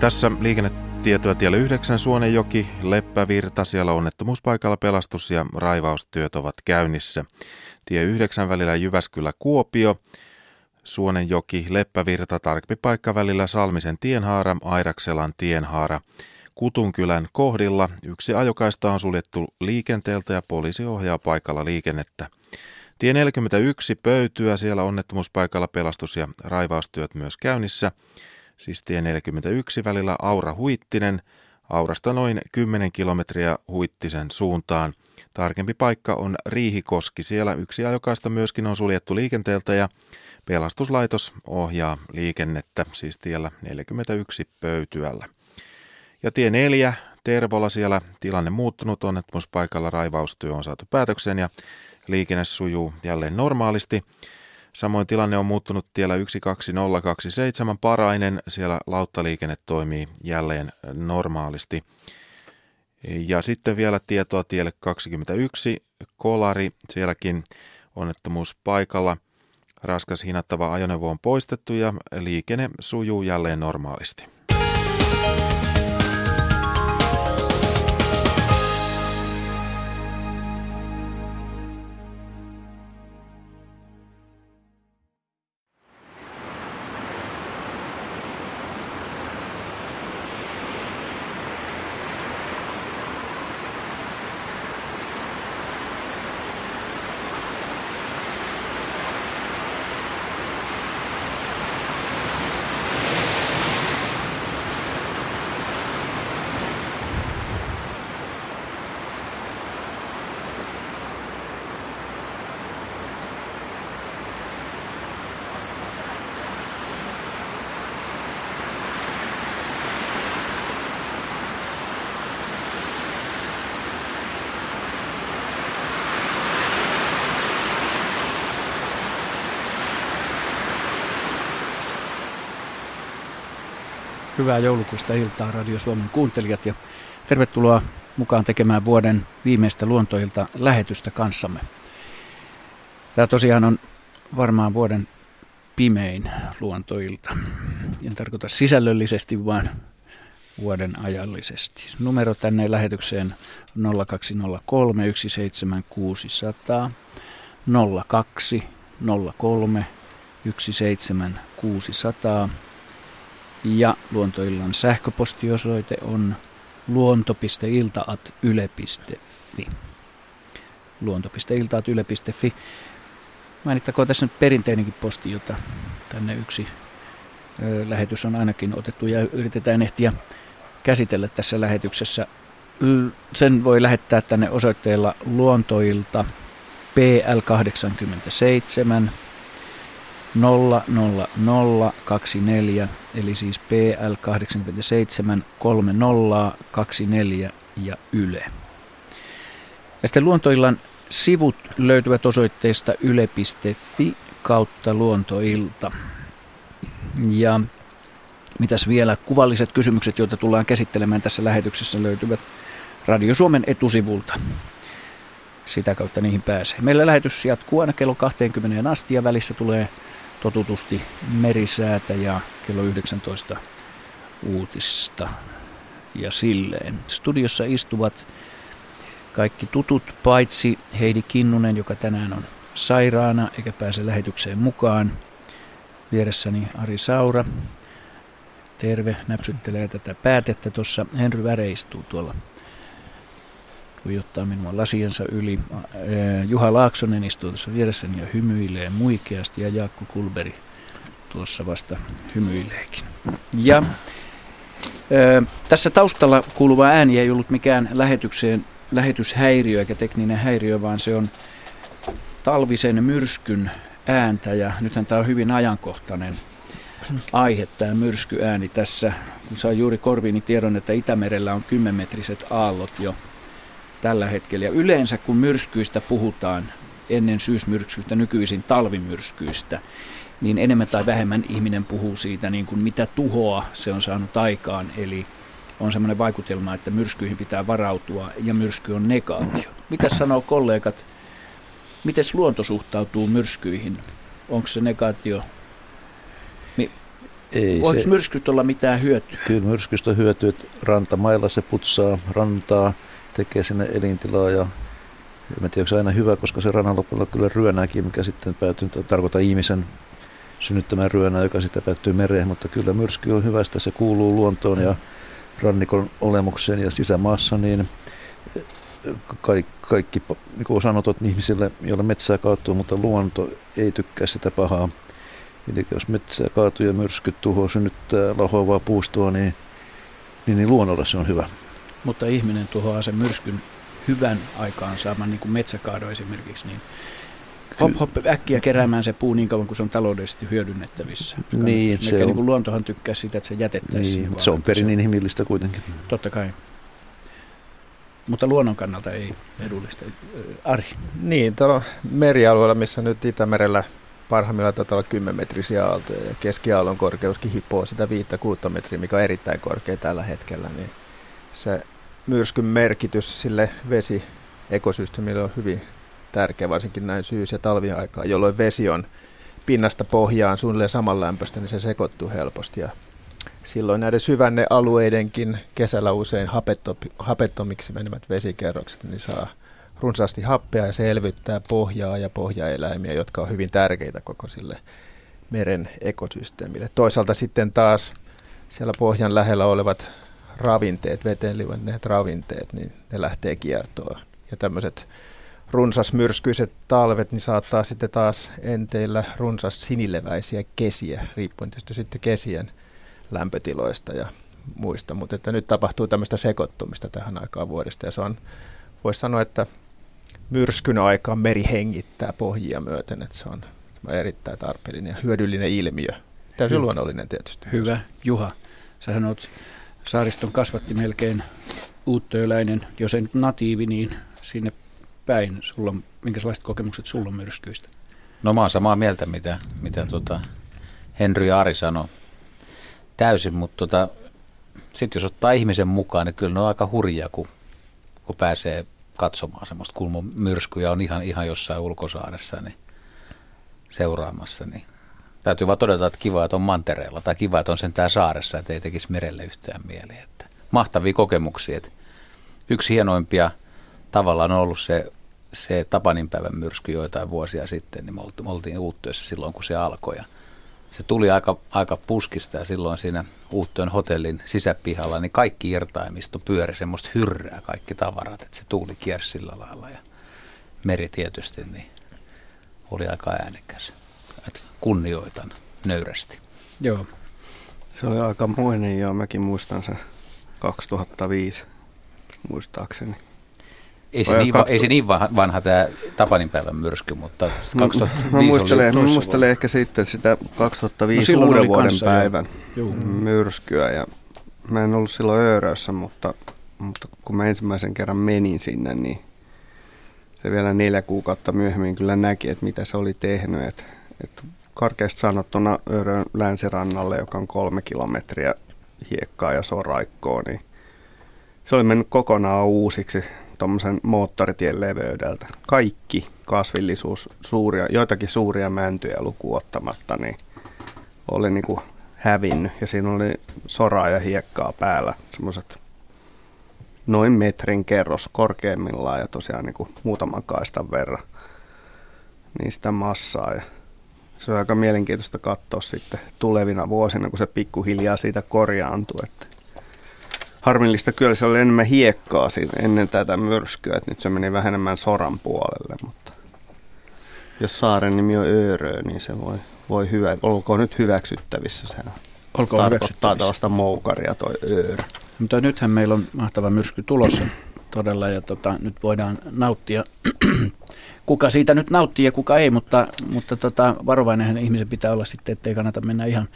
tässä liikennetietoa tiellä 9 Suonenjoki, Leppävirta, siellä onnettomuuspaikalla pelastus- ja raivaustyöt ovat käynnissä. Tie 9 välillä Jyväskylä-Kuopio, Suonenjoki, Leppävirta, tarkempi paikka välillä Salmisen tienhaara, Airakselan tienhaara. Kutunkylän kohdilla yksi ajokaista on suljettu liikenteeltä ja poliisi ohjaa paikalla liikennettä. Tie 41 pöytyä, siellä onnettomuuspaikalla pelastus- ja raivaustyöt myös käynnissä. Siis tie 41 välillä Aura-Huittinen, Aurasta noin 10 kilometriä Huittisen suuntaan. Tarkempi paikka on Riihikoski, siellä yksi ajokaista myöskin on suljettu liikenteeltä ja pelastuslaitos ohjaa liikennettä, siis tiellä 41 pöytyällä. Ja tie 4, Tervola siellä tilanne muuttunut, onnettomuuspaikalla raivaustyö on saatu päätökseen ja liikenne sujuu jälleen normaalisti. Samoin tilanne on muuttunut tiellä 12027 Parainen, siellä lauttaliikenne toimii jälleen normaalisti. Ja sitten vielä tietoa tielle 21 Kolari, sielläkin onnettomuus paikalla. Raskas hinattava ajoneuvo on poistettu ja liikenne sujuu jälleen normaalisti. Hyvää joulukuista iltaa Radio Suomen kuuntelijat ja tervetuloa mukaan tekemään vuoden viimeistä luontoilta lähetystä kanssamme. Tämä tosiaan on varmaan vuoden pimein luontoilta. En tarkoita sisällöllisesti, vaan vuoden ajallisesti. Numero tänne lähetykseen 0203 17600 02 03 17600 ja luontoillan sähköpostiosoite on luonto.iltaat.yle.fi. Luonto.iltaat.yle.fi. Mainittakoon tässä nyt perinteinenkin posti, jota tänne yksi ö, lähetys on ainakin otettu ja yritetään ehtiä käsitellä tässä lähetyksessä. Sen voi lähettää tänne osoitteella luontoilta PL87 00024, eli siis PL 87 3024 ja Yle. Ja sitten luontoillan sivut löytyvät osoitteesta yle.fi kautta luontoilta. Ja mitäs vielä, kuvalliset kysymykset, joita tullaan käsittelemään tässä lähetyksessä löytyvät Radio Suomen etusivulta. Sitä kautta niihin pääsee. Meillä lähetys jatkuu aina kello 20 asti ja välissä tulee totutusti merisäätä ja kello 19 uutista ja silleen. Studiossa istuvat kaikki tutut, paitsi Heidi Kinnunen, joka tänään on sairaana eikä pääse lähetykseen mukaan. Vieressäni Ari Saura. Terve, näpsyttelee tätä päätettä tuossa. Henry Väre istuu tuolla tuijottaa minua lasiensa yli. Juha Laaksonen istuu tuossa vieressäni ja hymyilee muikeasti ja Jaakko Kulberi tuossa vasta hymyileekin. Ja tässä taustalla kuuluva ääni ei ollut mikään lähetykseen, lähetyshäiriö eikä tekninen häiriö, vaan se on talvisen myrskyn ääntä ja nythän tämä on hyvin ajankohtainen aihe, tämä myrskyääni tässä. Kun saa juuri korviini tiedon, että Itämerellä on kymmenmetriset aallot jo tällä hetkellä. Ja yleensä kun myrskyistä puhutaan, ennen syysmyrskyistä, nykyisin talvimyrskyistä, niin enemmän tai vähemmän ihminen puhuu siitä, niin kuin mitä tuhoa se on saanut aikaan. Eli on sellainen vaikutelma, että myrskyihin pitää varautua ja myrsky on negaatio. Mitä sanoo kollegat, miten luonto suhtautuu myrskyihin? Onko se negaatio? Ei Voiko se, myrskyt olla mitään hyötyä? Kyllä myrskystä hyötyä, että rantamailla se putsaa rantaa, tekee sinne elintilaa ja en tiedä, onko se aina hyvä, koska se rannan lopulla kyllä ryönääkin, mikä sitten päätyy, tarkoita ihmisen synnyttämään ryönää, joka sitten päättyy mereen, mutta kyllä myrsky on hyvästä, se kuuluu luontoon ja rannikon olemukseen ja sisämaassa, niin kaikki, kaikki niin kuin sanotot ihmisille, joilla metsää kaatuu, mutta luonto ei tykkää sitä pahaa. Eli jos metsää kaatuu ja myrskyt tuhoaa synnyttää lahoavaa puustoa, niin, niin, niin luonnolle se on hyvä. Mutta ihminen tuhoaa sen myrskyn hyvän aikaan saaman niin kuin metsäkaado esimerkiksi, niin hop, hop, äkkiä keräämään se puu niin kauan kuin se on taloudellisesti hyödynnettävissä. Niin, se on, niin kuin luontohan tykkää sitä, että se jätettäisiin. Niin, se on perin inhimillistä kuitenkin. Totta kai. Mutta luonnon kannalta ei edullista. Ari. Niin, tuolla merialueella, missä nyt Itämerellä parhaimmillaan taitaa olla 10 metrisiä aaltoja ja keskiaallon korkeuskin hipoo sitä 5-6 metriä, mikä on erittäin korkea tällä hetkellä, niin se myrskyn merkitys sille vesiekosysteemille on hyvin tärkeä, varsinkin näin syys- ja talviaikaa, jolloin vesi on pinnasta pohjaan suunnilleen samanlämpöistä, niin se sekoittuu helposti. Ja silloin näiden syvännealueidenkin kesällä usein hapettomiksi menevät vesikerrokset, niin saa runsaasti happea ja se elvyttää pohjaa ja pohjaeläimiä, jotka on hyvin tärkeitä koko sille meren ekosysteemille. Toisaalta sitten taas siellä pohjan lähellä olevat ravinteet, veteen livenneet ravinteet, niin ne lähtee kiertoon. Ja tämmöiset runsasmyrskyiset talvet, niin saattaa sitten taas enteillä runsas sinileväisiä kesiä, riippuen tietysti sitten kesien lämpötiloista ja muista. Mutta että nyt tapahtuu tämmöistä sekoittumista tähän aikaan vuodesta ja se on, voisi sanoa, että myrskyn aikaan meri hengittää pohjia myöten, että se on erittäin tarpeellinen ja hyödyllinen ilmiö. Täysin Hy- luonnollinen tietysti. Hyvä. Juha, sähän olet saariston kasvatti melkein uuttööläinen, jos ei nyt natiivi, niin sinne päin. Sulla on, minkälaiset kokemukset sulla on myrskyistä? No mä oon samaa mieltä, mitä, mitä tota Henry Ari sanoi. Täysin, mutta tota, sitten jos ottaa ihmisen mukaan, niin kyllä ne on aika hurjia, kun, kun pääsee katsomaan semmoista kulmomyrskyjä, on ihan, ihan jossain ulkosaaressa niin seuraamassa. Niin täytyy vaan todeta, että kiva, että on mantereella tai kiva, että on sentään saaressa, että ei tekisi merelle yhtään mieli. Että mahtavia kokemuksia. Että yksi hienoimpia tavallaan on ollut se, se Tapaninpäivän myrsky joitain vuosia sitten, niin me oltiin, me oltiin Uuttöössä silloin, kun se alkoi. Ja se tuli aika, aika puskista ja silloin siinä Uuttöön hotellin sisäpihalla, niin kaikki irtaimisto pyöri semmoista hyrrää kaikki tavarat, että se tuuli kiersi sillä lailla ja meri tietysti, niin oli aika äänekäs. Kunnioitan nöyrästi. Joo. Se oli aika muinen, joo. Mäkin muistan sen 2005 muistaakseni. Ei se, niin, 20... ei se niin vanha, vanha tämä Tapaninpäivän myrsky, mutta 2005 mä, muistelen, oli... mä muistelen ehkä sitten sitä 2005 no uuden vuoden päivän jo. myrskyä. Ja mä en ollut silloin Öörössä, mutta, mutta kun mä ensimmäisen kerran menin sinne, niin se vielä neljä kuukautta myöhemmin kyllä näki, että mitä se oli tehnyt. Että, että karkeasti sanottuna Öörön länsirannalle, joka on kolme kilometriä hiekkaa ja soraikkoa, niin se oli mennyt kokonaan uusiksi tuommoisen moottoritien leveydeltä. Kaikki kasvillisuus, suuria, joitakin suuria mäntyjä lukuun ottamatta, niin oli niin kuin hävinnyt. Ja siinä oli soraa ja hiekkaa päällä, semmoiset noin metrin kerros korkeimmillaan ja tosiaan niin kuin muutaman kaistan verran niistä massaa. Ja se on aika mielenkiintoista katsoa sitten tulevina vuosina, kun se pikkuhiljaa siitä korjaantuu. Että harmillista kyllä se oli enemmän hiekkaa siinä ennen tätä myrskyä, että nyt se meni vähän enemmän soran puolelle, mutta jos saaren nimi on Öörö, niin se voi, voi hyvä, olkoon nyt hyväksyttävissä. Se Olkoon tarkoittaa tällaista moukaria toi Öörö. Mutta nythän meillä on mahtava myrsky tulossa todella ja tota, nyt voidaan nauttia kuka siitä nyt nauttii ja kuka ei, mutta, mutta tota, varovainen ihmisen pitää olla sitten, ettei kannata mennä ihan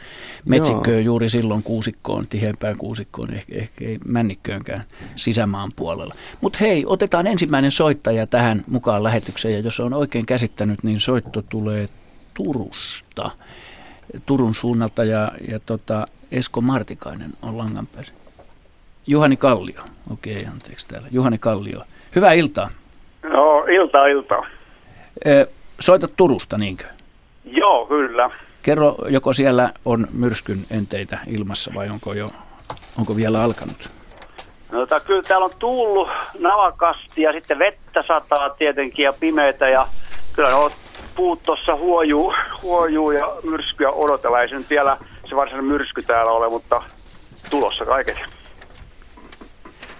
metsikköön Joo. juuri silloin kuusikkoon, tiheämpään kuusikkoon, ehkä, ehkä ei männikköönkään sisämaan puolella. Mutta hei, otetaan ensimmäinen soittaja tähän mukaan lähetykseen ja jos on oikein käsittänyt, niin soitto tulee Turusta, Turun suunnalta ja, ja tota, Esko Martikainen on langan päässä. Juhani Kallio, okei okay, anteeksi täällä, Juhani Kallio. Hyvää iltaa. No, ilta, ilta. Soitat Turusta, niinkö? Joo, kyllä. Kerro, joko siellä on myrskyn enteitä ilmassa vai onko jo onko vielä alkanut? No, tota, kyllä täällä on tullut navakasti ja sitten vettä sataa tietenkin ja pimeitä ja kyllä no, puut tuossa huojuu, huojuu ja myrskyä odotellaan. Ei se nyt vielä se varsinainen myrsky täällä ole, mutta tulossa kaiket.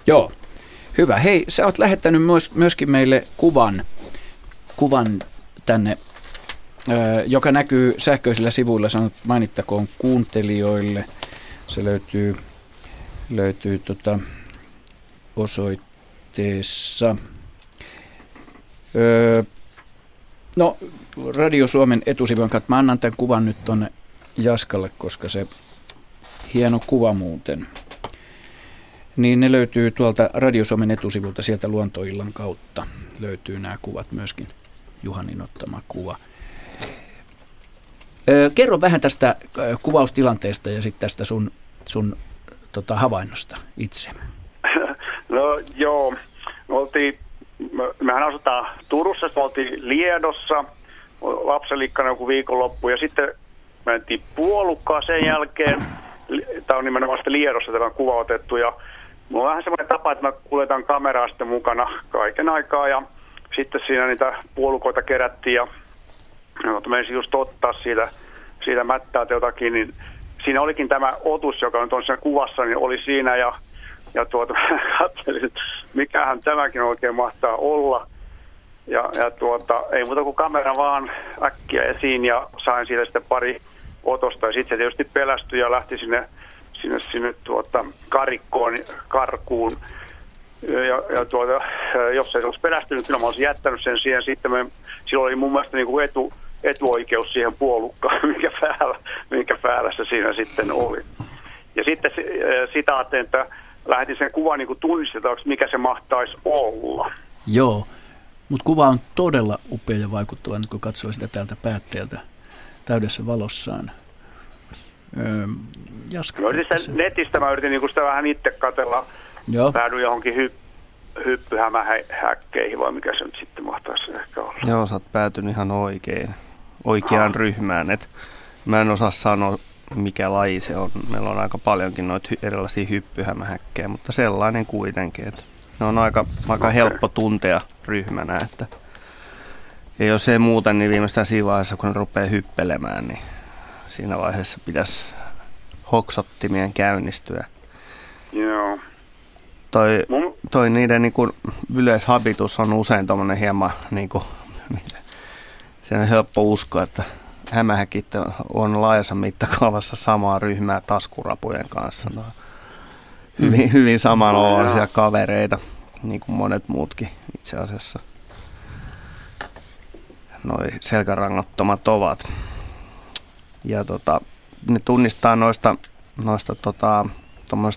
Joo, hyvä. Hei, sä oot lähettänyt myös, myöskin meille kuvan, kuvan tänne, joka näkyy sähköisillä sivuilla. Sanot, mainittakoon kuuntelijoille. Se löytyy, löytyy tota osoitteessa. No, Radio Suomen etusivun kautta. Mä annan tämän kuvan nyt tuonne Jaskalle, koska se hieno kuva muuten. Niin ne löytyy tuolta Radio Suomen etusivulta sieltä luontoillan kautta. Löytyy nämä kuvat myöskin, Juhanin ottama kuva. Kerro vähän tästä kuvaustilanteesta ja sitten tästä sun, sun tota, havainnosta itse. No joo, me oltiin, me, mehän asutaan Turussa, me oltiin Liedossa, lapselikkana joku viikonloppu ja sitten mentiin puolukkaan sen jälkeen. Tämä on nimenomaan sitten Liedossa tämä kuva otettu ja mulla on vähän semmoinen tapa, että mä kuljetan kameraa sitten mukana kaiken aikaa ja sitten siinä niitä puolukoita kerättiin ja menisin just ottaa siitä, siitä mättää jotakin, niin siinä olikin tämä otus, joka on tuossa kuvassa, niin oli siinä ja, ja tuota, katselin, että mikähän tämäkin oikein mahtaa olla. Ja, ja tuota, ei muuta kuin kamera vaan äkkiä esiin ja sain siitä sitten pari otosta. Ja sitten se tietysti pelästyi ja lähti sinne, sinne, sinne tuota, karikkoon, karkuun. Ja, ja tuota, jos ei se olisi pelästynyt, kyllä mä olisin jättänyt sen siihen. Sitten me, silloin oli mun mielestä niin kuin etu, etuoikeus siihen puolukkaan, mikä päällä, mikä päällä se siinä sitten oli. Ja sitten sitä ajattelin, että lähdin sen kuvan niin tunnistetaan, mikä se mahtaisi olla. Joo, mutta kuva on todella upea ja vaikuttava, kun katsoo sitä täältä päätteeltä täydessä valossaan. Öö, Jaska, no, siis netistä mä yritin niin sitä vähän itse katella. Joo. Päädyin johonkin hy, hyppyhämähäkkeihin, vai mikä se nyt sitten mahtaisi ehkä olla. Joo, sä oot päätynyt ihan oikein, oikeaan ah. ryhmään. Et mä en osaa sanoa, mikä laji se on. Meillä on aika paljonkin noita erilaisia hyppyhämähäkkejä, mutta sellainen kuitenkin. Että ne on aika, aika helppo tuntea ryhmänä, että ja jos ei muuta, niin viimeistään siinä vaiheessa, kun ne rupeaa hyppelemään, niin siinä vaiheessa pitäisi hoksottimien käynnistyä. Joo. Toi, toi niiden niin kuin, yleishabitus on usein tuommoinen hieman, niin kuin, se on helppo uskoa, että hämähäkit on laajassa mittakaavassa samaa ryhmää taskurapujen kanssa. No, hyvin, hyvin samanlaisia kavereita, niin kuin monet muutkin itse asiassa noi selkärangattomat ovat. Ja tota, ne tunnistaa noista, noista tota,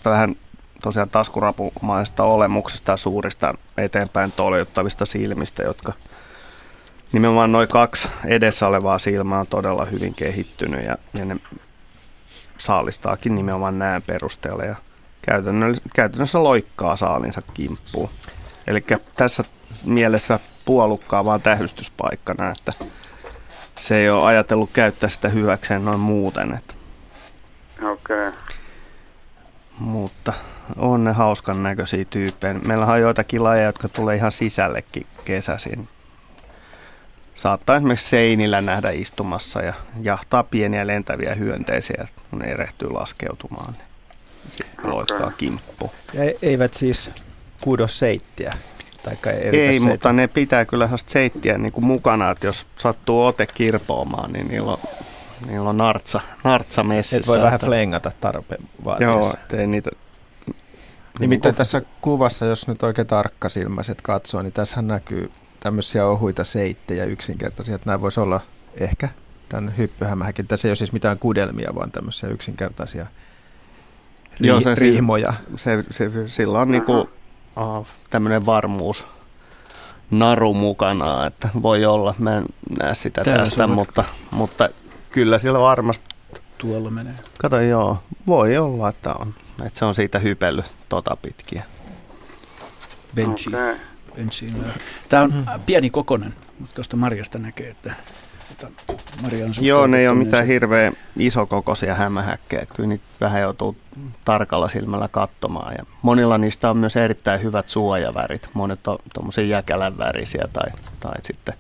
vähän tosiaan taskurapumaisesta olemuksesta ja suurista eteenpäin toljuttavista silmistä, jotka nimenomaan noin kaksi edessä olevaa silmää on todella hyvin kehittynyt ja, ja ne saalistaakin nimenomaan näön perusteella ja käytännössä, käytännössä loikkaa saalinsa kimppuun. Eli tässä mielessä puolukkaa vaan tähystyspaikkana, että se ei ole ajatellut käyttää sitä hyväkseen noin muuten. Okei. Okay. Mutta on ne hauskan näköisiä tyyppejä. Meillä on joitakin lajeja, jotka tulee ihan sisällekin kesäisin. Saattaa esimerkiksi seinillä nähdä istumassa ja jahtaa pieniä lentäviä hyönteisiä, kun ne erehtyy laskeutumaan. Niin sitten loikkaa kimppu. Ja eivät siis kudo seittiä Taikka ei, ei mutta ne pitää kyllä seittiä niin kuin mukana, että jos sattuu ote kirpoamaan, niin niillä on, niillä on nartsa, nartsa messissä. Et voi vähän flengata tarpeen vaatiessa. Joo, ettei niitä... Nimittäin niin tässä kuvassa, jos nyt oikein tarkkasilmäiset katsoo, niin tässä näkyy tämmöisiä ohuita seittejä yksinkertaisia, että nämä voisi olla ehkä tämän hyppyhämähäkin. Tässä ei ole siis mitään kudelmia, vaan tämmöisiä yksinkertaisia ri- Joo, se, rihmoja. Se, se, se, sillä on niinku oh, tämmöinen varmuus naru mukana, että voi olla, mä en näe sitä Täällä tästä, mutta, mutta kyllä sillä varmasti tuolla menee. Kato joo, voi olla, että on. Että se on siitä hypellyt tota pitkiä. Benchi. Okay. Benchi. Tämä on mm. pieni kokonen, mutta tuosta Marjasta näkee, että Tota, Marian Joo, ne ei ole mitään hirveän isokokoisia hämähäkkejä. Kyllä niitä vähän joutuu tarkalla silmällä katsomaan. Ja monilla niistä on myös erittäin hyvät suojavärit. Monet on tuommoisia jäkälän värisiä tai, tai sitten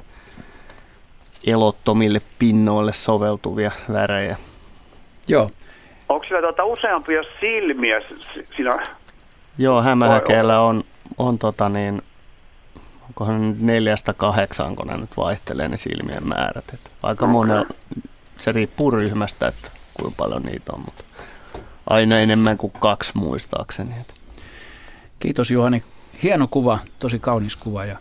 elottomille pinnoille soveltuvia värejä. Joo. Onko sillä tuota useampia silmiä siinä? Joo, hämähäkeellä on, on tota niin, onkohan neljästä kahdeksaan, kun ne nyt vaihtelee ne silmien määrät. Et aika okay. monen, se riippuu ryhmästä, että kuinka paljon niitä on, mutta aina enemmän kuin kaksi muistaakseni. Kiitos Juhani. Hieno kuva, tosi kaunis kuva ja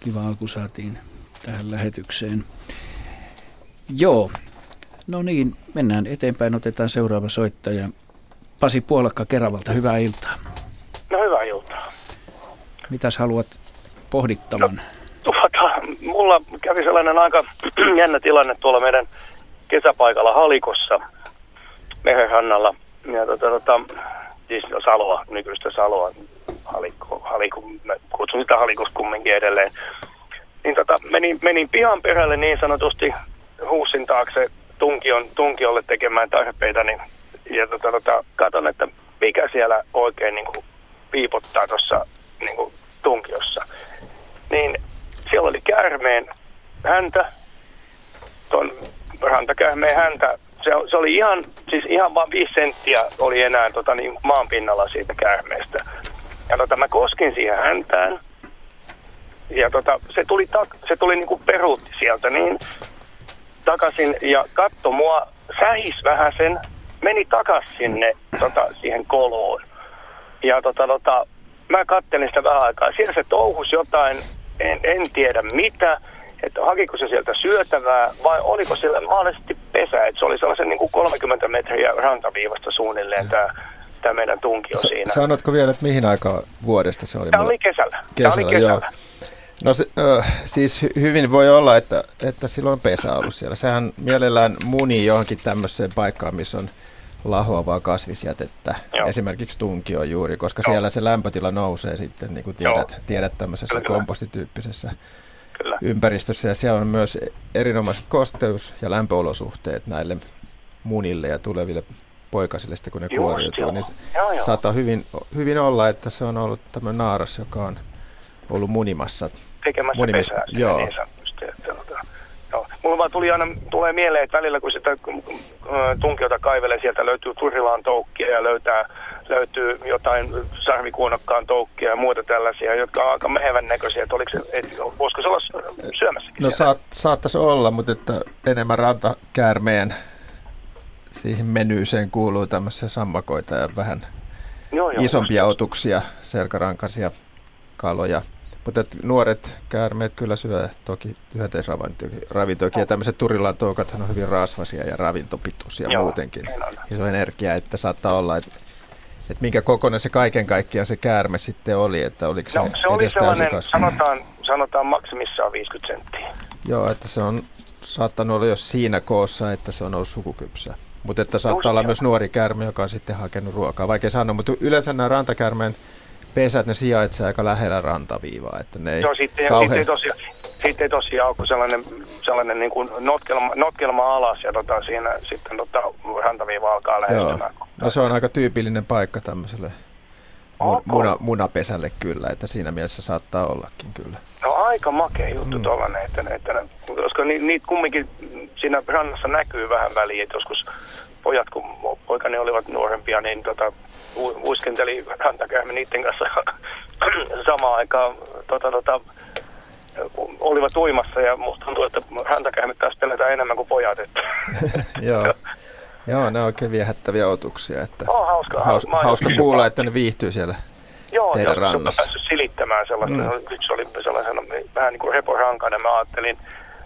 kiva alku saatiin tähän lähetykseen. Joo, no niin, mennään eteenpäin, otetaan seuraava soittaja. Pasi Puolakka Keravalta, hyvää iltaa. No hyvää iltaa. Mitäs haluat pohdittavan? No, tuota, mulla kävi sellainen aika jännä tilanne tuolla meidän kesäpaikalla Halikossa, Meherhannalla. Ja tota, tota, siis Saloa, nykyistä Saloa, Halikko, Halikko, mä kutsun sitä Halikossa kumminkin edelleen. Niin tota, menin, menin pihan perälle niin sanotusti huusin taakse tunkion, tunkiolle tekemään tarpeita, niin, ja tota, tota, katon, että mikä siellä oikein niin kuin, piipottaa tuossa niin tunkiossa niin siellä oli käärmeen häntä, tuon rantakäärmeen häntä. Se, se oli ihan, siis ihan vain viisi senttiä oli enää tota, niin, maan pinnalla siitä käärmeestä. Ja tota, mä koskin siihen häntään. Ja tota, se tuli, tak, se tuli niin kuin peruutti sieltä niin takaisin ja katto mua, sähis vähän sen, meni takaisin sinne tota, siihen koloon. Ja tota, tota, mä kattelin sitä vähän aikaa. Siellä se touhus jotain en, en tiedä mitä, että hakiko se sieltä syötävää vai oliko siellä mahdollisesti pesä, että se oli sellaisen niin kuin 30 metriä rantaviivasta suunnilleen tämä tämä meidän tunkio Sa- siinä. Sanotko vielä, että mihin aikaan vuodesta se oli? Tämä oli kesällä. kesällä, tämä oli kesällä. Joo. No se, äh, siis hyvin voi olla, että, että silloin on pesä ollut siellä. Sehän mielellään muni johonkin tämmöiseen paikkaan, missä on lahoavaa kasvisjätettä, Joo. esimerkiksi tunkio juuri, koska Joo. siellä se lämpötila nousee sitten, niin kuin tiedät, tiedät tämmöisessä Kyllä. kompostityyppisessä Kyllä. ympäristössä. Ja siellä on myös erinomaiset kosteus- ja lämpöolosuhteet näille munille ja tuleville poikasille, sitten kun ne Just, kuoriutuu. Niin joo, joo. saattaa hyvin, hyvin olla, että se on ollut tämmöinen naaras, joka on ollut munimassa. Tekemässä Munimis- pesää. Joo. Niin sanotusti, että, Joo. Mulla vaan tuli aina, tulee mieleen, että välillä kun sitä tunkiota kaivelee, sieltä löytyy turilaan toukkia ja löytää, löytyy jotain sarvikuonokkaan toukkia ja muuta tällaisia, jotka on aika mehevän näköisiä. Että oliko se, et, voisiko se olla syömässäkin? No saat, saattaisi olla, mutta että enemmän rantakäärmeen siihen menyyseen kuuluu tämmöisiä sammakoita ja vähän joo, joo, isompia otuksia, selkärankaisia kaloja. Mutta nuoret käärmeet kyllä syö toki hyönteisravintoakin ja tämmöiset turillaan toukathan on hyvin rasvasia ja ravintopituisia Joo, muutenkin. Iso energia, että saattaa olla, että, että minkä kokoinen se kaiken kaikkiaan se käärme sitten oli, että oliko no, se, se oli sellainen, sanotaan, sanotaan maksimissaan 50 senttiä. Joo, että se on saattanut olla jo siinä koossa, että se on ollut sukukypsä. Mutta että saattaa Just olla myös nuori käärme, joka on sitten hakenut ruokaa. Vaikea sanoa, mutta yleensä nämä rantakärmeen pesät, ne sijaitsee aika lähellä rantaviivaa. Että ne ei Joo, sitten, kauhean... sitten, ei tosiaan, sitten ei tosiaan ole sellainen, sellainen niin kuin notkelma, notkelma alas ja tota, siinä sitten tota, rantaviiva alkaa lähestymään. No se on aika tyypillinen paikka tämmöiselle muna, munapesälle kyllä, että siinä mielessä saattaa ollakin kyllä. No aika makea juttu mm. tuollainen, että, että, koska ni, niitä kumminkin siinä rannassa näkyy vähän väliä, että joskus pojat, kun poikani olivat nuorempia, niin tota, uiskenteli rantakäymme niiden kanssa samaan aikaan tota, tota, olivat uimassa ja musta tuntuu, että rantakäymme taas pelätään enemmän kuin pojat. Että. Joo. Joo, ne on oikein viehättäviä otuksia. Että oh, hauska, haus, hauska kuulla, että ne viihtyy siellä Joo, teidän joo, rannassa. Joo, silittämään sellaista. Mm. Yksi oli sellaisena vähän niin kuin reporankainen. Mä ajattelin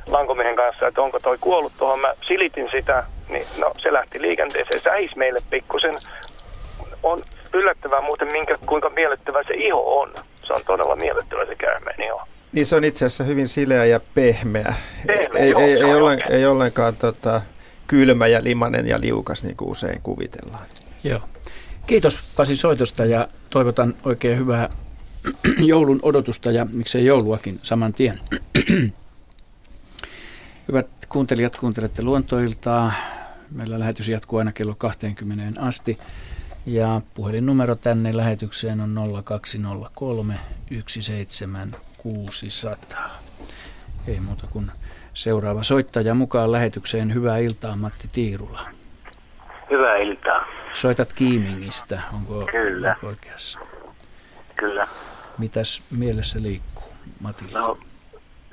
lankomiehen kanssa, että onko toi kuollut tuohon. Mä silitin sitä, niin no se lähti liikenteeseen. Säis meille pikkusen on yllättävää muuten, minkä, kuinka miellyttävä se iho on. Se on todella miellyttävä se käärmeen iho. Niin se on itse asiassa hyvin sileä ja pehmeä. pehmeä ei, joo, ei, ei, ollen, ei ollenkaan tota, kylmä ja limanen ja liukas, niin kuin usein kuvitellaan. Joo. Kiitos Pasi soitosta ja toivotan oikein hyvää joulun odotusta ja miksei jouluakin saman tien. Hyvät kuuntelijat, kuuntelette luontoiltaa. Meillä lähetys jatkuu aina kello 20 asti. Ja puhelinnumero tänne lähetykseen on 0203 17600. Ei muuta kuin seuraava soittaja mukaan lähetykseen. Hyvää iltaa Matti Tiirula. Hyvää iltaa. Soitat Kiimingistä, onko, Kyllä. onko oikeassa? Kyllä. Mitäs mielessä liikkuu, Matilla? No,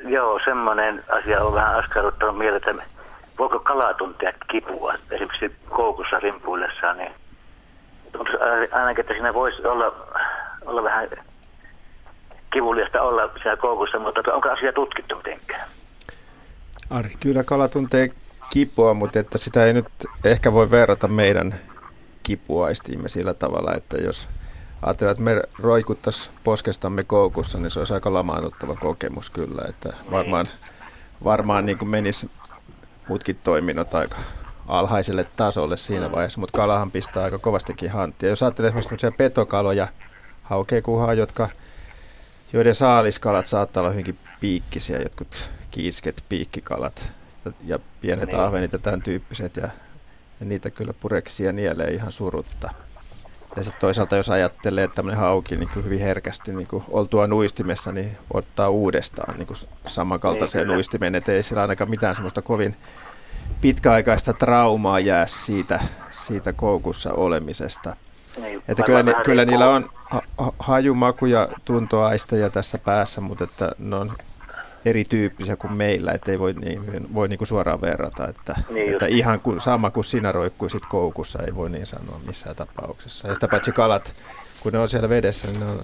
joo, semmoinen asia on vähän askarruttanut mieltä, voiko kala tuntea kipua, esimerkiksi koukussa rimpuillessaan, niin ainakin, että siinä voisi olla, olla vähän kivuliasta olla siellä koukussa, mutta onko asia tutkittu mitenkään? Ari. Kyllä kala tuntee kipua, mutta että sitä ei nyt ehkä voi verrata meidän kipuaistiimme sillä tavalla, että jos ajatellaan, että me roikuttaisiin poskestamme koukussa, niin se olisi aika lamaannuttava kokemus kyllä, että varmaan, varmaan niin kuin menisi muutkin toiminnot aika alhaiselle tasolle siinä vaiheessa, mutta kalahan pistää aika kovastikin hanttia. Jos ajattelee esimerkiksi petokaloja, haukeekuhaa, jotka, joiden saaliskalat saattaa olla hyvinkin piikkisiä, jotkut kiisket, piikkikalat ja pienet niin. ahvenit ja tämän tyyppiset, ja, ja niitä kyllä pureksia nielee ihan surutta. Ja sitten toisaalta jos ajattelee, että tämmöinen hauki niin kuin hyvin herkästi niin kuin oltua nuistimessa, niin ottaa uudestaan niin kuin samankaltaiseen niin, nuistimeen, että ei sillä ainakaan mitään semmoista kovin pitkäaikaista traumaa jää siitä, siitä koukussa olemisesta. Niin, että kyllä, ni, kyllä niillä on ha, haju, maku ja tuntoaisteja tässä päässä, mutta että ne on erityyppisiä kuin meillä, että ei voi, niin, voi niin kuin suoraan verrata, että, niin että ihan kuin, sama kuin sinä roikkuisit koukussa, ei voi niin sanoa missään tapauksessa. Ja sitä paitsi kalat, kun ne on siellä vedessä, niin ne on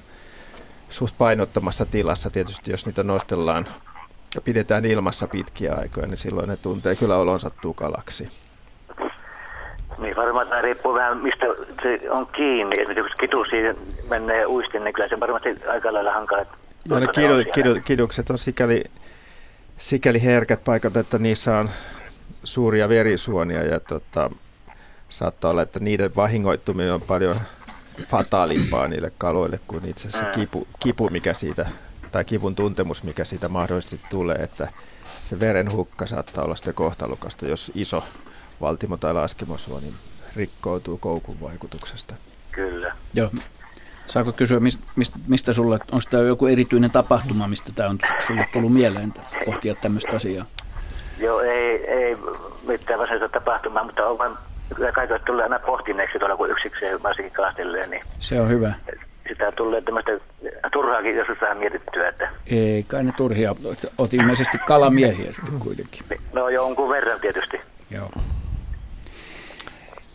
suht painottomassa tilassa tietysti, jos niitä nostellaan ja pidetään ilmassa pitkiä aikoja, niin silloin ne tuntee kyllä olonsa tukalaksi. Niin varmaan tämä riippuu vähän mistä se on kiinni. Esimerkiksi kitu siinä menee uistin, niin kyllä se varmasti aika lailla hankala. Ja ne kidu, kidu, kidukset on sikäli, sikäli herkät paikat, että niissä on suuria verisuonia ja tota, saattaa olla, että niiden vahingoittuminen on paljon fataalimpaa niille kaloille kuin itse asiassa kipu, kipu, mikä siitä tai kivun tuntemus, mikä siitä mahdollisesti tulee, että se verenhukka saattaa olla sitten kohtalukasta, jos iso valtimo tai laskimosuoni rikkoutuu koukun vaikutuksesta. Kyllä. Joo. Saako kysyä, mistä, mistä sulle, onko tämä joku erityinen tapahtuma, mistä tämä on sulle tullut mieleen pohtia tämmöistä asiaa? Joo, ei, ei mitään varsinaista tapahtumaa, mutta on vain kyllä kaikille tulee aina pohtineeksi tuolla, kun yksikseen varsinkin kalastelleen. Niin se on hyvä sitä tulee tämmöistä turhaakin joskus vähän mietittyä. Että... Ei kai ne turhia. Olet ilmeisesti kalamiehiä sitten kuitenkin. No jonkun verran tietysti. Joo.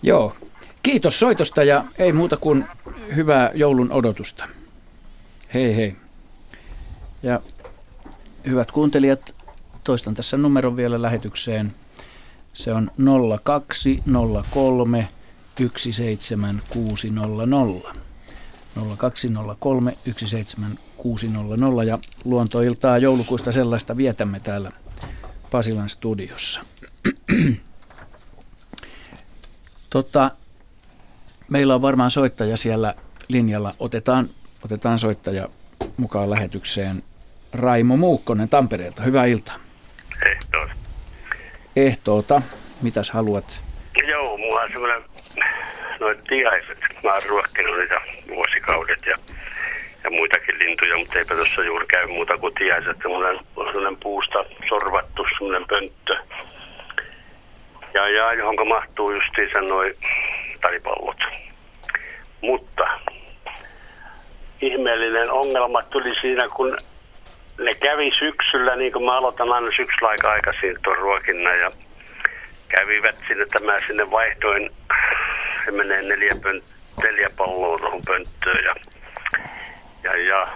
Joo. Kiitos soitosta ja ei muuta kuin hyvää joulun odotusta. Hei hei. Ja hyvät kuuntelijat, toistan tässä numeron vielä lähetykseen. Se on 0203 17600. 0203 17600 ja luontoiltaa joulukuusta sellaista vietämme täällä Pasilan studiossa. tota, meillä on varmaan soittaja siellä linjalla. Otetaan, otetaan soittaja mukaan lähetykseen. Raimo Muukkonen Tampereelta. Hyvää iltaa. Ehtoota. Ehtoota. Mitäs haluat? Joo, mulla on semmoinen noin tiaiset. Mä oon ruokkinut niitä vuosikaudet ja, ja muitakin lintuja, mutta eipä tuossa juuri käy muuta kuin tiaiset. Semmoinen on semmoinen puusta sorvattu semmoinen pönttö. Ja, ja johonka mahtuu justiinsa noin talipallot. Mutta ihmeellinen ongelma tuli siinä, kun ne kävi syksyllä, niin kuin mä aloitan aina syksyllä aika aikaisin tuon ruokinnan ja kävivät sinne, että mä sinne vaihdoin se menee neljä, pönt, neljä palloa tuohon pönttöön ja, ja, ja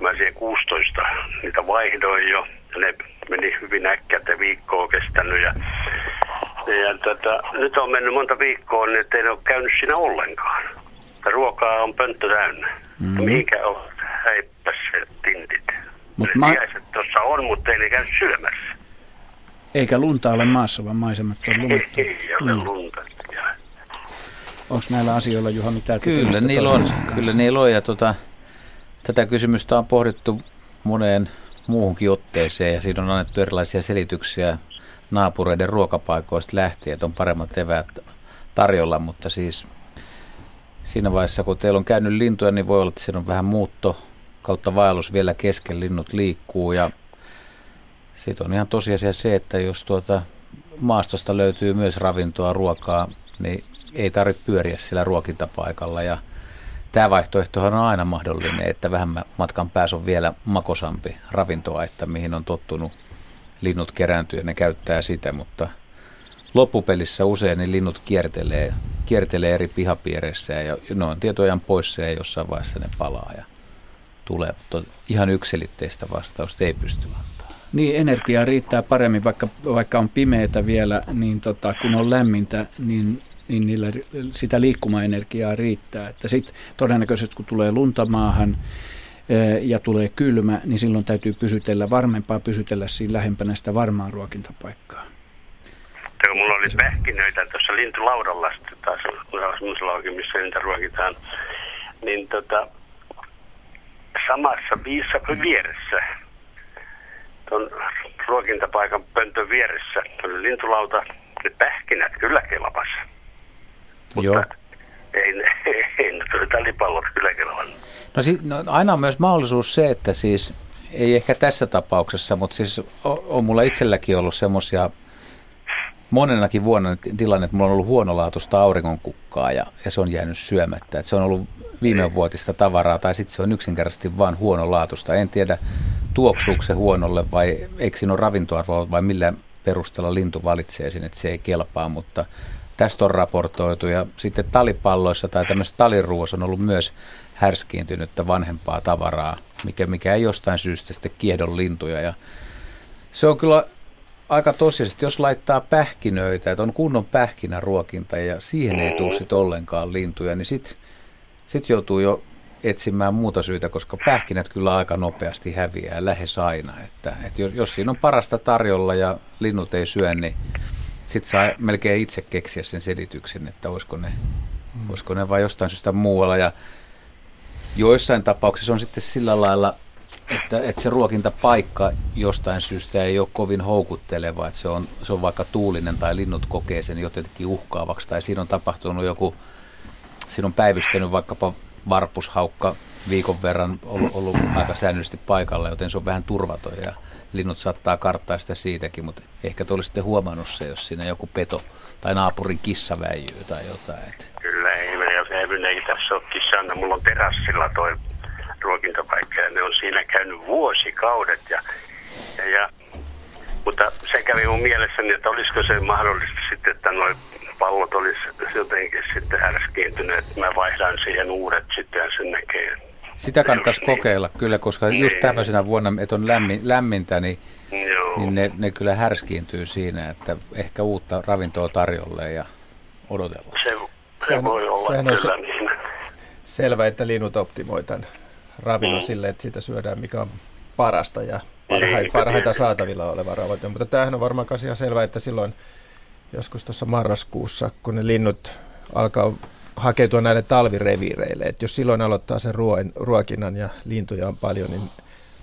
mä siihen 16 niitä vaihdoin jo ja ne meni hyvin äkkiä, että viikkoa kestänyt ja, ja tätä, nyt on mennyt monta viikkoa, niin ettei ne ole käynyt siinä ollenkaan. Ja ruokaa on pönttö täynnä. Mm-hmm. Mihinkä on häippäs se tintit? Mut ma- tuossa on, mutta ei ne käy syömässä. Eikä lunta ole maassa, vaan maisemat on lumettu. Ei, ei ole mm. lunta. Onko näillä asioilla, Juha, mitään Kyllä niillä on, kyllä niillä on ja tota, tätä kysymystä on pohdittu moneen muuhunkin otteeseen ja siinä on annettu erilaisia selityksiä naapureiden ruokapaikoista lähtien, että on paremmat eväät tarjolla, mutta siis siinä vaiheessa, kun teillä on käynyt lintuja, niin voi olla, että siinä on vähän muutto kautta vaellus vielä kesken, linnut liikkuu ja sitten on ihan tosiasia se, että jos tuota maastosta löytyy myös ravintoa, ruokaa, niin ei tarvitse pyöriä sillä ruokintapaikalla ja tämä vaihtoehtohan on aina mahdollinen, että vähän matkan päässä on vielä makosampi ravintoa, että mihin on tottunut linnut kerääntyä ja ne käyttää sitä, mutta loppupelissä usein ne linnut kiertelee, kiertelee eri pihapiireissä ja ne on tietojan poissa ja jossain vaiheessa ne palaa ja tulee, mutta ihan yksilitteistä vastausta ei pysty antaa. Niin, energiaa riittää paremmin, vaikka, vaikka on pimeätä vielä, niin tota, kun on lämmintä, niin niin niillä sitä liikkumaenergiaa riittää. Että sitten todennäköisesti kun tulee lunta maahan eh, ja tulee kylmä, niin silloin täytyy pysytellä, varmempaa pysytellä siinä lähempänä sitä varmaa ruokintapaikkaa. Kun mulla oli pähkinöitä tuossa lintulaudalla taas muslaukin, missä niitä ruokitaan, niin tota, samassa viissa vieressä, tuon ruokintapaikan pöntön vieressä, oli lintulauta, ne pähkinät kyllä kelpasivat. Mutta Joo. ei, ei, ei talipallot kyllä kelvannut. No, si- no, aina on myös mahdollisuus se, että siis ei ehkä tässä tapauksessa, mutta siis on, on mulla itselläkin ollut semmoisia monenakin vuonna tilanne, että mulla on ollut huonolaatuista auringonkukkaa ja, ja se on jäänyt syömättä. Että se on ollut viime vuotista tavaraa tai sitten se on yksinkertaisesti vain huonolaatuista. En tiedä, tuoksuuko se huonolle vai eikö siinä ole ravintoarvoa vai millä perusteella lintu valitsee sen, että se ei kelpaa, mutta Tästä on raportoitu ja sitten talipalloissa tai tämmöisessä taliruuassa on ollut myös härskiintynyttä vanhempaa tavaraa, mikä, mikä ei jostain syystä sitten kiedon lintuja. Ja se on kyllä aika tosiasiallisesti, jos laittaa pähkinöitä, että on kunnon pähkinäruokinta ja siihen ei tule sitten ollenkaan lintuja, niin sitten sit joutuu jo etsimään muuta syytä, koska pähkinät kyllä aika nopeasti häviää lähes aina. Että, että jos, jos siinä on parasta tarjolla ja linnut ei syö, niin sitten saa melkein itse keksiä sen selityksen, että olisiko ne, mm. olisiko ne vai jostain syystä muualla. Ja joissain tapauksissa on sitten sillä lailla, että, että se ruokintapaikka jostain syystä ei ole kovin houkutteleva, että se on, se on vaikka tuulinen tai linnut kokee sen jotenkin uhkaavaksi tai siinä on tapahtunut joku, siinä on päivystänyt vaikkapa varpushaukka viikon verran ollut, ollut aika säännöllisesti paikalla, joten se on vähän turvaton ja linnut saattaa karttaa sitä siitäkin, mutta ehkä te olisitte huomannut se, jos siinä joku peto tai naapurin kissa väijyy tai jotain. Kyllä, ei meillä ei tässä ole kissa, mulla on terassilla toi ruokintapaikka ja ne on siinä käynyt vuosikaudet ja, ja, ja mutta se kävi mun mielessäni, että olisiko se mahdollista sitten, että noin pallot olisi jotenkin sitten härskiintyneet, että mä vaihdan siihen uudet sitten ja sen näkee, sitä kannattaisi kokeilla kyllä, koska niin. just tämmöisenä vuonna, että on lämmin, lämmintä, niin, niin ne, ne kyllä härskiintyy siinä, että ehkä uutta ravintoa tarjolle ja odotella. Se, se voi olla sehän kyllä se, niin. Selvä, että linnut optimoi tämän ravinnon mm. sille, että siitä syödään mikä on parasta ja parhaita, niin, parhaita saatavilla oleva ravinto. Mutta tämähän on varmaan ihan selvä, että silloin joskus tuossa marraskuussa, kun ne linnut alkaa hakeutua näille talvireviireille. Et jos silloin aloittaa sen ruoin, ruokinnan ja lintuja on paljon, niin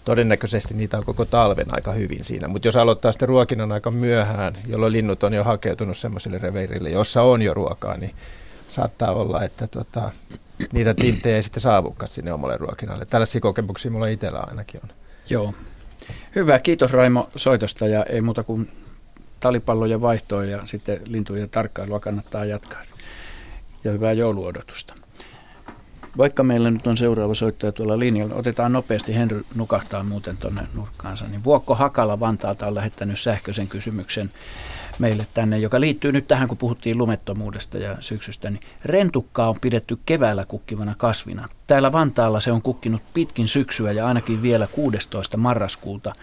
todennäköisesti niitä on koko talven aika hyvin siinä. Mutta jos aloittaa sitten ruokinnan aika myöhään, jolloin linnut on jo hakeutunut semmoisille reviirille, jossa on jo ruokaa, niin saattaa olla, että tota, niitä tinttejä ei sitten saavukaan sinne omalle ruokinnalle. Tällaisia kokemuksia mulla itsellä ainakin on. Joo. Hyvä, kiitos Raimo soitosta ja ei muuta kuin talipalloja vaihtoa ja sitten lintujen tarkkailua kannattaa jatkaa ja hyvää jouluodotusta. Vaikka meillä nyt on seuraava soittaja tuolla linjalla, otetaan nopeasti, Henry nukahtaa muuten tuonne nurkkaansa, niin Vuokko Hakala Vantaalta on lähettänyt sähköisen kysymyksen meille tänne, joka liittyy nyt tähän, kun puhuttiin lumettomuudesta ja syksystä, niin rentukkaa on pidetty keväällä kukkivana kasvina. Täällä Vantaalla se on kukkinut pitkin syksyä ja ainakin vielä 16. marraskuuta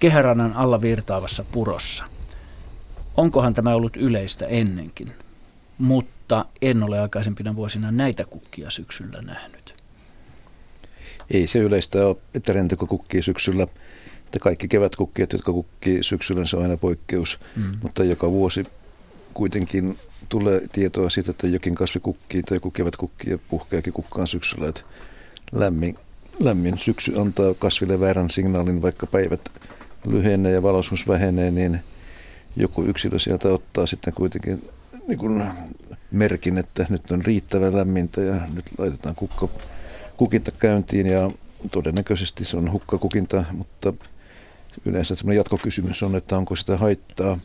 kehärannan alla virtaavassa purossa. Onkohan tämä ollut yleistä ennenkin? Mutta mutta en ole aikaisempina vuosina näitä kukkia syksyllä nähnyt. Ei se yleistä ole, että rentekö kukkii syksyllä. Että kaikki kevätkukkiat, jotka kukkii syksyllä, se on aina poikkeus. Mm. Mutta joka vuosi kuitenkin tulee tietoa siitä, että jokin kasvi kukkii tai joku kukki ja puhkeakin kukkaan syksyllä. Että lämmin lämmin syksy antaa kasville väärän signaalin, vaikka päivät lyhenee ja valoisuus vähenee, niin joku yksilö sieltä ottaa sitten kuitenkin niin kuin merkin, että nyt on riittävän lämmintä ja nyt laitetaan kukka, kukinta käyntiin ja todennäköisesti se on hukkakukinta, mutta yleensä semmoinen jatkokysymys on, että onko sitä haittaa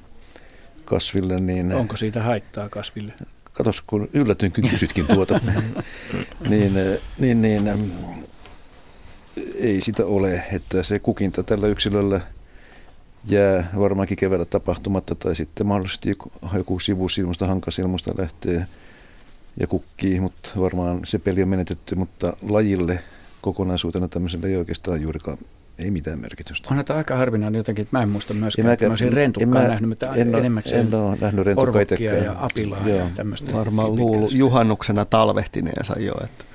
kasville. Niin onko siitä haittaa kasville? Katos, kun yllätyin, kun kysytkin tuota, niin, niin, niin ei sitä ole, että se kukinta tällä yksilöllä jää varmaankin keväällä tapahtumatta tai sitten mahdollisesti joku sivusilmusta, hankasilmusta lähtee ja kukkii, mutta varmaan se peli on menetetty, mutta lajille kokonaisuutena tämmöiselle ei oikeastaan juurikaan ei mitään merkitystä. On tämä aika harvinainen jotenkin, että mä en muista myöskään, että mä olisin rentukkaa en nähnyt, mutta en, enimmäkseen en ole nähnyt rentukkaa ja apilaa Joo. ja tämmöistä. Varmaan luulu juhannuksena talvehtineensa jo, että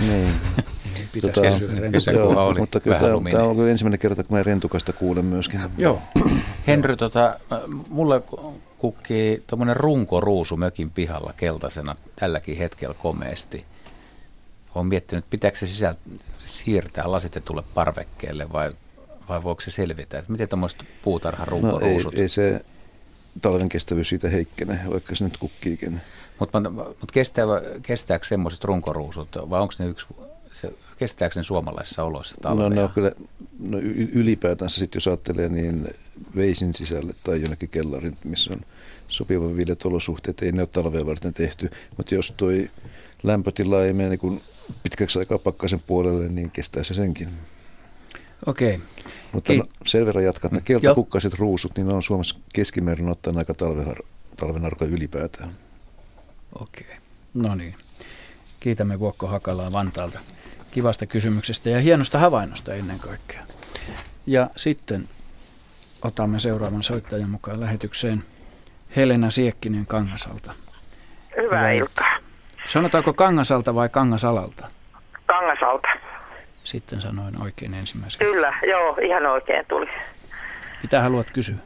niin. Pitäisi tota, joo, oli mutta kyllä tämä, tämä on kyllä ensimmäinen kerta, kun mä rentukasta kuulen myöskin. Joo. Henry, tota, mulle kukkii tuommoinen runkoruusu mökin pihalla keltaisena tälläkin hetkellä komeasti. Olen miettinyt, pitääkö se sisältä siirtää lasitetulle parvekkeelle vai, vai voiko se selvitä? Että miten tuommoiset puutarhan runkoruusut? No ei, ei se talven kestävyys siitä heikkene, vaikka se nyt kukkiikin. Mutta mut kestää, kestääkö semmoiset runkoruusut vai onko ne yksi, se, kestääkö ne suomalaisissa oloissa talvea? No, no kyllä, no ylipäätänsä sitten jos ajattelee, niin veisin sisälle tai jonnekin kellarin, missä on sopivan viilet olosuhteet, ei ne ole talvea varten tehty. Mutta jos toi lämpötila ei mene niin pitkäksi aikaa pakkasen puolelle, niin kestää se senkin. Okei. Mutta no, sen verran jatkan, että keltakukkaiset ruusut, niin ne on Suomessa keskimäärin ottaen aika talven arka ylipäätään. Okei, no niin. Kiitämme Vuokko Hakalaa Vantaalta kivasta kysymyksestä ja hienosta havainnosta ennen kaikkea. Ja sitten otamme seuraavan soittajan mukaan lähetykseen Helena Siekkinen Kangasalta. Hyvää ja iltaa. Sanotaanko Kangasalta vai Kangasalalta? Kangasalta. Sitten sanoin oikein ensimmäisen. Kyllä, joo, ihan oikein tuli. Mitä haluat kysyä?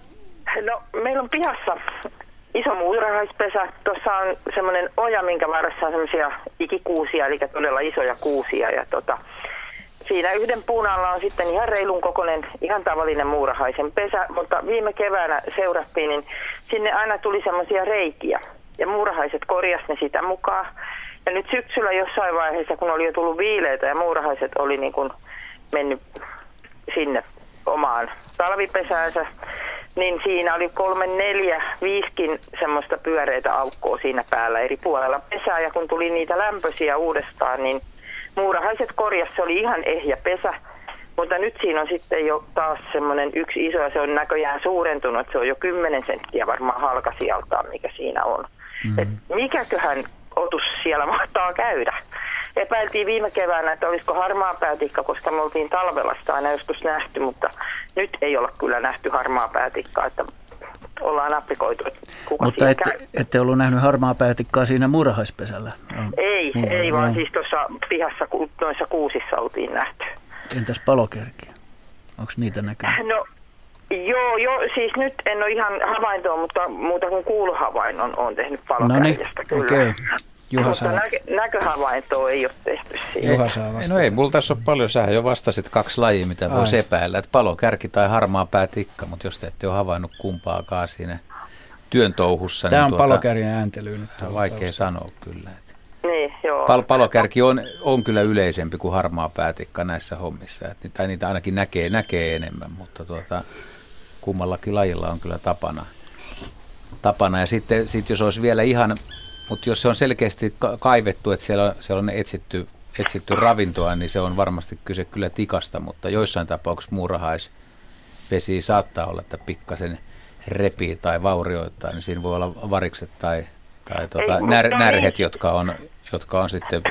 No, meillä on pihassa iso muurahaispesä. Tuossa on semmoinen oja, minkä varressa on semmoisia ikikuusia, eli todella isoja kuusia. Ja tota, siinä yhden puun alla on sitten ihan reilun kokoinen, ihan tavallinen muurahaisen pesä, mutta viime keväänä seurattiin, niin sinne aina tuli semmoisia reikiä. Ja muurahaiset korjas ne sitä mukaan. Ja nyt syksyllä jossain vaiheessa, kun oli jo tullut viileitä ja muurahaiset oli niin kuin mennyt sinne omaan talvipesäänsä, niin siinä oli kolme, neljä, viiskin semmoista pyöreitä aukkoa siinä päällä eri puolella pesää. Ja kun tuli niitä lämpöisiä uudestaan, niin muurahaiset korjas, se oli ihan ehjä pesä. Mutta nyt siinä on sitten jo taas semmoinen yksi iso ja se on näköjään suurentunut. Se on jo 10 senttiä varmaan halkasijaltaan, mikä siinä on. Mm-hmm. Et mikäköhän otus siellä mahtaa käydä? Epäiltiin viime keväänä, että olisiko harmaa päätikka, koska me oltiin talvella sitä aina joskus nähty, mutta nyt ei olla kyllä nähty harmaa päätikkaa, että ollaan aprikoitu, että kuka Mutta ette, käy. ette ollut nähnyt harmaa päätikkaa siinä murhaispesällä? Ei, Murha, ei vaan siis tuossa pihassa noissa kuusissa oltiin nähty. Entäs palokärkiä? Onko niitä näkynyt? No Joo, joo, siis nyt en ole ihan havaintoa, mutta muuta kuin kuuluhavainnon on tehnyt palokärjestä no niin, kyllä. Okay. Juha Mutta saa... näkö, näköhavaintoa ei ole tehty siihen. Juha saa No ei, mulla tässä ole paljon. Sähän jo vastasit kaksi lajia, mitä Ai. voisi epäillä. Että palokärki tai harmaa päätikka, mutta jos te ette ole havainnut kumpaakaan siinä työn touhussa. Tämä niin on tuota, palokärjen ääntely nyt. Vaikea tausta. sanoa kyllä. Niin, joo. Pal- palokärki on, on kyllä yleisempi kuin harmaa päätikka näissä hommissa. Et, tai niitä ainakin näkee, näkee enemmän, mutta tuota, kummallakin lajilla on kyllä tapana. tapana. Ja sitten sit jos olisi vielä ihan, mutta jos se on selkeästi kaivettu, että siellä, siellä on etsitty, etsitty ravintoa, niin se on varmasti kyse kyllä tikasta, mutta joissain tapauksissa muurahaispesi saattaa olla, että pikkasen repii tai vaurioittaa, niin siinä voi olla varikset tai, tai tuota, när, närhet, jotka on, jotka on sitten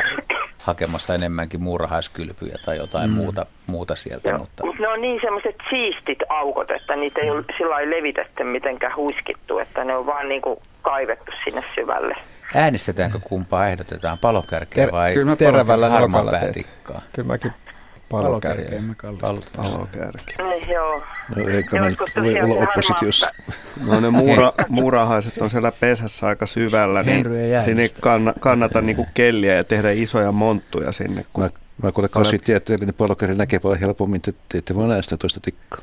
hakemassa enemmänkin muurahaiskylpyjä tai jotain mm. muuta, muuta sieltä. Joo. Mutta... Ne on niin semmoiset siistit aukot, että niitä ei ole sillä levitetty mitenkään huiskittu, että ne on vaan niin kuin kaivettu sinne syvälle. Äänestetäänkö kumpaa ehdotetaan, palokärkeä vai kyllä mä terävällä päätikkaa? Kyllä mäkin Palokärkeä. Palokärkeä. Niin, joo. No eikä mä voi olla oppositiossa. No ne muura, muurahaiset on siellä pesässä aika syvällä, niin sinne ei kannata niinku kelliä ja tehdä isoja monttuja sinne. Kun mä, mä kuulen kasvitieteellinen palokärki näkee paljon helpommin, että te ette voi näistä toista tikkaa.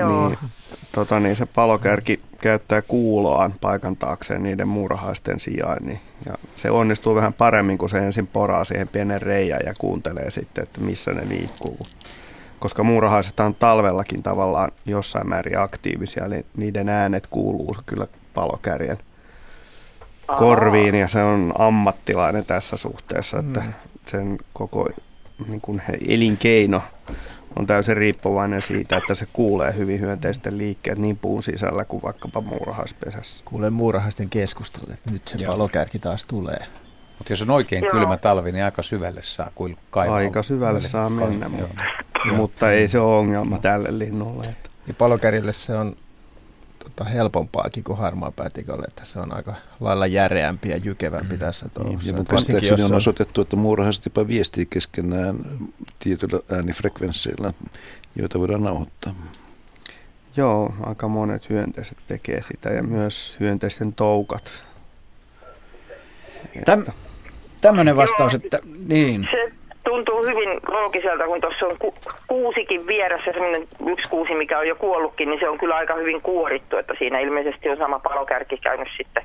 Joo. Niin, tota niin, se palokärki käyttää kuuloaan paikantaakseen niiden muurahaisten sijainnin. Ja se onnistuu vähän paremmin, kun se ensin poraa siihen pienen reijän ja kuuntelee sitten, että missä ne liikkuu. Koska muurahaiset on talvellakin tavallaan jossain määrin aktiivisia, eli niiden äänet kuuluu kyllä palokärjen korviin ja se on ammattilainen tässä suhteessa, että mm. sen koko niin kuin elinkeino on täysin riippuvainen siitä, että se kuulee hyvin hyönteisten liikkeet niin puun sisällä kuin vaikkapa muurahaispesässä. Kuulee muurahaisten keskustelut, että nyt se palokärki taas tulee. Mutta jos on oikein Joo. kylmä talvi, niin aika syvälle saa kaivaa. Aika syvälle saa mennä, mutta, mutta ei se ole ongelma tälle linnulle. Että. Ja palokärjelle se on tota, helpompaakin kuin harmaa päätikolle, että se on aika lailla järeämpi ja jykevämpi mm. tässä touhussa. Ja mun käsittääkseni on osoitettu, että muurahaiset jopa viestii keskenään tietyillä äänifrekvensseillä, joita voidaan nauhoittaa. Joo, aika monet hyönteiset tekee sitä ja myös hyönteisten toukat. Täm, tämmöinen vastaus, että niin. Se tuntuu hyvin loogiselta, kun tuossa on ku, kuusikin vieressä, semmoinen yksi kuusi, mikä on jo kuollutkin, niin se on kyllä aika hyvin kuorittu, että siinä ilmeisesti on sama palokärki käynyt sitten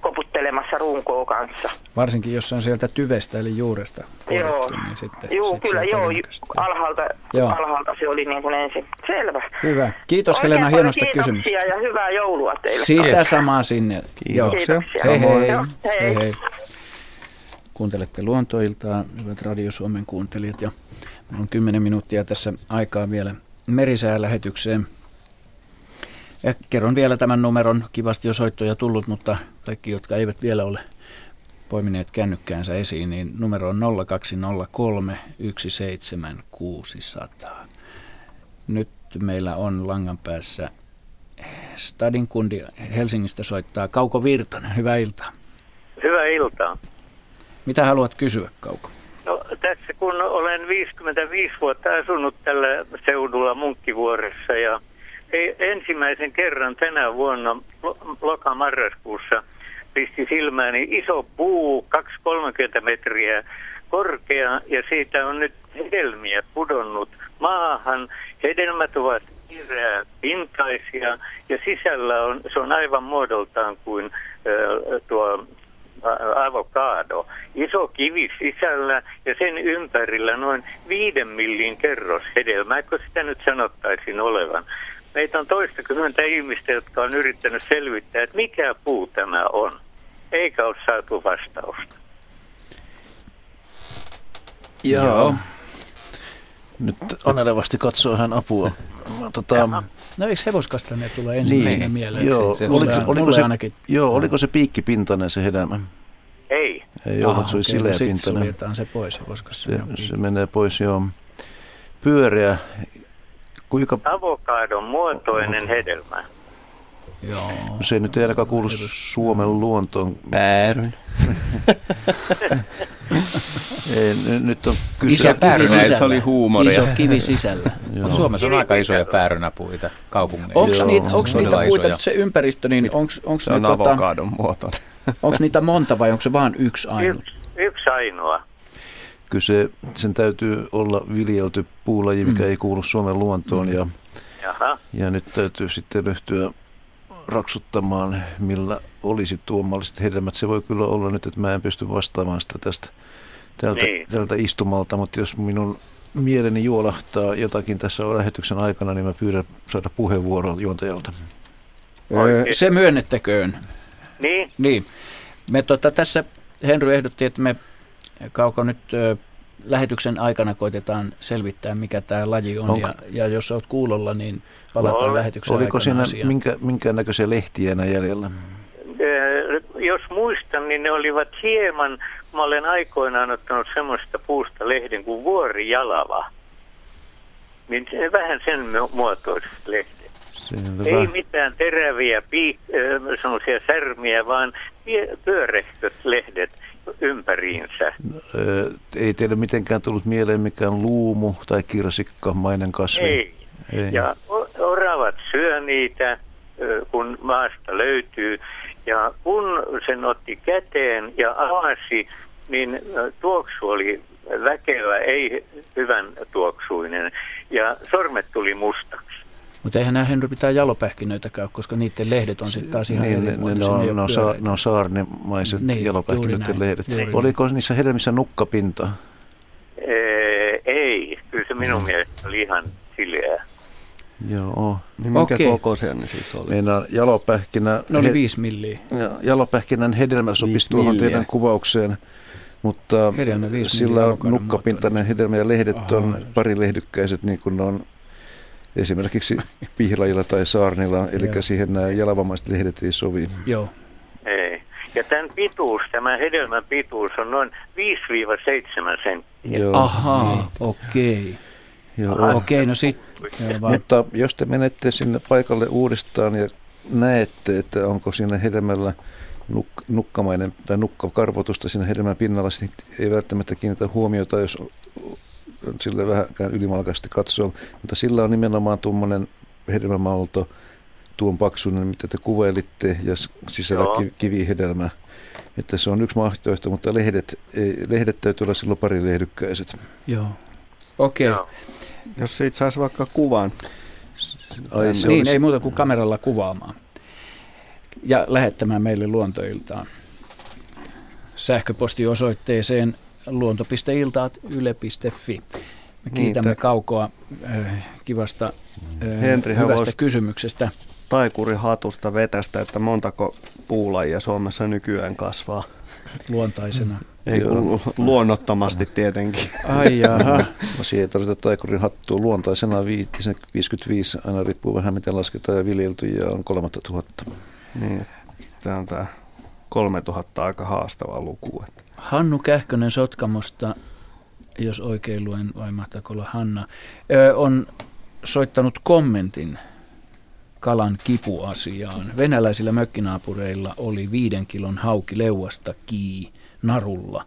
koputtelemassa runkoa kanssa. Varsinkin jos on sieltä tyvestä eli juuresta korjattu, joo. niin sitten... Joo, sit kyllä joo, alhaalta, joo. alhaalta se oli niin kuin ensin. Selvä. Hyvä. Kiitos Oikein Helena hienosta kysymyksestä. ja hyvää joulua teille. Sitä samaa sinne. Kiitoksia. Hei hei. hei hei. hei. Kuuntelette luontoiltaa, hyvät Radio Suomen kuuntelijat, ja on 10 minuuttia tässä aikaa vielä merisäälähetykseen. Ja kerron vielä tämän numeron, kivasti jo soittoja tullut, mutta kaikki, jotka eivät vielä ole poimineet kännykkäänsä esiin, niin numero on 0203 17600. Nyt meillä on langan päässä Stadin kundi Helsingistä soittaa Kauko Virtanen. Hyvää iltaa. Hyvää iltaa. Mitä haluat kysyä, Kauko? No, tässä kun olen 55 vuotta asunut tällä seudulla Munkkivuoressa ja ensimmäisen kerran tänä vuonna loka-marraskuussa pisti silmääni iso puu, 2-30 metriä korkea ja siitä on nyt hedelmiä pudonnut maahan. Hedelmät ovat pintaisia ja sisällä on, se on aivan muodoltaan kuin tuo avokado. Iso kivi sisällä ja sen ympärillä noin viiden millin kerros hedelmää, kun sitä nyt sanottaisiin olevan. Meitä on toistakymmentä ihmistä, jotka on yrittänyt selvittää, että mikä puu tämä on. Eikä ole saatu vastausta. Joo. Nyt anelevasti katsoo hän apua. Tota, no eikö hevoskastane tulee ensimmäisenä niin, mieleen? Joo, se, se, oliko, se, oliko, se, ainakin... joo, oliko se piikkipintainen se hedelmä? Ei. Ei ollut, se oli sileä pintainen. se pois hevoskastane. Se, se menee pois, joo. Pyöreä. Kuinka... Avokadon muotoinen hedelmä. Joo. Se nyt ei ainakaan kuulu Suomen luontoon. Pääryn. ei, nyt on kyse. Iso kivi sisällä. Se oli huumoria. Iso kivi sisällä. Mutta Suomessa on aika isoja päärynäpuita kaupungeissa. Onko niitä, onks niitä puita, isoja. se ympäristö, niin onko onks Se on tota, avokadon muotoinen. onko niitä monta vai onko se vain yksi ainoa? Yksi, yksi ainoa. Kyllä se, sen täytyy olla viljelty puulaji, mikä mm. ei kuulu Suomen luontoon. Mm. Ja, Jaha. ja nyt täytyy sitten ryhtyä raksuttamaan, millä olisi tuomalliset hedelmät. Se voi kyllä olla nyt, että mä en pysty vastaamaan sitä tästä tältä, niin. tältä istumalta, mutta jos minun mieleni juolahtaa jotakin tässä lähetyksen aikana, niin mä pyydän saada puheenvuoron juontajalta. Oikein. Se myönnettäköön. Niin. niin. Me tota, tässä Henry ehdotti, että me Kauko nyt ö, lähetyksen aikana koitetaan selvittää, mikä tämä laji on. Ja, ja jos olet kuulolla, niin palataan no, lähetyksen Oliko siinä asiaan. minkä, minkä näköisiä lehtiä enää jäljellä? Jos muistan, niin ne olivat hieman, mä olen aikoinaan ottanut semmoista puusta lehden kuin vuorijalava. Niin vähän sen muotoiset lehdet. Selvä. Ei mitään teräviä piik- semmoisia särmiä, vaan pyörehköt lehdet. ympäriinsä? Ei teille mitenkään tullut mieleen mikään luumu tai kirsikkamainen kasvi? Ei. Ei. Ja oravat syö niitä, kun maasta löytyy. Ja kun sen otti käteen ja avasi, niin tuoksu oli väkevä, ei hyvän tuoksuinen. Ja sormet tuli mustaksi. Mutta eihän nämä Henry pitää jalopähkinöitäkään, koska niiden lehdet on sitten taas ihan niin, ne, ne, ne, on, saa, ne on saarnemaiset niin, jalopähkinöiden lehdet. Niin. Oliko niissä hedelmissä nukkapinta? Ee, ei, kyllä se minun mielestä oli ihan sileää. Joo. Niin minkä Okei. kokoisia ne siis oli? Meidän jalopähkinä... Ne oli viisi milliä. Jalopähkinän hedelmä sopisi tuohon teidän kuvaukseen, mutta sillä on nukkapintainen hedelmä ja lehdet Aha, on parilehdykäiset niin kuin ne on esimerkiksi pihlajilla tai saarnilla, eli Joo. siihen nämä jalavamaiset lehdet ei sovi. Joo. Ei. Ja tämän pituus, tämä hedelmän pituus on noin 5-7 senttiä. Joo. Ahaa, okei. Okay. Okei, okay, no sitten. Mutta jos te menette sinne paikalle uudestaan ja näette, että onko siinä hedelmällä nuk- nukkamainen tai nukkakarvotusta siinä hedelmän pinnalla, niin ei välttämättä kiinnitä huomiota, jos sille vähänkään ylimalkaisesti katsoa, mutta sillä on nimenomaan tuommoinen hedelmämalto, tuon paksuinen, mitä te kuvailitte, ja sisällä Joo. kivihedelmä. Että se on yksi vaihtoehto, mutta lehdet, ei, lehdet täytyy olla silloin pari lehdykkäiset. Joo. Okei. Okay. Jos siitä saisi vaikka kuvan. Ai, niin, olisi... ei muuta kuin kameralla kuvaamaan. Ja lähettämään meille luontoiltaan sähköpostiosoitteeseen luonto.iltaat.yle.fi. Me kiitämme niin, Kaukoa äh, kivasta äh, Henri, hyvästä kysymyksestä. Taikuri hatusta vetästä, että montako puulajia Suomessa nykyään kasvaa? Luontaisena. Ei kun luonnottomasti tietenkin. Ai jaha. No siihen tarvitaan taikurin hattua luontaisena 55, aina riippuu vähän miten lasketaan ja viljelty ja on 3000. Niin, tämä on tämä 3000 aika haastava luku. Hannu Kähkönen Sotkamosta, jos oikein luen, vai mahtaako olla Hanna, on soittanut kommentin kalan kipuasiaan. Venäläisillä mökkinaapureilla oli viiden kilon hauki leuasta kii narulla.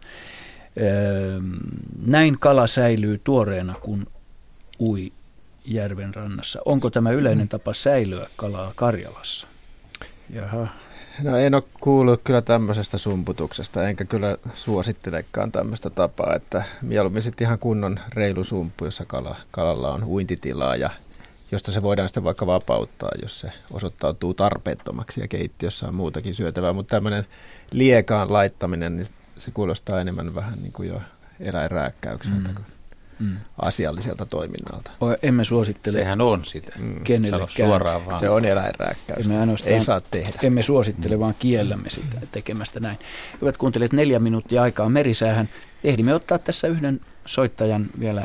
Näin kala säilyy tuoreena, kun ui järven rannassa. Onko tämä yleinen tapa säilyä kalaa Karjalassa? Jaha, No en ole kuullut kyllä tämmöisestä sumputuksesta, enkä kyllä suosittelekaan tämmöistä tapaa, että mieluummin sitten ihan kunnon reilu sumpu, jossa kala, kalalla on uintitilaa ja josta se voidaan sitten vaikka vapauttaa, jos se osoittautuu tarpeettomaksi ja keittiössä on muutakin syötävää, mutta tämmöinen liekaan laittaminen, niin se kuulostaa enemmän vähän niin kuin jo eläinrääkkäykseltä mm mm. asialliselta toiminnalta. O, emme suosittele. Sehän on sitä. Mm. Kenellekään. Suoraan vaan. Se on eläinrääkkäys. Ei saa tehdä. Emme suosittele, mm. vaan kiellämme sitä tekemästä näin. Hyvät kuuntelijat, neljä minuuttia aikaa merisäähän. Ehdimme ottaa tässä yhden soittajan vielä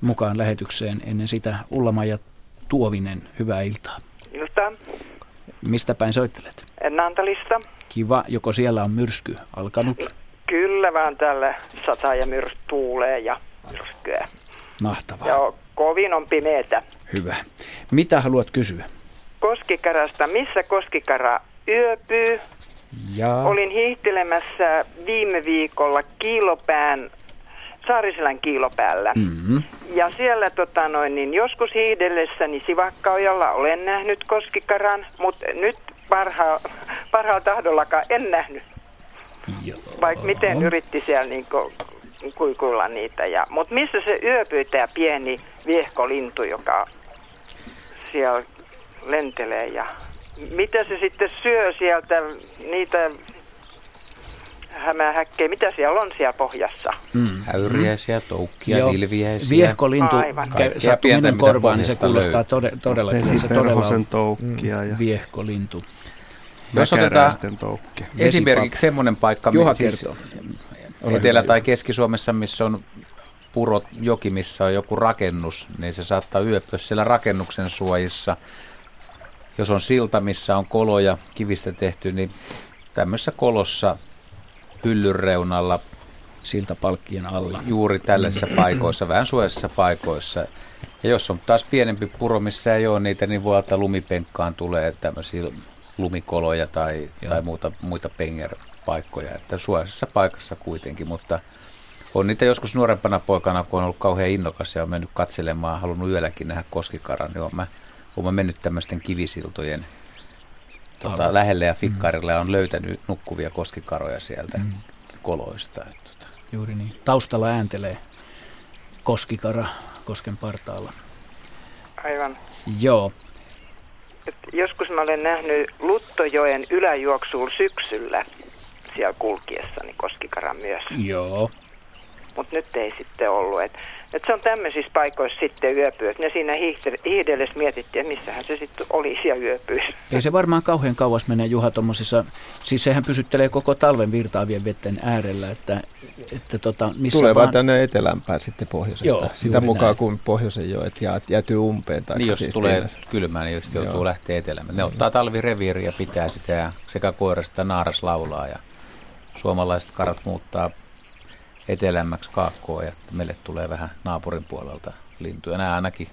mukaan lähetykseen. Ennen sitä Ullama ja Tuovinen, hyvää iltaa. Iltaa. Mistä päin soittelet? Nantalista. Kiva. Joko siellä on myrsky alkanut? Kyllä vaan tällä sata ja myrsky tuulee ja myrskyä. Mahtavaa. Ja kovin on pimeätä. Hyvä. Mitä haluat kysyä? Koskikarasta. Missä koskikara yöpyy? Ja... Olin hiihtelemässä viime viikolla kiilopään Saariselän kiilopäällä. Mm-hmm. Ja siellä tota noin, niin joskus hiihdellessäni Sivakkaojalla olen nähnyt koskikaran, mutta nyt parha, parhaalla tahdollakaan en nähnyt. Vaikka miten yritti siellä niin kuikuilla niitä. Ja, mutta missä se yöpyy tämä pieni viehkolintu, joka siellä lentelee ja mitä se sitten syö sieltä niitä hämähäkkejä, mitä siellä on siellä pohjassa? Mm. Häyriäisiä, toukkia, Joo. tilviäisiä. Viehkolintu sattuu minun korvaan, niin se kuulostaa tode, todella. Se todella on toukkia mm. ja viehkolintu. Jos otetaan esimerkiksi semmoinen paikka, Juha siis Etelä- tai Keski-Suomessa, missä on purot joki, missä on joku rakennus, niin se saattaa yöpyä siellä rakennuksen suojissa. Jos on silta, missä on koloja kivistä tehty, niin tämmöisessä kolossa hyllyn reunalla siltapalkkien alla. Juuri tällaisissa paikoissa, vähän suojaisissa paikoissa. Ja jos on taas pienempi puro, missä ei ole niitä, niin voi ottaa lumipenkkaan tulee tämmöisiä lumikoloja tai, tai muuta, muita penger, paikkoja, että suojaisessa paikassa kuitenkin, mutta on niitä joskus nuorempana poikana, kun on ollut kauhean innokas ja on mennyt katselemaan, halunnut yölläkin nähdä koskikaran, niin olen mä, olen mä mennyt tämmöisten kivisiltojen tota, lähelle ja fikkarille ja on löytänyt nukkuvia koskikaroja sieltä mm. koloista. Että, tota. Juuri niin. Taustalla ääntelee koskikara kosken partaalla. Aivan. Joo. Joskus mä olen nähnyt Luttojoen yläjuoksuun syksyllä siellä kulkiessani koskikaran myös. Joo. Mutta nyt ei sitten ollut. Et, et se on tämmöisissä paikoissa sitten yöpyy. Et ne siinä hiihdellessä mietittiin, että missähän se sitten oli siellä yöpyisi. Ei se varmaan kauhean kauas mene Juha tuommoisissa, siis sehän pysyttelee koko talven virtaavien vetten äärellä, että, että tota, missä Tulee vaan... tänne etelämpään sitten pohjoisesta. Joo, Sitä mukaan näin. kun pohjoisen joet jäätyy umpeen. Tai Niin jos siis tulee tiedät. kylmää, niin just joutuu lähteä etelämään. Ne ottaa talvireviiriä, pitää sitä ja sekä koirasta naaras laulaa ja suomalaiset karat muuttaa etelämmäksi kaakkoon ja meille tulee vähän naapurin puolelta lintuja. Nämä ainakin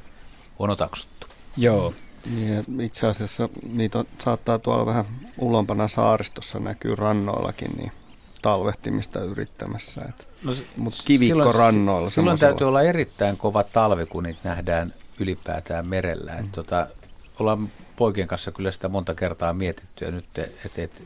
on otaksuttu. Joo. Niin, ja itse asiassa niitä on, saattaa tuolla vähän ulompana saaristossa näkyy rannoillakin niin talvehtimista yrittämässä. Et. No Mutta kivikko rannoilla. Silloin semmoisella- täytyy olla erittäin kova talvi, kun niitä nähdään ylipäätään merellä. Mm. Et tota, ollaan poikien kanssa kyllä sitä monta kertaa mietitty ja nyt, että et,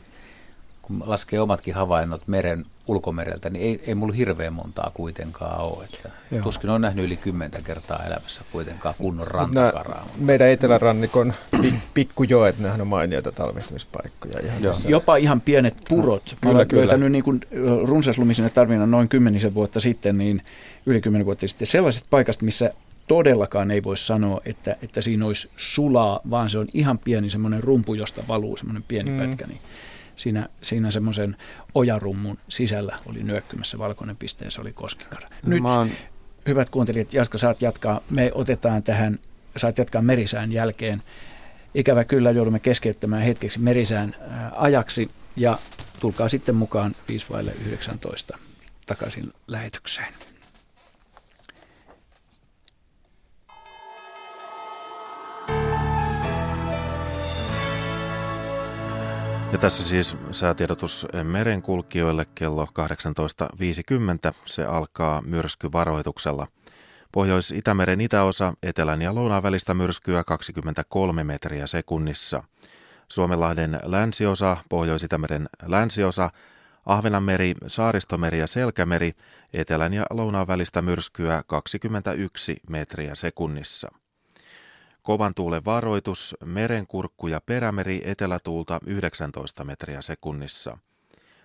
kun laskee omatkin havainnot meren ulkomereltä, niin ei, ei mulla hirveän montaa kuitenkaan ole. Että Joo. tuskin on nähnyt yli kymmentä kertaa elämässä kuitenkaan kunnon rantakaraa. meidän etelärannikon pi- pikkujoet, nehän on mainioita talvehtimispaikkoja. Ihan Joo. tässä- Jopa ihan pienet purot. Mä Kyllä, olen kyllä. löytänyt niin kuin runsaslumisena tarvina noin kymmenisen vuotta sitten, niin yli kymmenen vuotta sitten, sellaisesta paikasta, missä todellakaan ei voi sanoa, että, että siinä olisi sulaa, vaan se on ihan pieni semmoinen rumpu, josta valuu semmoinen pieni mm. pätkä, niin siinä, siinä semmoisen ojarummun sisällä oli nyökkymässä valkoinen piste ja se oli koskikara. Nyt, Mä oon, hyvät kuuntelijat, Jaska, saat jatkaa. Me otetaan tähän, saat jatkaa merisään jälkeen. Ikävä kyllä joudumme keskeyttämään hetkeksi merisään ää, ajaksi ja tulkaa sitten mukaan 5 vaille 19 takaisin lähetykseen. Ja tässä siis säätiedotus merenkulkijoille kello 18.50. Se alkaa myrskyvaroituksella. Pohjois-Itämeren itäosa, etelän ja lounaan välistä myrskyä 23 metriä sekunnissa. Suomenlahden länsiosa, Pohjois-Itämeren länsiosa, Ahvenanmeri, Saaristomeri ja Selkämeri, etelän ja lounaan välistä myrskyä 21 metriä sekunnissa. Kovan tuulen varoitus, merenkurkku ja perämeri etelätuulta 19 metriä sekunnissa.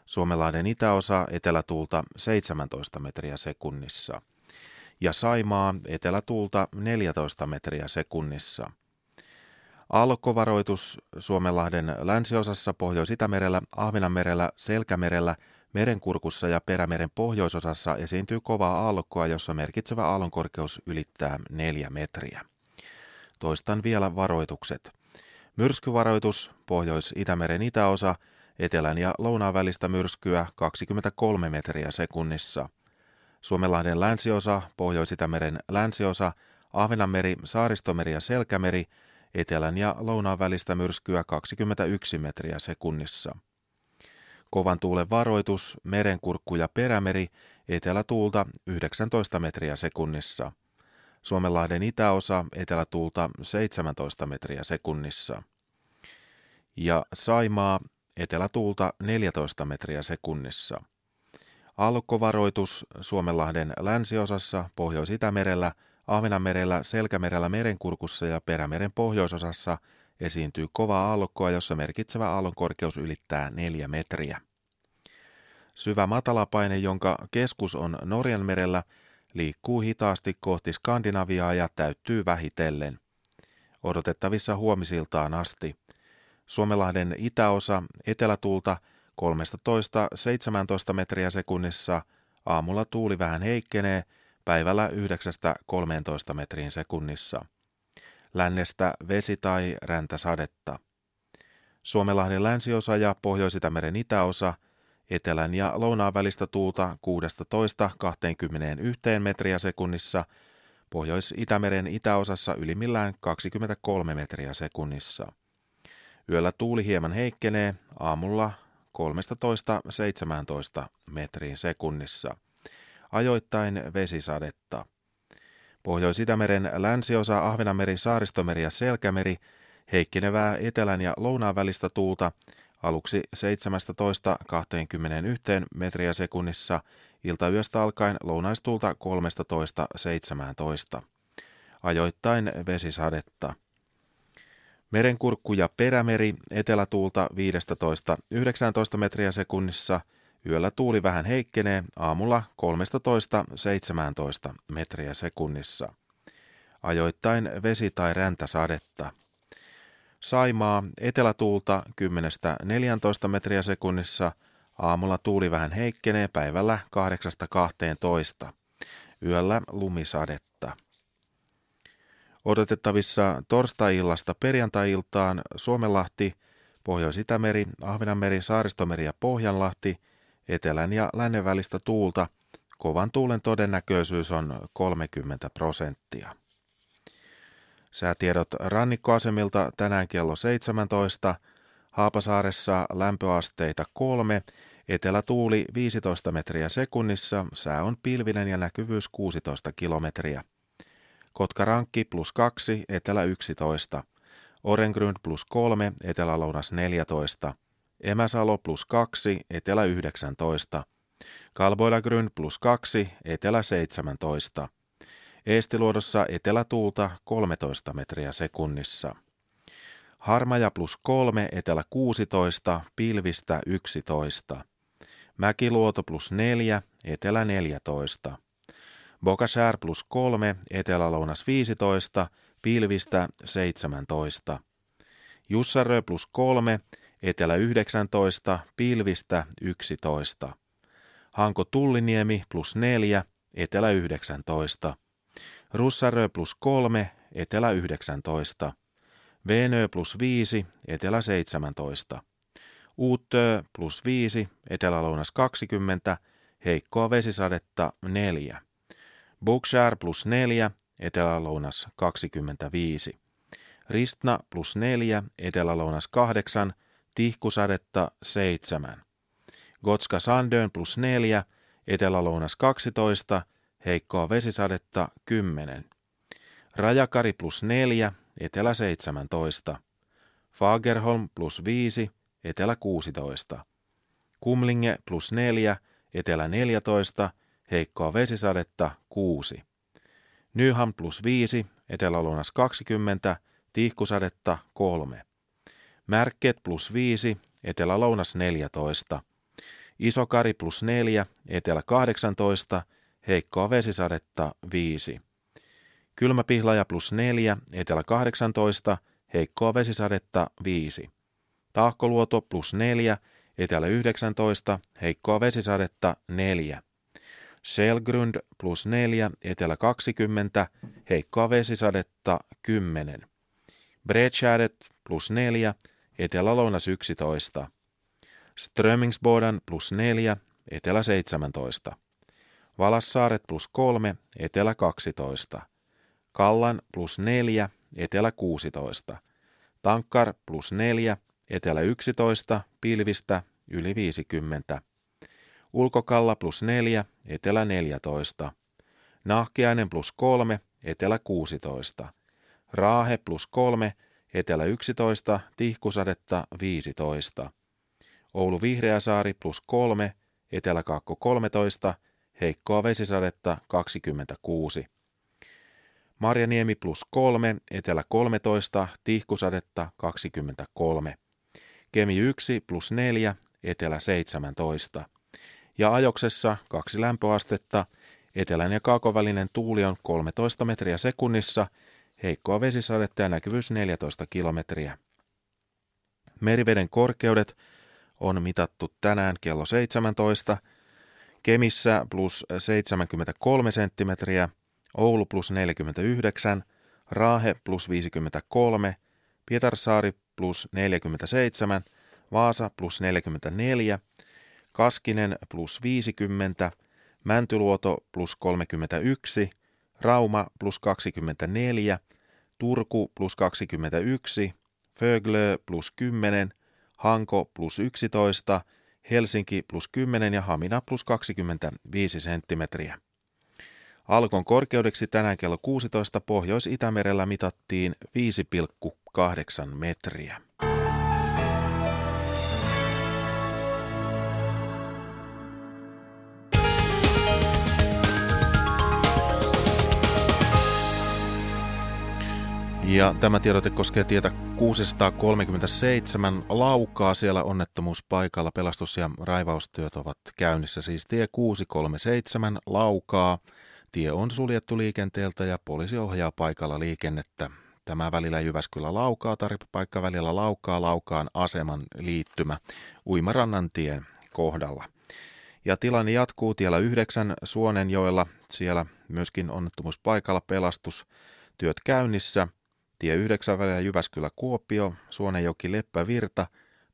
Suomenlahden itäosa etelätuulta 17 metriä sekunnissa. Ja Saimaa etelätuulta 14 metriä sekunnissa. Aallokkovaroitus Suomenlahden länsiosassa, Pohjois-Itämerellä, Ahvenanmerellä, Selkämerellä, Merenkurkussa ja Perämeren pohjoisosassa esiintyy kovaa aallokkoa, jossa merkitsevä aallonkorkeus ylittää 4 metriä. Toistan vielä varoitukset. Myrskyvaroitus, Pohjois-Itämeren itäosa, etelän ja lounaan välistä myrskyä 23 metriä sekunnissa. Suomenlahden länsiosa, Pohjois-Itämeren länsiosa, Ahvenanmeri, Saaristomeri ja Selkämeri, etelän ja lounaan välistä myrskyä 21 metriä sekunnissa. Kovan tuulen varoitus, merenkurkku ja perämeri, etelätuulta 19 metriä sekunnissa. Suomenlahden itäosa etelätuulta 17 metriä sekunnissa. Ja Saimaa etelätuulta 14 metriä sekunnissa. Aallokkovaroitus Suomenlahden länsiosassa, Pohjois-Itämerellä, Ahvenanmerellä, Selkämerellä, Merenkurkussa ja Perämeren pohjoisosassa esiintyy kovaa aallokkoa, jossa merkitsevä aallon korkeus ylittää 4 metriä. Syvä matalapaine, jonka keskus on Norjan merellä, liikkuu hitaasti kohti Skandinaviaa ja täyttyy vähitellen. Odotettavissa huomisiltaan asti. Suomenlahden itäosa etelätuulta 13-17 metriä sekunnissa, aamulla tuuli vähän heikkenee, päivällä 9-13 metriin sekunnissa. Lännestä vesi- tai räntäsadetta. Suomenlahden länsiosa ja Pohjois-Itämeren itäosa – etelän ja lounaan välistä tuulta 16-21 metriä sekunnissa, Pohjois-Itämeren itäosassa ylimmillään 23 metriä sekunnissa. Yöllä tuuli hieman heikkenee, aamulla 13-17 metriin sekunnissa. Ajoittain vesisadetta. Pohjois-Itämeren länsiosa Ahvenanmeri, Saaristomeri ja Selkämeri heikkenevää etelän ja lounaan välistä tuulta aluksi 17-21 metriä sekunnissa, iltayöstä alkaen lounaistulta 13-17. Ajoittain vesisadetta. Merenkurkku ja perämeri etelätuulta 15-19 metriä sekunnissa, yöllä tuuli vähän heikkenee, aamulla 13-17 metriä sekunnissa. Ajoittain vesi- tai räntäsadetta. Saimaa etelätuulta 10-14 metriä sekunnissa, aamulla tuuli vähän heikkenee päivällä 8-12. Yöllä lumisadetta. Odotettavissa torstai-illasta perjantai-iltaan Suomenlahti, Pohjois-Itämeri, Ahvenanmeri, Saaristomeri ja Pohjanlahti, etelän ja lännen välistä tuulta. Kovan tuulen todennäköisyys on 30 prosenttia. Säätiedot rannikkoasemilta tänään kello 17. Haapasaaressa lämpöasteita 3, etelätuuli 15 metriä sekunnissa, sää on pilvinen ja näkyvyys 16 kilometriä. Kotkarankki plus 2, etelä 11. Orengrund plus 3, etelä-lounas 14. Emäsalo plus 2, etelä 19. Kalboidagrund plus 2, etelä 17. Eestiluodossa etelätuulta 13 metriä sekunnissa. Harmaja plus 3, etelä 16, pilvistä 11. Mäkiluoto plus 4, etelä 14. Bokasär plus 3, etelä-lounas 15, pilvistä 17. Jussarö plus 3, etelä 19, pilvistä 11. Hanko Tulliniemi plus 4, etelä 19. Russarö plus 3, etelä 19. Venö plus 5, etelä 17. Uuttö plus 5, etelä-lounas 20, heikkoa vesisadetta 4. Bookshare plus 4, etelä-lounas 25. Ristna plus 4, etelä-lounas 8, tihkusadetta 7. Gotska Sandön plus 4, etelä-lounas 12, heikkoa vesisadetta 10. Rajakari plus 4, etelä 17. Fagerholm plus 5, etelä 16. Kumlinge plus 4, etelä 14, heikkoa vesisadetta 6. Nyham plus 5, etelälounas 20, tihkusadetta 3. Märket plus 5, etelä-lounas 14. Isokari plus 4, etelä 18, heikkoa vesisadetta 5. Kylmäpihlaja plus 4, etelä 18, heikkoa vesisadetta 5. Tahkoluoto plus 4, etelä 19, heikkoa vesisadetta 4. Selgrund plus 4, etelä 20, heikkoa vesisadetta 10. Bredskäret plus 4, etelä-lounas 11. Strömingsboden plus 4, etelä 17. Valassaaret plus 3, etelä 12. Kallan plus 4, etelä 16. Tankkar plus 4, etelä 11, pilvistä yli 50. Ulkokalla plus 4, etelä 14. Nahkiainen plus 3, etelä 16. Raahe plus 3, etelä 11, tihkusadetta 15. Oulu Vihreäsaari plus 3, etelä 13, heikkoa vesisadetta 26. Marjaniemi plus 3, etelä 13, tihkusadetta 23. Kemi 1 plus 4, etelä 17. Ja ajoksessa kaksi lämpöastetta, etelän ja kaakovälinen tuuli on 13 metriä sekunnissa, heikkoa vesisadetta ja näkyvyys 14 kilometriä. Meriveden korkeudet on mitattu tänään kello 17, Kemissä plus 73 senttimetriä, Oulu plus 49, Raahe plus 53, Pietarsaari plus 47, Vaasa plus 44, Kaskinen plus 50, Mäntyluoto plus 31, Rauma plus 24, Turku plus 21, Föglö plus 10, Hanko plus 11, Helsinki plus 10 ja Hamina plus 25 senttimetriä. Alkon korkeudeksi tänään kello 16 Pohjois-Itämerellä mitattiin 5,8 metriä. Ja tämä tiedote koskee tietä 637 Laukaa. Siellä onnettomuuspaikalla pelastus- ja raivaustyöt ovat käynnissä. Siis tie 637 Laukaa. Tie on suljettu liikenteeltä ja poliisi ohjaa paikalla liikennettä. Tämä välillä Jyväskylä Laukaa, tarpaikka välillä Laukaa Laukaan aseman liittymä Uimarannan tien kohdalla. Ja tilanne jatkuu tiellä 9 Suonenjoella. Siellä myöskin onnettomuuspaikalla pelastustyöt käynnissä – Tie 9 välillä Jyväskylä-Kuopio, Suonenjoki Leppävirta,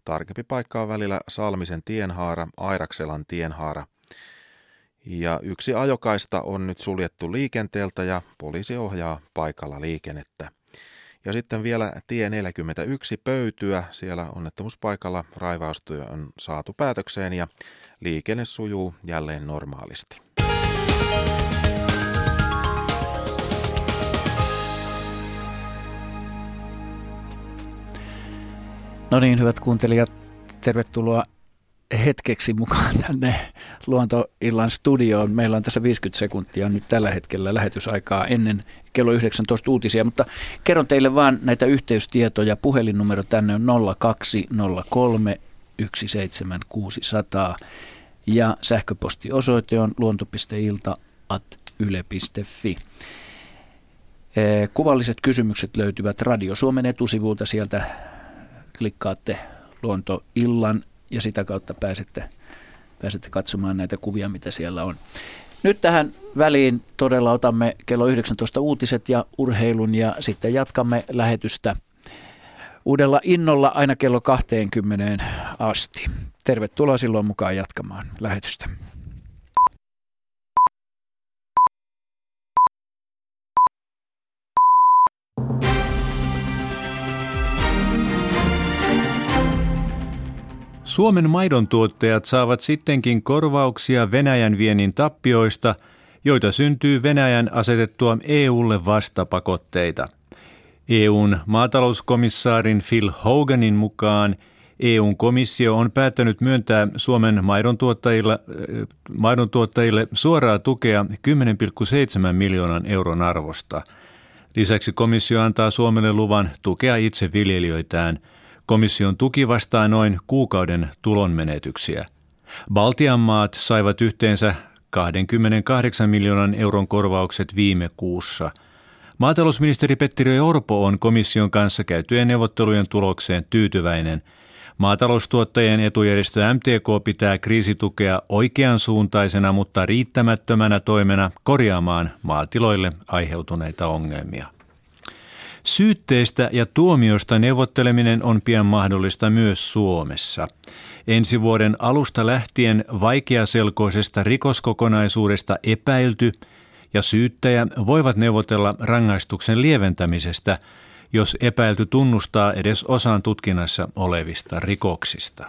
tarkempi paikka on välillä Salmisen tienhaara, Airakselan tienhaara. Ja yksi ajokaista on nyt suljettu liikenteeltä ja poliisi ohjaa paikalla liikennettä. Ja sitten vielä tie 41 pöytyä. Siellä onnettomuuspaikalla raivaustyö on saatu päätökseen ja liikenne sujuu jälleen normaalisti. No niin, hyvät kuuntelijat, tervetuloa hetkeksi mukaan tänne Luontoillan studioon. Meillä on tässä 50 sekuntia nyt tällä hetkellä lähetysaikaa ennen kello 19 uutisia, mutta kerron teille vaan näitä yhteystietoja. Puhelinnumero tänne on 0203 17600 ja sähköpostiosoite on luonto.ilta.yle.fi. Kuvalliset kysymykset löytyvät Radio Suomen etusivulta sieltä klikkaatte luontoillan ja sitä kautta pääsette, pääsette katsomaan näitä kuvia, mitä siellä on. Nyt tähän väliin todella otamme kello 19 uutiset ja urheilun ja sitten jatkamme lähetystä uudella innolla aina kello 20 asti. Tervetuloa silloin mukaan jatkamaan lähetystä. Suomen maidontuottajat saavat sittenkin korvauksia Venäjän viennin tappioista, joita syntyy Venäjän asetettua EUlle vastapakotteita. EUn maatalouskomissaarin Phil Hoganin mukaan EUn komissio on päättänyt myöntää Suomen maidontuottajille, äh, maidontuottajille suoraa tukea 10,7 miljoonan euron arvosta. Lisäksi komissio antaa Suomelle luvan tukea itse viljelijöitään – Komission tuki vastaa noin kuukauden tulonmenetyksiä. Baltian maat saivat yhteensä 28 miljoonan euron korvaukset viime kuussa. Maatalousministeri Petteri Orpo on komission kanssa käytyjen neuvottelujen tulokseen tyytyväinen. Maataloustuottajien etujärjestö MTK pitää kriisitukea oikeansuuntaisena, mutta riittämättömänä toimena korjaamaan maatiloille aiheutuneita ongelmia. Syytteistä ja tuomiosta neuvotteleminen on pian mahdollista myös Suomessa. Ensi vuoden alusta lähtien vaikeaselkoisesta rikoskokonaisuudesta epäilty ja syyttäjä voivat neuvotella rangaistuksen lieventämisestä, jos epäilty tunnustaa edes osan tutkinnassa olevista rikoksista.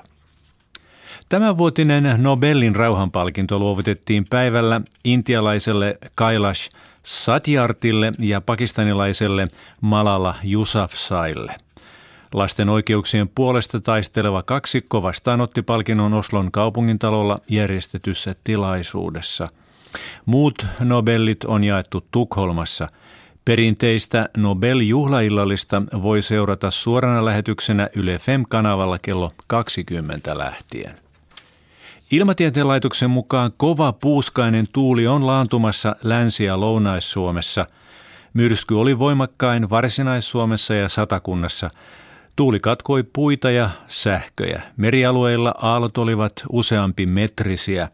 Tämänvuotinen Nobelin rauhanpalkinto luovutettiin päivällä intialaiselle Kailash Satyartille ja pakistanilaiselle Malala Yousafzaille. Lasten oikeuksien puolesta taisteleva kaksikko vastaanotti palkinnon Oslon kaupungintalolla järjestetyssä tilaisuudessa. Muut Nobellit on jaettu Tukholmassa. Perinteistä Nobel-juhlaillallista voi seurata suorana lähetyksenä Yle Fem-kanavalla kello 20 lähtien. Ilmatieteen laitoksen mukaan kova puuskainen tuuli on laantumassa Länsi- ja Lounais-Suomessa. Myrsky oli voimakkain Varsinais-Suomessa ja Satakunnassa. Tuuli katkoi puita ja sähköjä. Merialueilla aallot olivat useampi metrisiä.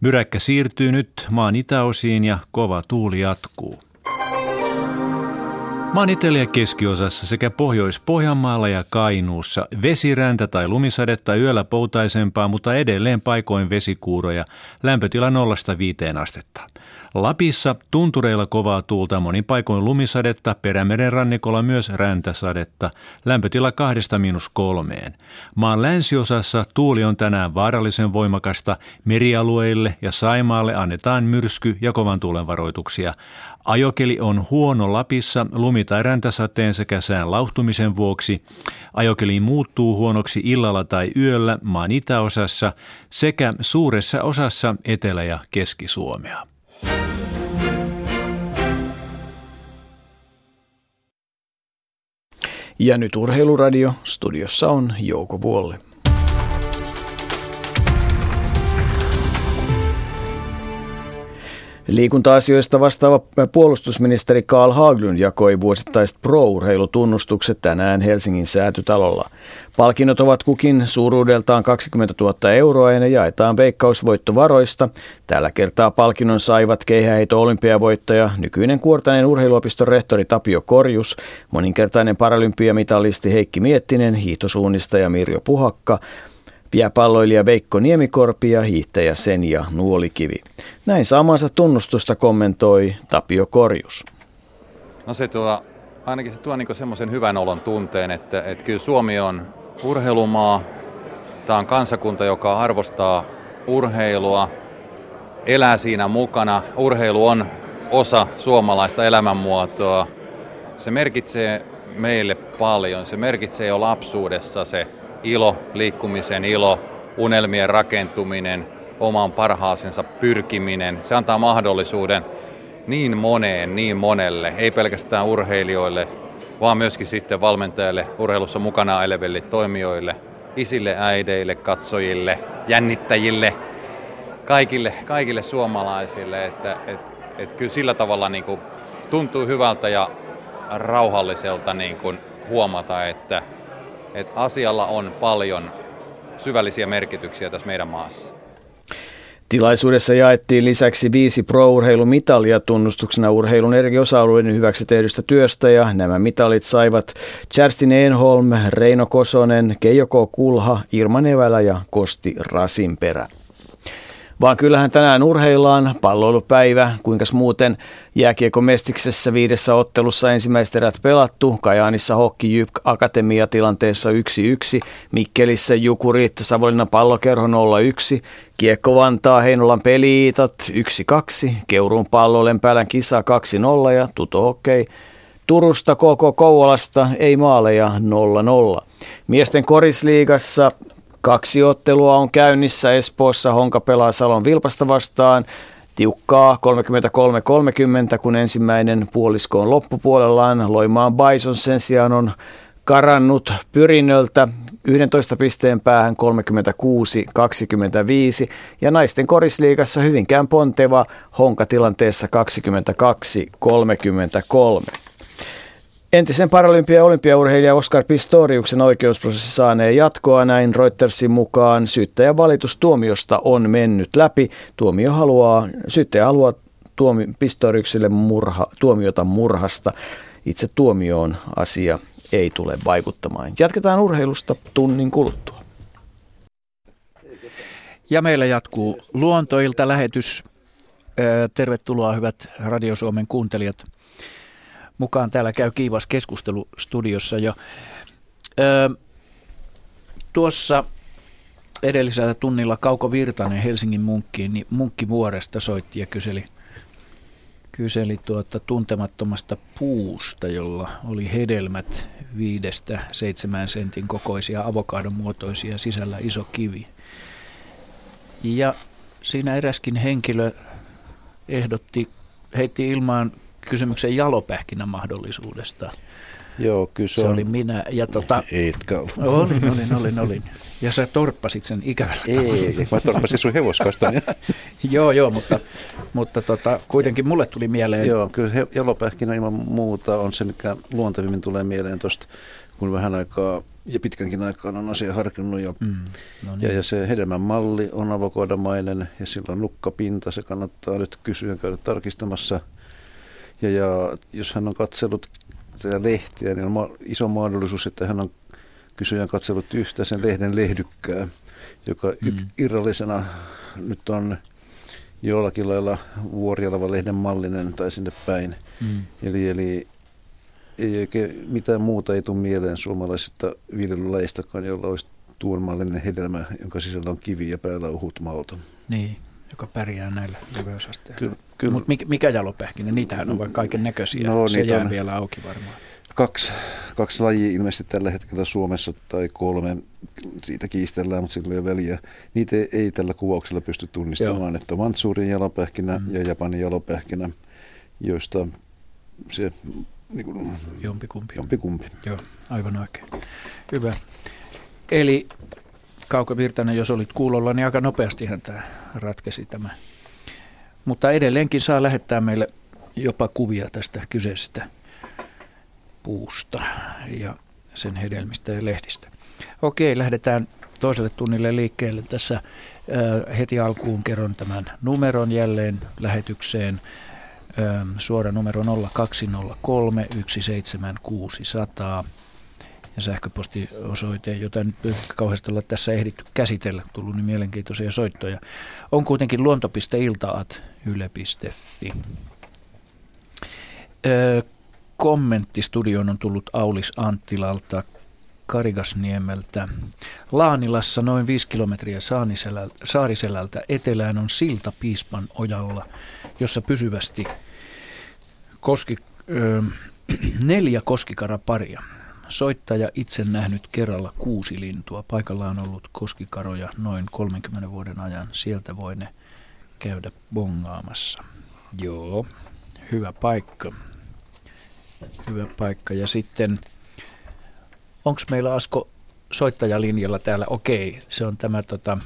Myräkkä siirtyy nyt maan itäosiin ja kova tuuli jatkuu. Maan ja keskiosassa sekä Pohjois-Pohjanmaalla ja Kainuussa vesiräntä tai lumisadetta yöllä poutaisempaa, mutta edelleen paikoin vesikuuroja, lämpötila 0-5 astetta. Lapissa tuntureilla kovaa tuulta monin paikoin lumisadetta, perämeren rannikolla myös räntäsadetta, lämpötila kahdesta miinus kolmeen. Maan länsiosassa tuuli on tänään vaarallisen voimakasta, merialueille ja Saimaalle annetaan myrsky- ja kovan tuulen varoituksia. Ajokeli on huono Lapissa lumi- tai räntäsateen sekä sään lauhtumisen vuoksi. Ajokeli muuttuu huonoksi illalla tai yöllä maan itäosassa sekä suuressa osassa Etelä- ja Keski-Suomea. Ja nyt Urheiluradio. Studiossa on Jouko Vuolle. Liikunta-asioista vastaava puolustusministeri Karl Haglund jakoi vuosittaiset pro-urheilutunnustukset tänään Helsingin säätytalolla. Palkinnot ovat kukin suuruudeltaan 20 000 euroa ja ne jaetaan veikkausvoittovaroista. Tällä kertaa palkinnon saivat keihäheito olympiavoittaja, nykyinen Kuortainen urheiluopiston rehtori Tapio Korjus, moninkertainen paralympiamitalisti Heikki Miettinen, hiihtosuunnistaja Mirjo Puhakka, Jääpalloilija Veikko Niemikorpi ja hiihtäjä Senja Nuolikivi. Näin saamansa tunnustusta kommentoi Tapio Korjus. No se tuo, ainakin se tuo niin semmoisen hyvän olon tunteen, että, että kyllä Suomi on urheilumaa. Tämä on kansakunta, joka arvostaa urheilua, elää siinä mukana. Urheilu on osa suomalaista elämänmuotoa. Se merkitsee meille paljon. Se merkitsee jo lapsuudessa se ilo, liikkumisen ilo, unelmien rakentuminen, oman parhaasensa pyrkiminen. Se antaa mahdollisuuden niin moneen, niin monelle, ei pelkästään urheilijoille, vaan myöskin sitten valmentajille, urheilussa mukana eleville toimijoille, isille, äideille, katsojille, jännittäjille, kaikille, kaikille suomalaisille. Että, et, et kyllä sillä tavalla niin kuin tuntuu hyvältä ja rauhalliselta niin kuin huomata, että että asialla on paljon syvällisiä merkityksiä tässä meidän maassa. Tilaisuudessa jaettiin lisäksi viisi pro-urheilumitalia tunnustuksena urheilun eri osa-alueiden hyväksi tehdystä työstä ja nämä mitalit saivat Kerstin Enholm, Reino Kosonen, Keijo. Kulha, Irma Nevälä ja Kosti Rasinperä. Vaan kyllähän tänään urheillaan palloilupäivä, kuinka muuten jääkiekko Mestiksessä viidessä ottelussa ensimmäiset erät pelattu, Kajaanissa Hokki Jyp Akatemia tilanteessa 1-1, Mikkelissä Jukurit Savonlinnan pallokerho 0-1, Kiekko Vantaa Heinolan peliitat 1-2, Keuruun pallo Lempälän kisa 2-0 ja Tuto Hokkei Turusta KK Kouvolasta ei maaleja 0-0. Miesten korisliigassa Kaksi ottelua on käynnissä Espoossa. Honka pelaa Salon Vilpasta vastaan. Tiukkaa 33-30, kun ensimmäinen puolisko on loppupuolellaan. Loimaan Bison sen sijaan on karannut pyrinnöltä 11 pisteen päähän 36-25 ja naisten korisliigassa hyvinkään ponteva Honka tilanteessa 22-33. Entisen paralympia- ja olympiaurheilija Oskar Pistoriuksen oikeusprosessi saanee jatkoa näin Reutersin mukaan. Syyttäjän valitus tuomiosta on mennyt läpi. Tuomio haluaa, syyttäjä haluaa tuomi, Pistoriukselle murha, tuomiota murhasta. Itse tuomioon asia ei tule vaikuttamaan. Jatketaan urheilusta tunnin kuluttua. Ja meillä jatkuu luontoilta lähetys. Tervetuloa hyvät Radio Suomen kuuntelijat mukaan. Täällä käy kiivas keskustelu studiossa jo. Öö, tuossa edellisellä tunnilla Kauko Virtanen Helsingin munkkiin, niin munkkivuoresta soitti ja kyseli, kyseli tuota tuntemattomasta puusta, jolla oli hedelmät viidestä seitsemän sentin kokoisia avokadon muotoisia sisällä iso kivi. Ja siinä eräskin henkilö ehdotti, heitti ilmaan kysymyksen jalopähkinän mahdollisuudesta. Joo, kyllä se, se on... oli minä. Ja tota, Etkä ollut. Olin, olin, olin, olin. Ja sä torppasit sen ikävällä Ei, mä torppasin sun hevoskasta. joo, joo, mutta, mutta tota, kuitenkin mulle tuli mieleen. Joo, kyllä he, jalopähkinä ilman muuta on se, mikä luontevimmin tulee mieleen tuosta, kun vähän aikaa ja pitkänkin aikaan on asia harkinnut. Ja, mm, no niin. ja, ja se hedelmän malli on avokodomainen ja sillä on nukkapinta. Se kannattaa nyt kysyä käydä tarkistamassa – ja, ja jos hän on katsellut tätä lehtiä, niin on iso mahdollisuus, että hän on kysyjän katsellut yhtä sen lehden lehdykkää, joka mm. irrallisena nyt on jollakin lailla Vuorialava-lehden mallinen tai sinne päin. Mm. Eli, eli ei oikein mitään muuta ei tule mieleen suomalaisista viljelylaistakaan, jolla olisi tuon mallinen hedelmä, jonka sisällä on kivi ja päällä uhut malta. Niin, joka pärjää näillä leveysasteilla. Kyllä, kyllä. Mutta mikä, mikä jalopähkinä? Niitähän on vaikka kaiken näköisiä. No, Se jää on vielä auki varmaan. Kaksi, kaksi lajia ilmeisesti tällä hetkellä Suomessa tai kolme, siitä kiistellään, mutta sillä ei väliä. Niitä ei, ei tällä kuvauksella pysty tunnistamaan, Joo. että on Mansurin jalopähkinä mm. ja Japanin jalopähkinä, joista se niin kuin, jompikumpi. jompikumpi. Joo, aivan oikein. Hyvä. Eli Kauko Virtanen, jos olit kuulolla, niin aika nopeastihan tämä ratkesi tämä. Mutta edelleenkin saa lähettää meille jopa kuvia tästä kyseisestä puusta ja sen hedelmistä ja lehdistä. Okei, lähdetään toiselle tunnille liikkeelle. Tässä heti alkuun kerron tämän numeron jälleen lähetykseen. Äh, suora numero 0203 17600 ja sähköpostiosoite, jota nyt kauheasti olla tässä ehditty käsitellä, tullut niin mielenkiintoisia soittoja, on kuitenkin luonto.iltaat yle.fi. Öö, kommentti studioon on tullut Aulis Anttilalta Karigasniemeltä. Laanilassa noin 5 kilometriä Saariselältä etelään on silta Piispan ojalla, jossa pysyvästi koski, ö, neljä koskikaraparia. Soittaja itse nähnyt kerralla kuusi lintua. Paikalla on ollut koskikaroja noin 30 vuoden ajan. Sieltä voi ne käydä bongaamassa. Joo, hyvä paikka. Hyvä paikka. Ja sitten, onko meillä Asko soittajalinjalla täällä? Okei, se on tämä tota,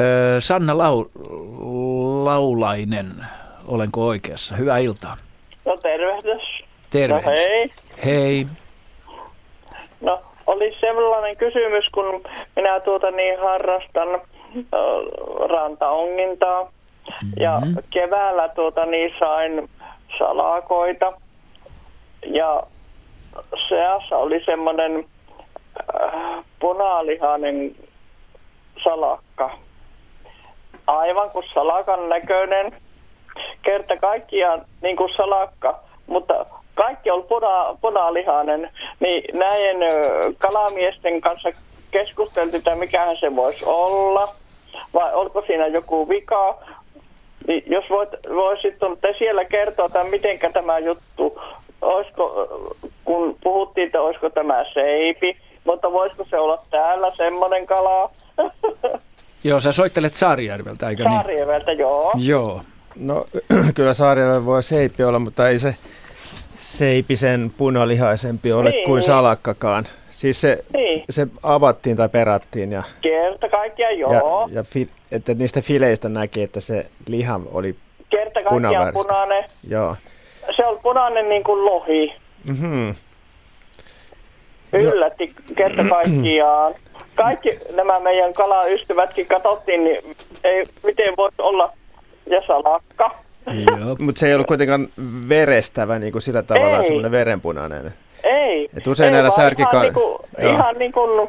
öö, Sanna Lau, Laulainen. Olenko oikeassa? Hyvää iltaa. No tervehdys. Terve. No hei. Hei. No oli sellainen kysymys, kun minä tuota niin harrastan äh, rantaongintaa. Mm-hmm. Ja keväällä tuota niin sain salakoita. Ja seassa oli semmoinen äh, punalihainen salakka. Aivan kuin salakan näköinen. Kerta kaikkiaan niin kuin salakka, mutta kaikki on puna, punalihainen, niin näiden kalamiesten kanssa keskusteltiin, että mikähän se voisi olla, vai onko siinä joku vika. Niin jos voit, voisitte te siellä kertoa, että miten tämä juttu, olisiko, kun puhuttiin, että olisiko tämä seipi, mutta voisiko se olla täällä semmoinen kala? Joo, sä soittelet Saarijärveltä, eikö niin? Saarijärveltä, joo. Joo. No kyllä Saarijärveltä voi seipi olla, mutta ei se, seipisen punalihaisempi ole niin. kuin salakkakaan. Siis se, niin. se avattiin tai perattiin. Ja, Kerta kaikkiaan joo. Ja, ja fi, että niistä fileistä näki, että se liha oli Kerta kaikkiaan punainen. Joo. Se on punainen niin kuin lohi. Mm-hmm. Yllätti kerta kaikkiaan. Kaikki nämä meidän kalaystävätkin katsottiin, niin ei, miten voisi olla ja salakka. Mutta se ei ollut kuitenkaan verestävä niin kuin sillä tavalla, ei. semmoinen verenpunainen. Ei. Et usein ei, näillä särkika... Ihan, niinku, ihan niin kuin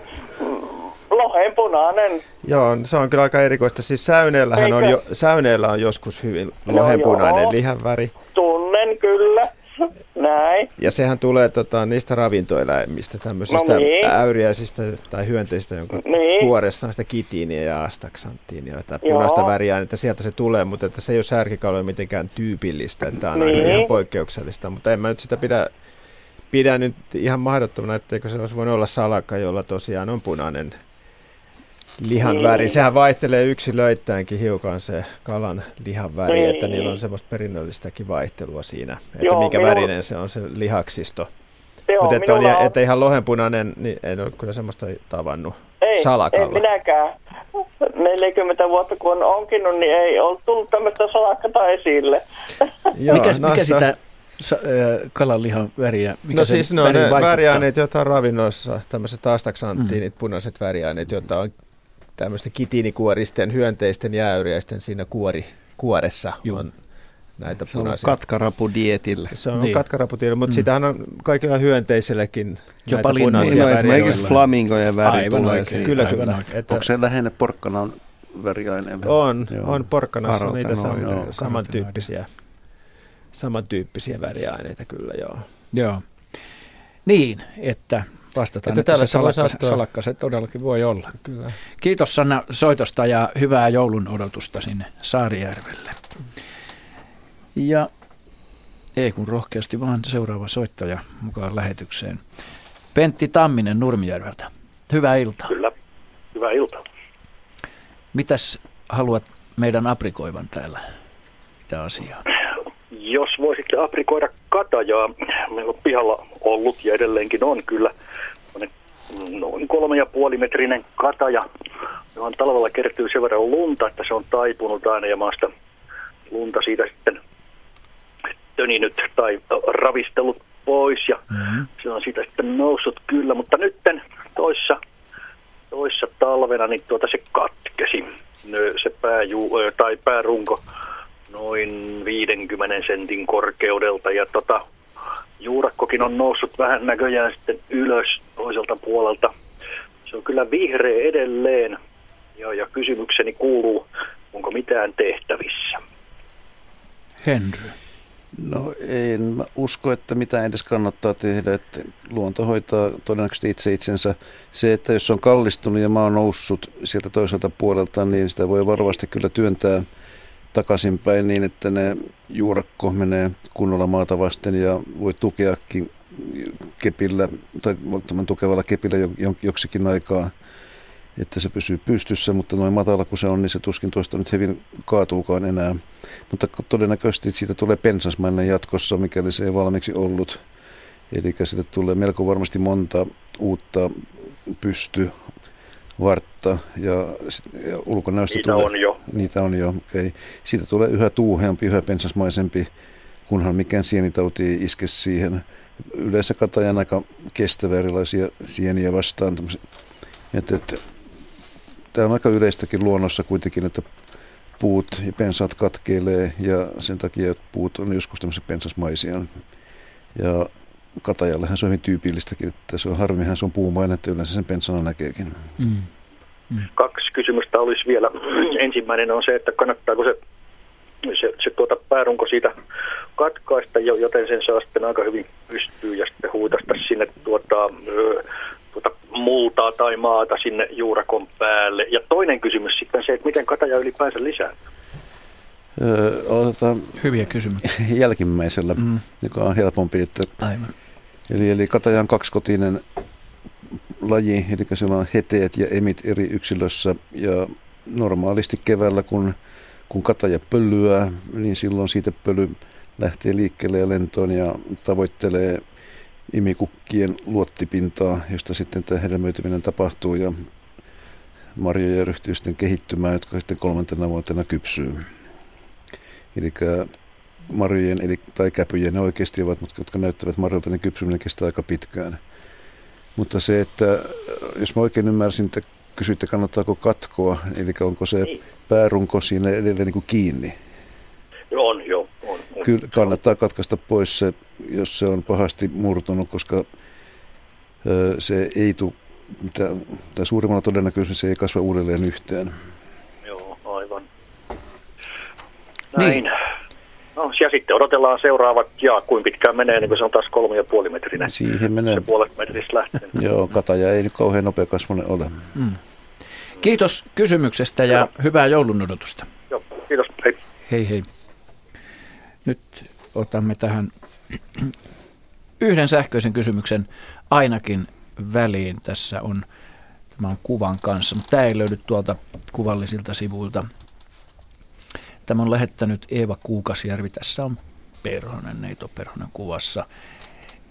lohenpunainen. Joo, se on kyllä aika erikoista. Siis säyneellähän on, jo, säyneellä on joskus hyvin lohenpunainen no, lihanväri. Tunnen kyllä. Näin. Ja sehän tulee tota, niistä ravintoeläimistä, tämmöisistä no niin. äyriäisistä tai hyönteistä, jonka niin. kuoressa on sitä kitiiniä ja astaksanttiinia tai punaista väriä, että sieltä se tulee, mutta että se ei ole särkikaloille mitenkään tyypillistä, että on niin. ihan poikkeuksellista, mutta en mä nyt sitä pidä, pidä nyt ihan mahdottomana, etteikö se olisi voinut olla salakka, jolla tosiaan on punainen lihan niin. väri. Sehän vaihtelee yksilöittäänkin hiukan se kalan lihan väri, niin. että niillä on semmoista perinnöllistäkin vaihtelua siinä, että Joo, mikä minun... värinen se on se lihaksisto. Mutta että, on, on... että ihan lohenpunainen, niin en ole kyllä semmoista tavannut ei, salakalla. Ei minäkään. 40 vuotta kun on onkinut, niin ei ole tullut tämmöistä salakata esille. Joo, Mikäs, no, mikä sitä sa- kalanlihan väriä? Mikä no siis no, ne väriaineet, joita on ravinnoissa, tämmöiset astaksanttiinit, mm. punaiset väriaineet, joita on tämmöisten kitiinikuoristen, hyönteisten ja äyriäisten siinä kuori, kuoressa Joo. on näitä se punaisia. Se on katkarapudietillä. Se on niin. katkarapudietillä, mutta mm. sitähän on kaikilla hyönteisilläkin Jopa näitä punaisia niin, no, Esimerkiksi flamingojen väri Aivan tulee oikein. Kyllä, kyllä. Että... Onko se lähinnä porkkanan väriaine. On, joo. on porkkanassa niitä sam- samantyyppisiä, samantyyppisiä väriaineita kyllä, joo. Joo. Niin, että vastataan, että, että se salakka, salakka se todellakin voi olla. Kyllä. Kiitos Sanna soitosta ja hyvää joulun odotusta sinne Saarijärvelle. Ja ei kun rohkeasti vaan seuraava soittaja mukaan lähetykseen. Pentti Tamminen Nurmijärveltä. Hyvää iltaa. Kyllä, hyvää iltaa. Mitäs haluat meidän aprikoivan täällä? Mitä asiaa? Jos voisitte aprikoida katajaa, meillä on pihalla ollut ja edelleenkin on kyllä. Noin kolme ja puoli metrinen kataja, johon talvella kertyy sen verran lunta, että se on taipunut aina ja maasta lunta siitä sitten töninyt tai ravistellut pois ja mm-hmm. se on siitä sitten noussut kyllä, mutta nytten toissa, toissa talvena niin tuota se katkesi. Se pääju, tai päärunko noin 50 sentin korkeudelta ja tota, juurakkokin on noussut vähän näköjään sitten ylös toiselta puolelta. Se on kyllä vihreä edelleen ja, ja kysymykseni kuuluu, onko mitään tehtävissä? Henry. No en mä usko, että mitä edes kannattaa tehdä, että luonto hoitaa todennäköisesti itse itsensä. Se, että jos on kallistunut ja maa on noussut sieltä toiselta puolelta, niin sitä voi varovasti kyllä työntää takaisinpäin niin, että ne juurakko menee kunnolla maata vasten ja voi tukeakin kepillä tai tukevalla kepillä joksikin aikaa että se pysyy pystyssä, mutta noin matala kuin se on, niin se tuskin tuosta nyt hyvin kaatuukaan enää. Mutta todennäköisesti siitä tulee pensasmainen jatkossa, mikäli se ei valmiiksi ollut. Eli sille tulee melko varmasti monta uutta pysty vartta ja, ja ulkonäöstä Niitä tulee, on jo. Niitä on jo, okei. Okay. Siitä tulee yhä tuuheampi, yhä pensasmaisempi, kunhan mikään sienitauti ei iske siihen. Yleensä katajan aika kestävä erilaisia sieniä vastaan. Että, että tämä on aika yleistäkin luonnossa kuitenkin, että puut ja pensaat katkeilee ja sen takia että puut on joskus tämmöisiä pensasmaisia. Ja katajallehan se on hyvin tyypillistäkin, että se on harmihan se on puumainen, että yleensä sen pensana näkeekin. Mm. Mm. Kaksi kysymystä olisi vielä. Ensimmäinen on se, että kannattaako se, se, se tuota päärunko siitä katkaista, joten sen saa sitten aika hyvin pystyy ja sitten huutasta sinne tuota, tuota multaa tai maata sinne juurakon päälle. Ja toinen kysymys sitten se, että miten kataja ylipäänsä lisää? Öö, Hyviä kysymyksiä. jälkimmäisellä, mm. joka on helpompi. Että, Aivan. Eli, eli kataja on kaksikotinen laji, eli sillä on heteet ja emit eri yksilössä. Ja normaalisti keväällä, kun, kun kataja pölyää, niin silloin siitä pöly lähtee liikkeelle ja lentoon ja tavoittelee imikukkien luottipintaa, josta sitten tämä hedelmöityminen tapahtuu ja marjoja ryhtyy sitten kehittymään, jotka sitten kolmantena vuotena kypsyy. Eli marjojen eli, tai käpyjen ne oikeasti ovat, mutta jotka näyttävät marjoilta, niin kypsyminen kestää aika pitkään. Mutta se, että jos mä oikein ymmärsin, että kysyitte kannattaako katkoa, eli onko se niin. päärunko siinä edelleen niin kuin kiinni? On, joo. On, on. Kyllä kannattaa katkaista pois se jos se on pahasti murtunut, koska se ei tule, tai suurimmalla todennäköisesti se ei kasva uudelleen yhteen. Joo, aivan. Näin. Niin. No, ja sitten odotellaan seuraavat, ja kuin pitkään menee, niin kuin se on taas kolme ja puoli metrinen. Siihen menee. Se puolet metristä lähtee. Joo, kataja ei nyt kauhean nopea kasvunen ole. Mm. Kiitos kysymyksestä ja Joo. hyvää joulun odotusta. Joo, kiitos. Hei. Hei hei. Nyt otamme tähän yhden sähköisen kysymyksen ainakin väliin. Tässä on, tämä on kuvan kanssa, mutta tämä ei löydy tuolta kuvallisilta sivuilta. Tämä on lähettänyt Eeva Kuukasjärvi. Tässä on Perhonen, Neito Perhonen kuvassa.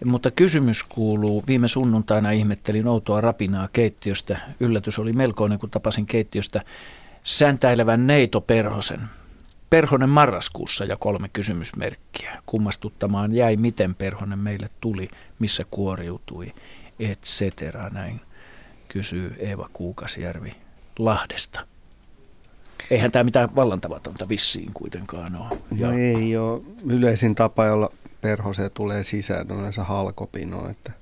Mutta kysymys kuuluu, viime sunnuntaina ihmettelin outoa rapinaa keittiöstä. Yllätys oli melkoinen, kun tapasin keittiöstä säntäilevän Neito Perhosen. Perhonen marraskuussa ja kolme kysymysmerkkiä. Kummastuttamaan jäi, miten Perhonen meille tuli, missä kuoriutui, et cetera. Näin kysyy Eeva Kuukasjärvi Lahdesta. Eihän tämä mitään vallantavatonta vissiin kuitenkaan ole. No ei ole. Yleisin tapa, jolla perhoseen tulee sisään, on yleensä halkopino. Että,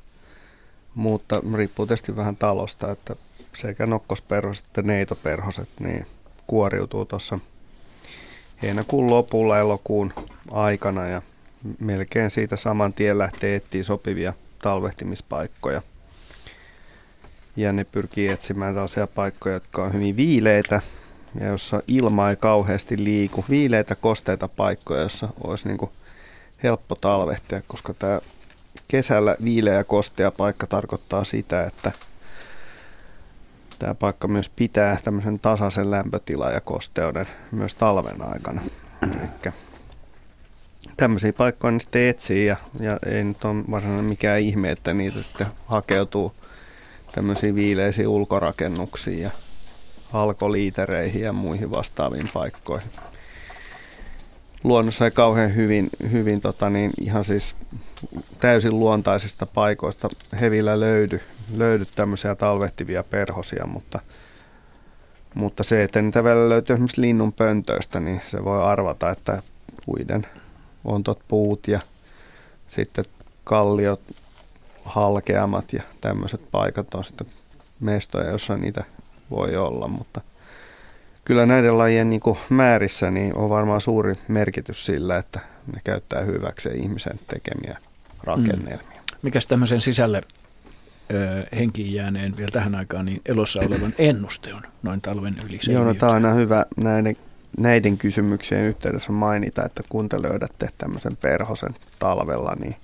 mutta riippuu tietysti vähän talosta, että sekä nokkosperhoset että neitoperhoset, niin kuoriutuu tuossa heinäkuun lopulla elokuun aikana ja melkein siitä saman tien lähtee etsiä sopivia talvehtimispaikkoja. Ja ne pyrkii etsimään tällaisia paikkoja, jotka on hyvin viileitä ja jossa ilma ei kauheasti liiku. Viileitä, kosteita paikkoja, jossa olisi niin helppo talvehtia, koska tämä kesällä viileä ja kostea paikka tarkoittaa sitä, että tämä paikka myös pitää tämmöisen tasaisen lämpötilan ja kosteuden myös talven aikana. Eli tämmöisiä paikkoja niin sitten etsii ja, ja ei nyt ole varsinainen mikään ihme, että niitä sitten hakeutuu tämmöisiin viileisiin ulkorakennuksiin ja alkoliitereihin ja muihin vastaaviin paikkoihin. Luonnossa ei kauhean hyvin, hyvin tota niin, ihan siis täysin luontaisista paikoista hevillä löydy, löydy tämmöisiä talvehtivia perhosia, mutta, mutta se, että niitä vielä löytyy esimerkiksi linnun pöntöistä, niin se voi arvata, että puiden ontot puut ja sitten kalliot, halkeamat ja tämmöiset paikat on sitten mestoja, jossa niitä voi olla, mutta kyllä näiden lajien niin kuin määrissä niin on varmaan suuri merkitys sillä, että ne käyttää hyväkseen ihmisen tekemiä rakennelmia. Mm. Mikäs tämmöisen sisälle ö, henkiin jääneen vielä tähän aikaan niin elossa olevan ennuste on noin talven yli? Joo, no, tämä on aina hyvä näiden, näiden kysymyksien yhteydessä mainita, että kun te löydätte tämmöisen perhosen talvella, niin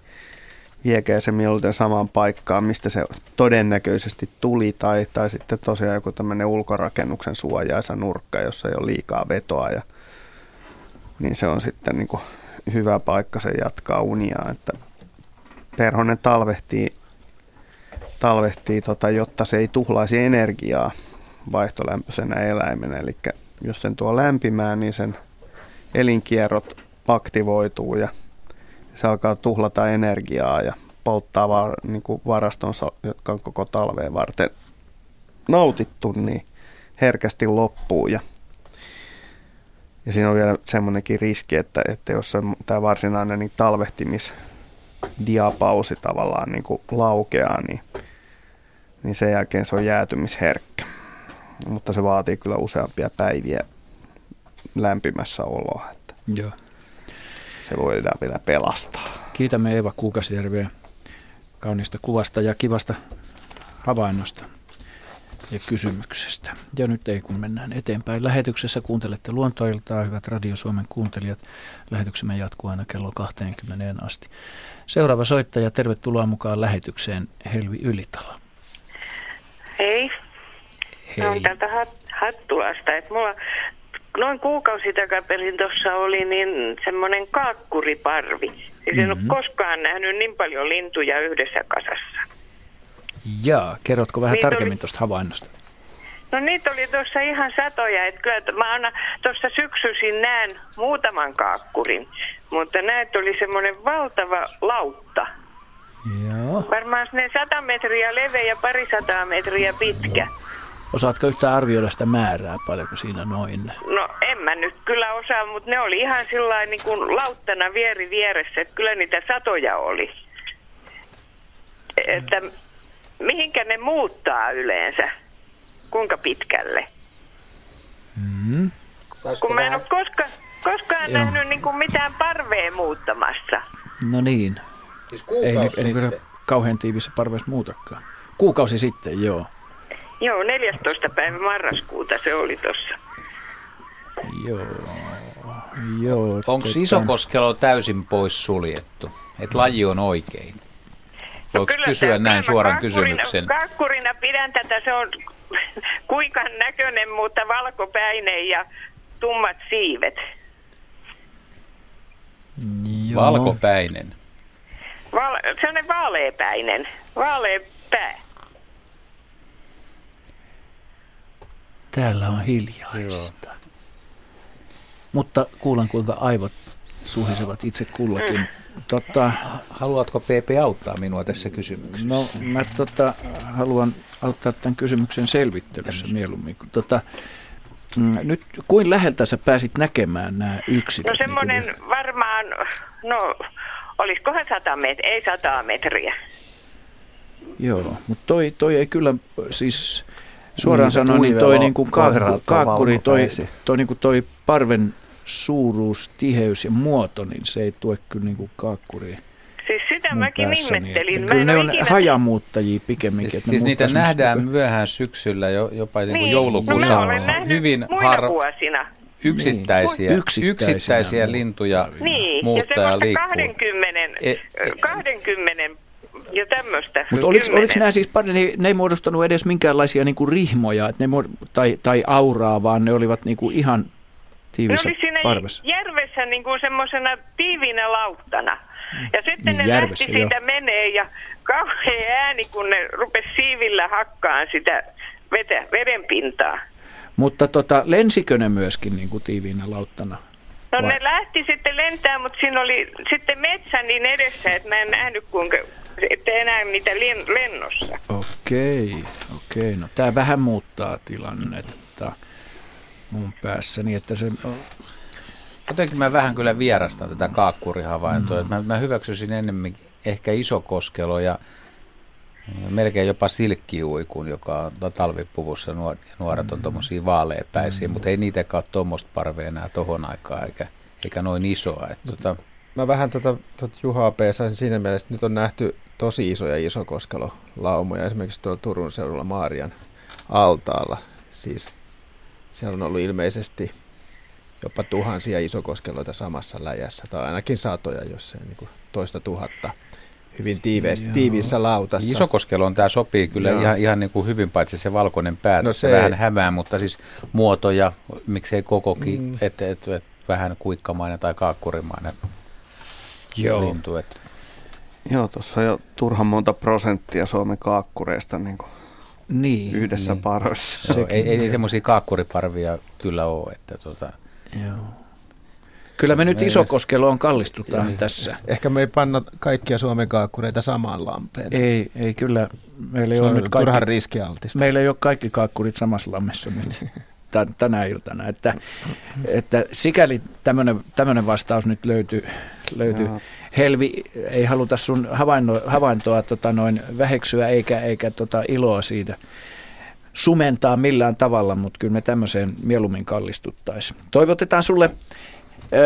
viekää se mieluiten samaan paikkaan, mistä se todennäköisesti tuli, tai, tai sitten tosiaan joku tämmöinen ulkorakennuksen suojaisa nurkka, jossa ei ole liikaa vetoa, ja, niin se on sitten niin kuin hyvä paikka se jatkaa uniaa, että perhonen talvehtii, talvehtii tota, jotta se ei tuhlaisi energiaa vaihtolämpöisenä eläimenä, eli jos sen tuo lämpimään, niin sen elinkierrot aktivoituu ja se alkaa tuhlata energiaa ja polttaa var, niin kuin varastonsa, jotka on koko talveen varten nautittu, niin herkästi loppuu. Ja, ja siinä on vielä semmoinenkin riski, että, että jos on tämä varsinainen niin talvehtimisdiapausi tavallaan niin kuin laukeaa, niin, niin sen jälkeen se on jäätymisherkkä. Mutta se vaatii kyllä useampia päiviä lämpimässä oloa. Että. Joo se voidaan vielä pelastaa. Kiitämme Eeva Kuukasjärveä kauniista kuvasta ja kivasta havainnosta ja kysymyksestä. Ja nyt ei kun mennään eteenpäin. Lähetyksessä kuuntelette luontoiltaa, hyvät Radio Suomen kuuntelijat. Lähetyksemme jatkuu aina kello 20 asti. Seuraava soittaja, tervetuloa mukaan lähetykseen, Helvi Ylitalo. Hei. Hei. Olen täältä Hattulasta. Että mulla noin kuukausi takapelin tuossa oli niin semmoinen kaakkuriparvi. Siis mm-hmm. en ole mhm. koskaan nähnyt niin paljon lintuja yhdessä kasassa. Jaa, kerrotko vähän niitä tarkemmin oli... tuosta havainnosta? No niitä oli tuossa ihan satoja, että kyllä mä aina tuossa syksyisin näen muutaman kaakkurin, mutta näet oli semmoinen valtava lautta. Joo. Varmaan ne sata metriä leveä ja pari sataa metriä pitkä. Osaatko yhtään arvioida sitä määrää, paljonko siinä noin? No en mä nyt kyllä osaa, mutta ne oli ihan sillä niin kuin lauttana vieri vieressä, että kyllä niitä satoja oli. Että mihinkä ne muuttaa yleensä? Kuinka pitkälle? Mm-hmm. Kun mä en ole koskaan, koskaan nähnyt niin kuin mitään parvea muuttamassa. No niin. Siis kuukausi ei, ei, ei kauhean tiivissä parveessa muutakaan. Kuukausi sitten, joo. Joo, 14. päivä marraskuuta se oli tuossa. Joo. Joo Onko tota... Isokoskelo täysin pois suljettu? Että laji on oikein? No Voiko kysyä näin suoran kysymyksen? Kakkurina pidän tätä, se on kuinka näköinen, mutta valkopäinen ja tummat siivet. Joo. Valkopäinen? Val, se on vaaleapäinen, vaalea pää. Täällä on hiljaista. Joo. Mutta kuulen, kuinka aivot suhisevat itse kullakin. Totta, Haluatko PP auttaa minua tässä kysymyksessä? No mä tota, haluan auttaa tämän kysymyksen selvittelyssä mieluummin. Tota, mm, nyt kuin läheltä sä pääsit näkemään nämä yksilöt? No semmoinen niin varmaan, no olisikohan 100 metriä, ei 100 metriä. Joo, mutta toi, toi ei kyllä siis Suoraan sanoen, niin toi niin kuin kaakkuri, kaakkuri toi, toi, niin kuin toi parven suuruus, tiheys ja muoto, niin se ei tue kyllä niin kuin kaakkuriin. Siis sitä mäkin ihmettelin. Niin, kyllä ne on ikinä... hajamuuttajia pikemminkin. Siis, siis niitä nähdään myöhään syksyllä, jo, jopa niin. Niin joulukuussa. No, hyvin har... Yksittäisiä, niin. yksittäisiä, yksittäisiä lintuja niin. muuttaa ja, liikkuu. 20, e, e, 20 ja tämmöistä. Mutta oliko, oliko nämä siis, ne, ne ei muodostanut edes minkäänlaisia niinku rihmoja että ne, tai, tai auraa, vaan ne olivat niinku ihan tiivissä ne oli siinä parvessa? järvessä niinku semmoisena tiiviinä lauttana. Ja sitten niin, ne järvessä, lähti siitä jo. menee ja kauhean ääni, kun ne rupesi siivillä hakkaan sitä vetä, vedenpintaa. Mutta tota, lensikö ne myöskin niin kuin tiiviinä lauttana? No Vai? ne lähti sitten lentää, mutta siinä oli sitten metsä niin edessä, että mä en nähnyt kuinka, että enää niitä lennossa. Okei, okei. No tämä vähän muuttaa tilannetta mun päässäni, että se Jotenkin mä vähän kyllä vierastan tätä kaakkurihavaintoa. Mm. Mä, mä hyväksyisin enemmän ehkä isokoskelo ja melkein jopa silkkiuikun, joka on talvipuvussa nuoret on mm. tuommoisia vaaleapäisiä, mm. mutta ei niitäkään ole tuommoista parvea enää tohon aikaan eikä, eikä noin isoa. Että tota... Mä vähän tota, tota Juhaa peesaisin siinä mielessä, että nyt on nähty tosi isoja isokoskelolaumoja, esimerkiksi tuolla Turun seudulla Maarian altaalla. Siis siellä on ollut ilmeisesti jopa tuhansia isokoskeloita samassa läjässä, tai ainakin satoja, jos se niin kuin toista tuhatta hyvin tiiveis, tiiviissä lautassa. Isokoskeloon tämä sopii kyllä Joo. ihan, ihan niin kuin hyvin, paitsi se valkoinen pää, no se, se vähän hämää, mutta siis muotoja, miksei kokokin, mm. että et, et, vähän kuikkamainen tai kaakkurimainen Joo. lintu. Et. Joo, tuossa on jo turhan monta prosenttia Suomen kaakkureista niin kuin niin, yhdessä niin. parvessa. Joo, ei, ei semmoisia kaakkuriparvia kyllä ole, että tota, Joo. Kyllä me nyt Isokoskeloon kallistutaan ei, tässä. Ehkä me ei panna kaikkia Suomen kaakkureita samaan lampeen. Ei, ei kyllä. Meillä ei ole nyt kaikki, riskialtista. Meillä ei ole kaikki kaakkurit samassa lammessa nyt tänä iltana. Että, että sikäli tämmöinen vastaus nyt löytyy. löytyy. Helvi, ei haluta sun havaintoa, havaintoa tota noin väheksyä eikä, eikä tota iloa siitä sumentaa millään tavalla, mutta kyllä me tämmöiseen mieluummin kallistuttaisiin. Toivotetaan sulle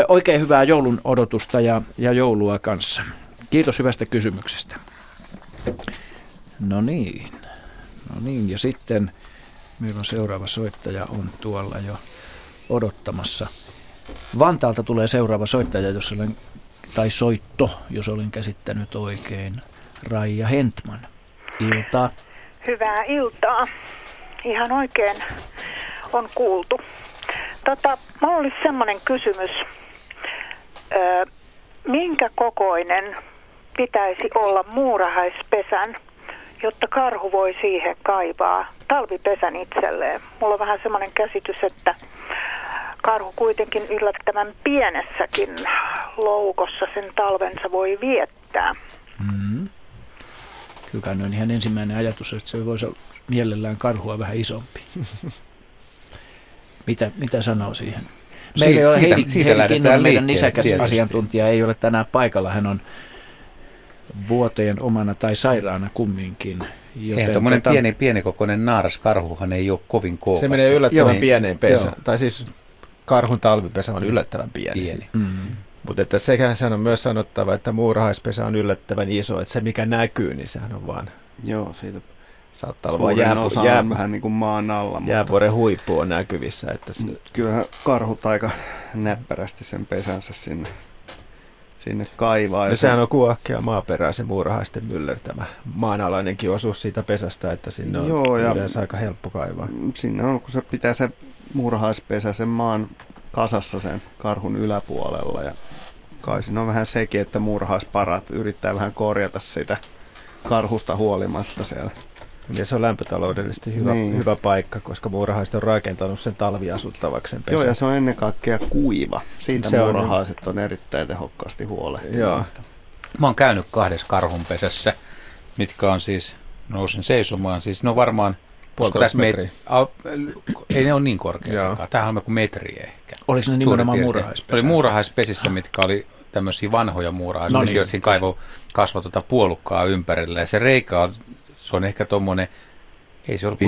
oikein hyvää joulun odotusta ja, ja joulua kanssa. Kiitos hyvästä kysymyksestä. No niin, no niin ja sitten meillä on seuraava soittaja on tuolla jo odottamassa. Vantaalta tulee seuraava soittaja, jos olen, tai soitto, jos olen käsittänyt oikein. Raija Hentman. Iltaa. Hyvää iltaa ihan oikein on kuultu. Tota, mulla olisi semmoinen kysymys. Ö, minkä kokoinen pitäisi olla muurahaispesän, jotta karhu voi siihen kaivaa talvipesän itselleen? Mulla on vähän semmoinen käsitys, että karhu kuitenkin yllättävän pienessäkin loukossa sen talvensa voi viettää. Mm-hmm. Kyllä on ihan ensimmäinen ajatus, että se voisi mielellään karhua vähän isompi. mitä, mitä sanoo siihen? Meillä ei ole siitä, Heidi, siitä Heidi Kinnunen, meidän nisäkäs asiantuntija, ei ole tänään paikalla. Hän on vuoteen omana tai sairaana kumminkin. Joten tuommoinen tota... pieni, pienikokoinen naaras karhuhan ei ole kovin kookas. Se menee yllättävän Joo. pieneen pesään. Tai siis karhun talvipesä on yllättävän pieni. pieni. Mm-hmm. Mutta että sekä sehän on myös sanottava, että muurahaispesä on yllättävän iso, että se mikä näkyy, niin sehän on vaan... Joo, siitä saattaa olla vain jääpu, jää, vähän niin kuin maan alla. Jäävuoren huippu on näkyvissä. Että se... Kyllähän karhut aika näppärästi sen pesänsä sinne, sinne kaivaa. No sehän on kuohkea maaperää se muurahaisten myllertämä maanalainenkin osuus siitä pesästä, että sinne on Joo, ja yleensä aika helppo kaivaa. Sinne on, kun se pitää se muurahaispesä sen maan kasassa sen karhun yläpuolella ja kai siinä on vähän sekin, että muurahaisparat yrittää vähän korjata sitä karhusta huolimatta siellä. Ja se on lämpötaloudellisesti hyvä, niin. hyvä paikka, koska muurahaiset on rakentanut sen talviasuttavaksi pesän. Joo, ja se on ennen kaikkea kuiva. Siitä se muurahaiset on, on erittäin tehokkaasti huolehtineet. Joo. Mä oon käynyt kahdessa karhunpesässä, mitkä on siis, nousin seisomaan, siis ne on varmaan Puolitoista metriä. Met- ei ne ole niin korkeita. Tämähän on kuin metri ehkä. Oliko ne nimenomaan muurahaispesissä? Oli muurahaispesissä, mitkä oli tämmöisiä vanhoja muurahaispesiä, no niin, siinä kaivo kasvoi tuota puolukkaa ympärillä. Ja se reikä on, se on ehkä tuommoinen Ei se ollut 5-60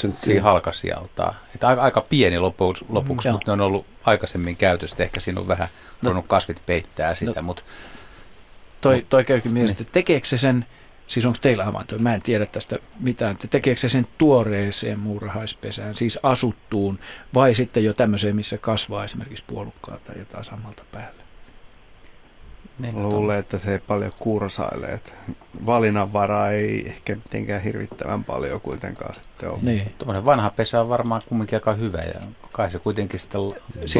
senttiä halkasijaltaan. Että aika, aika pieni lopuksi, lopuksi mm, mutta ne on ollut aikaisemmin käytössä. Ehkä siinä on vähän no, kasvit peittää sitä, no, mutta... Toi, toi käykin mielestä, niin. tekeekö se sen, siis onko teillä havaintoja, mä en tiedä tästä mitään, että tekeekö se sen tuoreeseen muurahaispesään, siis asuttuun, vai sitten jo tämmöiseen, missä kasvaa esimerkiksi puolukkaa tai jotain samalta päälle? Niin, Luulen, että se ei paljon kursaile. Että valinnanvaraa ei ehkä mitenkään hirvittävän paljon kuitenkaan sitten ole. Niin. Tuommoinen vanha pesä on varmaan kumminkin aika hyvä ja kai se kuitenkin sitten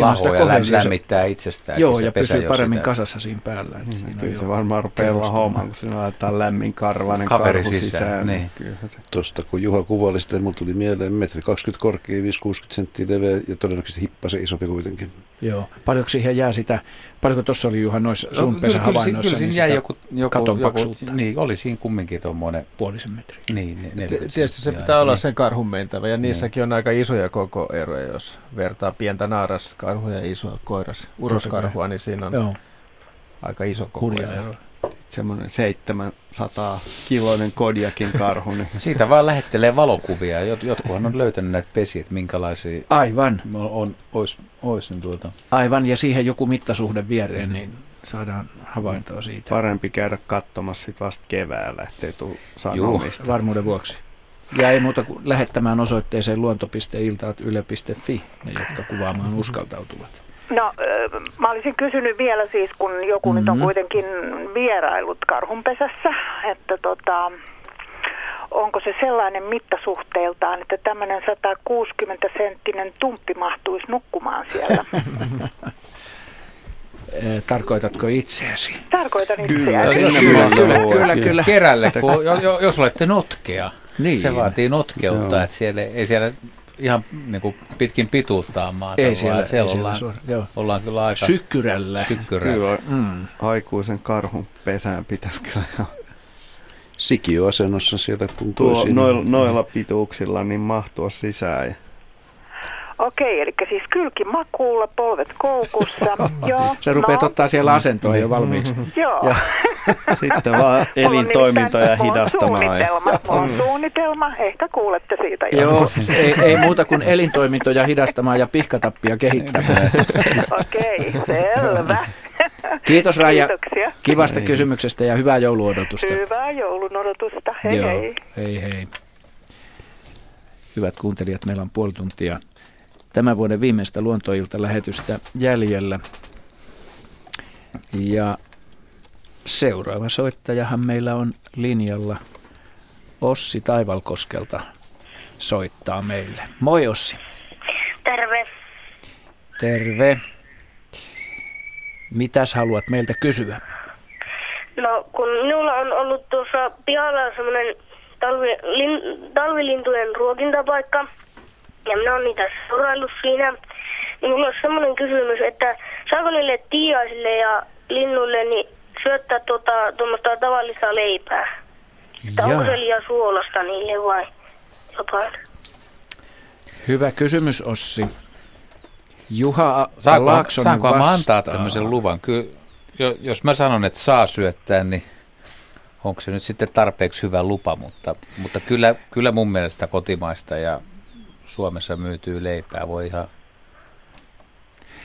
lahoo ja lämmittää itsestään. Joo, ja pesä, pysyy paremmin sitä... kasassa siinä päällä. Että niin, siinä kyllä se varmaan rupeaa lahoamaan, kun siinä laitetaan lämmin karvainen Kaveri karhu sisään. sisään niin. niin se... Tuosta kun Juha kuvaili sitä, mulla tuli mieleen metri 20 korkea, 5-60 senttiä leveä ja todennäköisesti hippasen isompi kuitenkin. Joo. Paljonko siihen jää sitä, paljonko tuossa oli Juha noissa sun no, pesähavainnoissa? Kyllä, kyllä, kyllä niin joku, joku, joku, niin, oli siinä kumminkin tuommoinen. Puolisen metriä. Niin, ne, Tietysti se pitää olla niin. sen karhun mentävä ja niissäkin niin. on aika isoja koko eroja, jos vertaa pientä naaraskarhua ja isoa koiras, uroskarhua, niin siinä on Joo. aika iso koko ero semmoinen 700 kiloinen kodiakin karhu. Niin. Siitä vaan lähettelee valokuvia. Jot, jotkuhan on löytänyt näitä pesiä, että minkälaisia Aivan. on, on, ois, ois, niin tuota. Aivan, ja siihen joku mittasuhde viereen, niin saadaan havaintoa siitä. Parempi käydä katsomassa sitten vasta keväällä, ettei tule sanomista. varmuuden vuoksi. Ja ei muuta kuin lähettämään osoitteeseen luonto.iltaat.yle.fi, ne jotka kuvaamaan uskaltautuvat. No, mä olisin kysynyt vielä siis, kun joku mm-hmm. nyt on mhm. kuitenkin vierailut karhunpesässä, että tota, onko se sellainen mittasuhteeltaan, että tämmöinen 160 senttinen tumppi mahtuisi nukkumaan siellä? Tarkoitatko itseäsi? Tarkoitan kyllä, itseäsi. Kyllä, kyllä, kyllä, kyllä. Kerälle, kun, jos olette notkea. Niin. Se vaatii notkeutta, Joo. että siellä, ei siellä ihan niin kuin pitkin pituuttaa maata. Ei siellä, siellä, ei ollaan, siellä suora, ollaan kyllä aika sykkyrällä. sykkyrällä. Mm. Aikuisen karhun pesään pitäisi kyllä Sikioasennossa siellä kun Tuo, noilla, noilla pituuksilla niin mahtua sisään. Ja Okei, eli siis kylki makuulla, polvet koukussa. Joo, Se rupeaa no. ottaa siellä asentoon jo valmiiksi. Joo. Ja. Sitten vaan elintoimintoja hidastamaan. Suunnitelma, mulla on suunnitelma, ehkä kuulette siitä jo. Joo, ei, ei muuta kuin elintoimintoja hidastamaan ja pihkatappia kehittämään. Okei, selvä. Kiitos Raija Kiitoksia. kivasta kysymyksestä ja hyvää jouluodotusta. Hyvää joulun odotusta, hei Joo, hei. Hei hei. Hyvät kuuntelijat, meillä on puoli tuntia tämän vuoden viimeistä luontoilta lähetystä jäljellä. Ja seuraava soittajahan meillä on linjalla Ossi Taivalkoskelta soittaa meille. Moi Ossi. Terve. Terve. Mitäs haluat meiltä kysyä? No kun minulla on ollut tuossa pihalla semmoinen talvi, lin, talvilintujen ruokintapaikka – ja minä olen niitä seuraillut siinä. Niin minulla on semmoinen kysymys, että saako niille tiaisille ja linnuille niin syöttää tuota, tuommoista tavallista leipää? Että onko se liian suolasta niille vai jotain? Hyvä kysymys, Ossi. Juha saanko, Laaksonen saanko vastaa. mä antaa tämmöisen luvan? Kyllä, jos mä sanon, että saa syöttää, niin onko se nyt sitten tarpeeksi hyvä lupa, mutta, mutta kyllä, kyllä mun mielestä kotimaista ja Suomessa myytyy leipää voi ihan,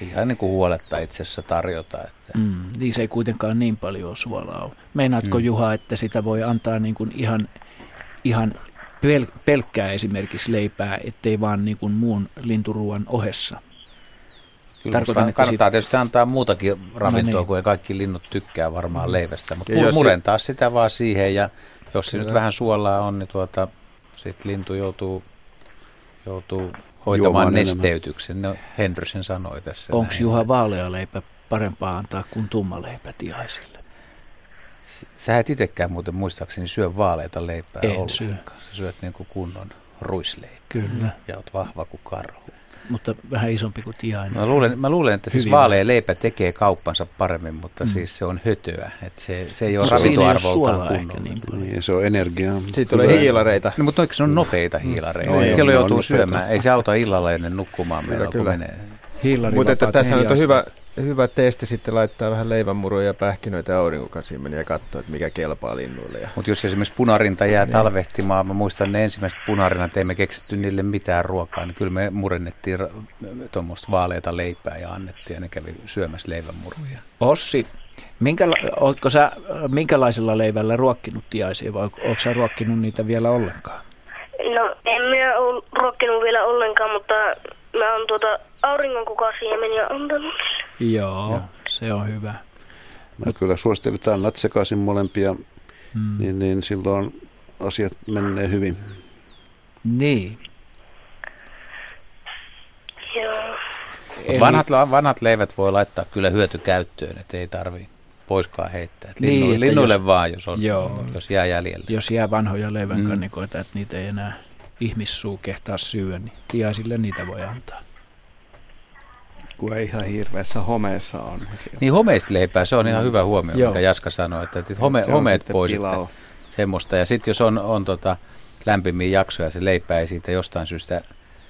ihan niin kuin huoletta itse asiassa tarjota. Että. Mm, niin se ei kuitenkaan niin paljon suolaa ole. Meinaatko mm. Juha, että sitä voi antaa niin kuin ihan, ihan pel- pelkkää esimerkiksi leipää, ettei vaan niin kuin muun linturuuan ohessa? Kyllä Tarkoitan, että kannattaa sit... tietysti antaa muutakin ravintoa, no niin. kun ei kaikki linnut tykkää varmaan mm. leivästä, mutta ja murentaa se... sitä vaan siihen ja jos se nyt vähän suolaa on, niin tuota, sit lintu joutuu joutuu hoitamaan nesteytyksen. No, Henry sen sanoi tässä. Onko Juha vaalealeipä parempaa antaa kuin leipä tiaisille? Sä et itsekään muuten muistaakseni syö vaaleita leipää en ollenkaan. Syö. Sä syöt niin kuin kunnon ruisleipää. Kyllä. Ja oot vahva kuin karhu mutta vähän isompi kuin tiainen. Mä luulen, mä luulen että siis vaalea leipä tekee kauppansa paremmin, mutta mm. siis se on hötöä. Että se, se ei ole ravintoarvoltaan kunnolla. Niin, niin, se on energiaa. Siitä tulee hiilareita. No, mutta se on nopeita mm. hiilareita. No, Silloin joutuu syömään. Ei se auta illalla ennen nukkumaan meillä, kun menee. Mutta että tässä on hyvä, hyvä testi sitten laittaa vähän leivänmuruja ja pähkinöitä ja aurinkokasiimenia ja katsoa, että mikä kelpaa linnuille. Ja... Mutta jos esimerkiksi punarinta jää niin. talvehtimaan, mä muistan ne ensimmäiset punarinat, emme keksitty niille mitään ruokaa, niin kyllä me murennettiin tuommoista vaaleita leipää ja annettiin ja ne kävi syömässä leivänmuruja. Ossi, Minkäla- ootko sä minkälaisella leivällä ruokkinut tiaisia vai onko sä ruokkinut niitä vielä ollenkaan? No en minä ole ruokkinut vielä ollenkaan, mutta mä oon tuota auringonkukasiemeniä antanut. Joo, Joo, se on hyvä. Mä kyllä suosittelen, että annat sekaisin molempia, mm. niin, niin silloin asiat menee hyvin. Niin. Joo. Eli... Vanhat, vanhat leivät voi laittaa kyllä hyötykäyttöön, että ei tarvii poiskaan heittää. Et linnu, niin, linnuille jos, vaan, jos, on, joo, jos jää jäljelle. Jos jää vanhoja leivänkannikoita, mm. että niitä ei enää ihmissuu kehtaa syödä, niin tiaisille niitä voi antaa. Kun ei ihan hirveässä homeessa on. Niin homeista leipää, se on ihan hyvä huomio, Joo. mikä Jaska sanoi, että, että home, homeet pois. Että semmoista. Ja sitten jos on, on tota lämpimiä jaksoja, se leipä ei siitä jostain syystä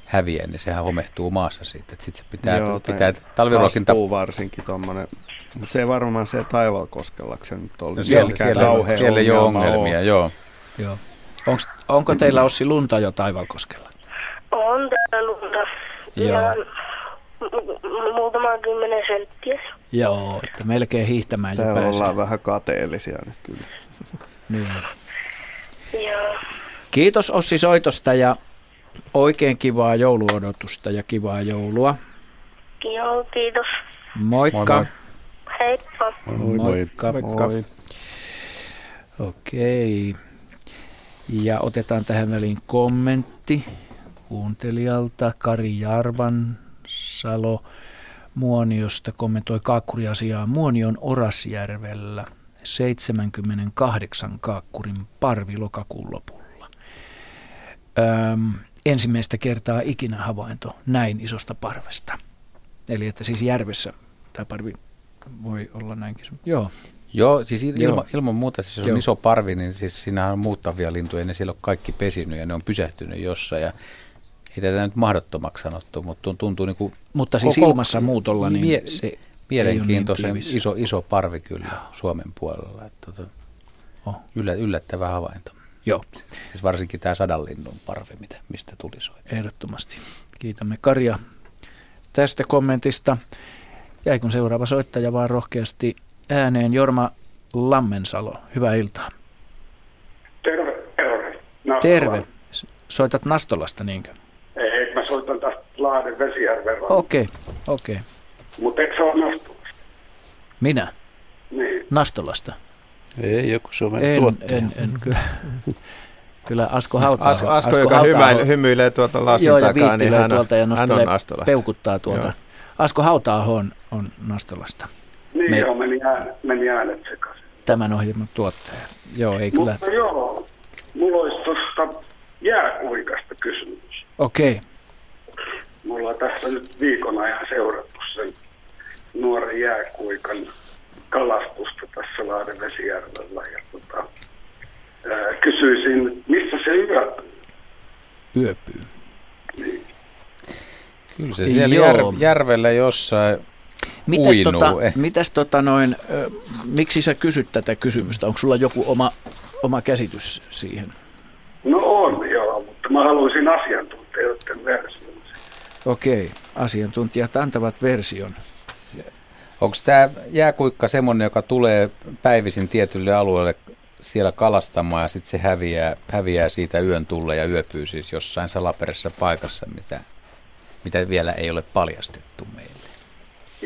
häviä, niin sehän homehtuu maassa sitten. Sitten se pitää, Joo, pitää talviruokinta... varsinkin tuommoinen. Mutta se ei varmaan se taivalkoskella, se nyt oli. No siellä, siellä, siellä ei ole ongelmia, on. joo. joo. Onks, onko teillä Ossi lunta jo Taivalkoskella? On täällä lunta. Joo. Ja muutama kymmenen senttiä. Joo, että melkein hiihtämään Täällä jo ollaan vähän kateellisia nyt kyllä. niin. Joo. Kiitos Ossi soitosta ja oikein kivaa jouluodotusta ja kivaa joulua. Joo, kiitos. Moikka. Moi moi. Heippa. Moi, Moikka. Moikka. Moi. Okei. Ja otetaan tähän väliin kommentti kuuntelijalta Kari Jarvan Salo Muoniosta kommentoi kaakkuriasiaa. Muonion Orasjärvellä 78 kaakkurin parvi lokakuun lopulla. Öm, ensimmäistä kertaa ikinä havainto näin isosta parvesta. Eli että siis järvessä tämä parvi voi olla näinkin. Joo. Joo, siis ilma, Joo. ilman muuta, siis on Joo. iso parvi, niin siis siinä on muuttavia lintuja, ne siellä on kaikki pesinyt ja ne on pysähtynyt jossain. Ja ei tätä nyt mahdottomaksi sanottu, mutta tuntuu niin kuin... Mutta siis koko, ilmassa muutolla, niin mie- se Mielenkiintoisen niin iso, iso parvi kyllä Joo. Suomen puolella. Että, tota, oh. yllä, yllättävä havainto. Joo. Siis varsinkin tämä sadanlinnun parvi, mitä, mistä tuli soita. Ehdottomasti. Kiitämme Karja tästä kommentista. Jäikun seuraava soittaja vaan rohkeasti ääneen Jorma Lammensalo. Hyvää iltaa. Terve, terve. No, Terve. Soitat Nastolasta niinkö? Soitan tästä Lahden Vesijärven Okei, okay, okei. Okay. Mutta eikö se ole Nastolasta? Minä? Niin. Nastolasta? Ei, joku Suomen en, tuottaja. En, en, kyllä. Kyllä Asko Hautaa. Asko, Asko, Asko joka hymäile, hymyilee tuolta lasin joo, takaa, niin hän, tuolta ja hän on Nastolasta. peukuttaa tuolta. Joo. Asko hautaa on, on Nastolasta. Niin Me... joo, meni, äänet, meni äänet sekaisin. Tämän ohjelman tuottaja. Joo, ei kyllä. Mutta joo, mulla olisi tuosta jääkuikasta kysymys. Okei. Okay. Mulla on tässä nyt viikon ajan seurattu sen nuoren jääkuikan kalastusta tässä Lahden Vesijärvellä. Ja tota, ää, kysyisin, missä se yöpyy? Yöpyy? Niin. Kyllä se siellä jär, järvellä jossain mitäs uinuu. Tota, mitäs tota noin, ö, miksi sä kysyt tätä kysymystä? Onko sulla joku oma, oma käsitys siihen? No on, joo, mutta mä haluaisin asiantuntijoiden version. Okei, asiantuntijat antavat version. Onko tämä jääkuikka semmoinen, joka tulee päivisin tietylle alueelle siellä kalastamaan ja sitten se häviää, häviää siitä yön tulle ja yöpyy siis jossain salaperäisessä paikassa, mitä, mitä vielä ei ole paljastettu meille?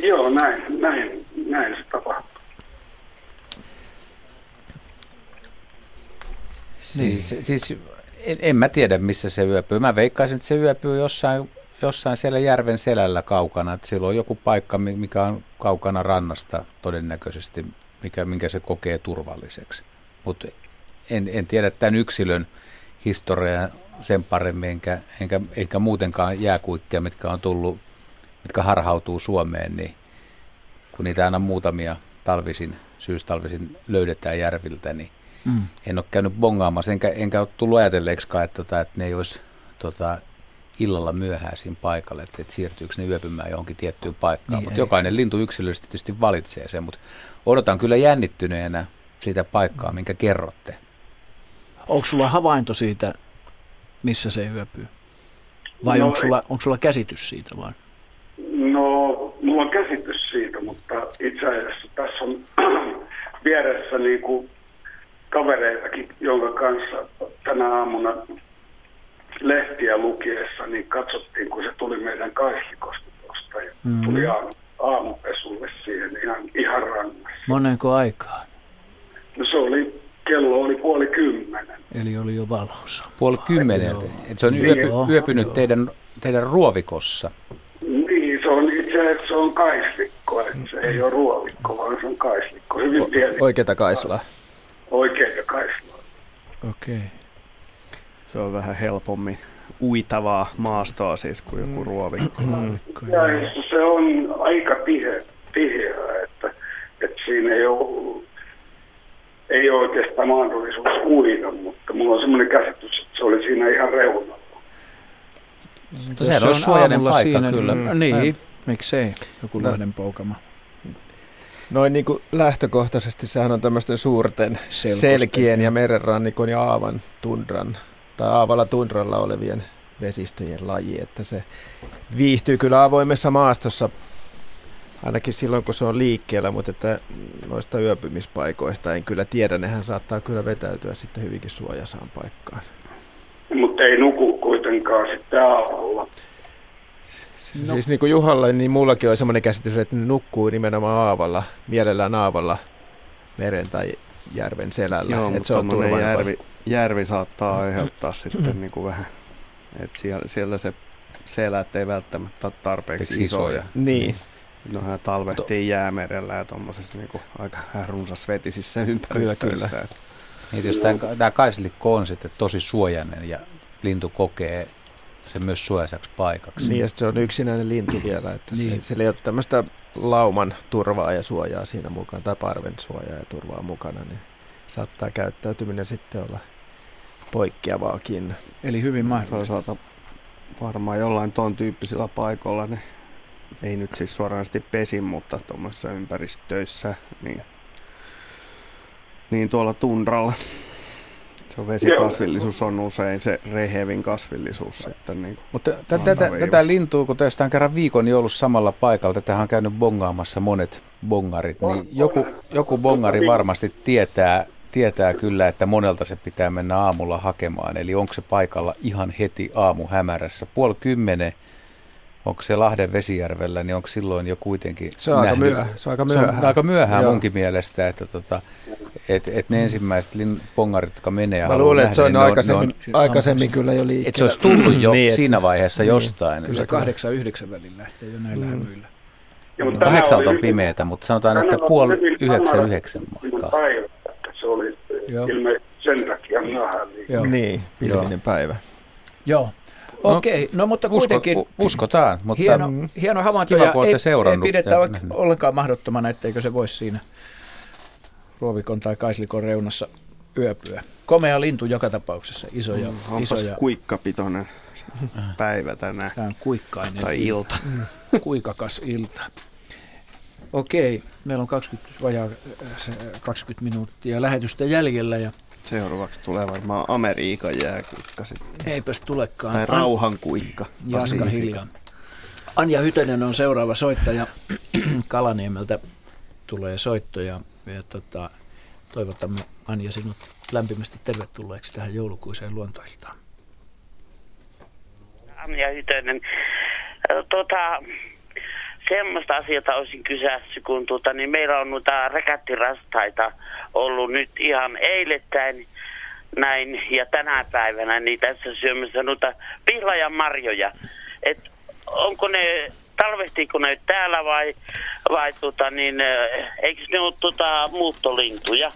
Joo, näin, näin, näin se tapahtuu. Niin. Siis, siis en, en mä tiedä, missä se yöpyy. Mä veikkaisin, että se yöpyy jossain jossain siellä järven selällä kaukana, että siellä on joku paikka, mikä on kaukana rannasta todennäköisesti, mikä, minkä se kokee turvalliseksi. Mutta en, en tiedä tämän yksilön historiaa sen paremmin, enkä, enkä, enkä muutenkaan jääkuikkia, mitkä on tullut, mitkä harhautuu Suomeen, niin kun niitä aina muutamia talvisin, syystalvisin löydetään järviltä, niin mm. en ole käynyt bongaamassa, enkä, enkä ole tullut ajatelleeksikaan, että, tota, että ne ei olisi tota, illalla myöhäisiin paikalle, että, että siirtyykö ne yöpymään johonkin tiettyyn paikkaan. Niin, mutta jokainen lintu yksilöllisesti tietysti valitsee sen, mutta odotan kyllä jännittyneenä sitä paikkaa, minkä kerrotte. Onko sulla havainto siitä, missä se yöpyy? Vai no, onko, sulla, onko sulla käsitys siitä vaan? No, mulla on käsitys siitä, mutta itse asiassa tässä on vieressä niin kuin kavereitakin, jonka kanssa tänä aamuna lehtiä lukiessa, niin katsottiin, kun se tuli meidän kaislikosta tuosta ja mm. tuli aamu, aamupesulle siihen ihan, ihan rannassa. Monenko aikaan? No se oli, kello oli puoli kymmenen. Eli oli jo valossa. Puoli kymmenen. Se on yöpy, niin, yöpynyt teidän, teidän ruovikossa. Niin, se on itse asiassa se on kaislikko. Se ei ole ruovikko, vaan se on kaislikko. Hyvin pieni. Oikeita kaislaa. Oikeita kaislaa. Okei. Okay. Se on vähän helpommin uitavaa maastoa siis kuin joku mm. ruovikko. Ja se on aika tiheä, tiheä että, että siinä ei ole, ei ole oikeastaan mahdollisuus uida, mutta mulla on semmoinen käsitys, että se oli siinä ihan reunalla. Se on suojainen paikka siinä, kyllä. Mm, niin, miksei, joku no. poukama. Noin niin kuin lähtökohtaisesti sehän on tämmöisten suurten Selkosten. selkien ja merenrannikon ja aavan tundran tai aavalla tundralla olevien vesistöjen laji, että se viihtyy kyllä avoimessa maastossa ainakin silloin, kun se on liikkeellä, mutta että noista yöpymispaikoista en kyllä tiedä, nehän saattaa kyllä vetäytyä sitten hyvinkin suojasaan paikkaan. Mutta ei nuku kuitenkaan sitten aamulla. No. Siis niin kuin Juhalla, niin mullakin on semmoinen käsitys, että ne nukkuu nimenomaan aavalla, mielellään aavalla meren tai järven selällä. Joo, että se on järvi, järvi saattaa aiheuttaa sitten niin kuin vähän, että siellä, siellä se selät ei välttämättä ole tarpeeksi Eikö isoja. Niin. No hän talvehtii to- jäämerellä ja tuommoisessa niin aika runsasvetisissä ympäristöissä. Kyllä, kyllä. Niin, jos tämä, tämä kaislikko on sitten tosi suojainen ja lintu kokee se myös suojaiseksi paikaksi. Niin, ja se on yksinäinen lintu vielä, että niin. se, siellä ei ole tämmöistä lauman turvaa ja suojaa siinä mukana, tai parven suojaa ja turvaa mukana, niin saattaa käyttäytyminen sitten olla poikkeavaakin. Eli hyvin mahdollista. Toisaalta varmaan jollain tuon tyyppisillä paikoilla ne ei nyt siis suoranaisesti pesi, mutta tuommoisissa ympäristöissä, niin, niin tuolla tundralla se vesikasvillisuus on usein se rehevin kasvillisuus sitten. Niin Mutta tätä, tätä lintua, kun tästä on kerran viikon niin ollut samalla paikalla, tätä on käynyt bongaamassa monet bongarit, niin joku, joku bongari varmasti tietää, tietää kyllä, että monelta se pitää mennä aamulla hakemaan. Eli onko se paikalla ihan heti aamu hämärässä. Puoli kymmenen, onko se Lahden Vesijärvellä, niin onko silloin jo kuitenkin Se on nähnyt. aika myöhään. Se on aika myöhään, se on aika myöhään munkin mielestä, että tota, et, et ne ensimmäiset lin, pongarit, jotka menee Mä luulen, että se on niin aikaisemmin, on, aikaisemmin kyllä jo liikkeellä. Että se olisi tullut jo niin, siinä vaiheessa niin, jostain. Kyllä se kahdeksan yhdeksän välillä lähtee jo näillä mm. hämyillä. Kahdeksalta on pimeätä, mutta sanotaan, että puoli yhdeksän yhdeksän aikaa. Oli ilme sen takia myöhään. Niin, pilvinen päivä. Joo. Okei, okay, no mutta kuitenkin... Usko, uskotaan, mutta hieno, hieno havainto ja ei, ei pidetä ja, ollenkaan mahdottomana, etteikö se voisi siinä ruovikon tai kaislikon reunassa yöpyä. Komea lintu joka tapauksessa, iso ja... Mm, iso ja... kuikkapitoinen päivä tänään. Tämä on kuikkainen. Tai ilta. Mm, kuikakas ilta. Okei, meillä on 20, vajaa 20 minuuttia lähetystä jäljellä ja Seuraavaksi tulee varmaan Amerikan jääkuikka sitten. Eipäs tulekaan. Tai rauhankuikka. Jaska hiljaa. Anja Hytönen on seuraava soittaja. Kalaniemeltä tulee soittoja. Ja tota, toivotamme Anja sinut lämpimästi tervetulleeksi tähän joulukuiseen luontoiltaan. Anja Hytönen. Tota, semmoista asiaa olisin kysässä, kun tuota, niin meillä on noita rekättirastaita ollut nyt ihan eilettäin näin ja tänä päivänä niin tässä syömässä noita pihlajan marjoja. Et onko ne, talvehtiiko ne täällä vai, vai tota, niin, eikö ne ole tota, muuttolintuja?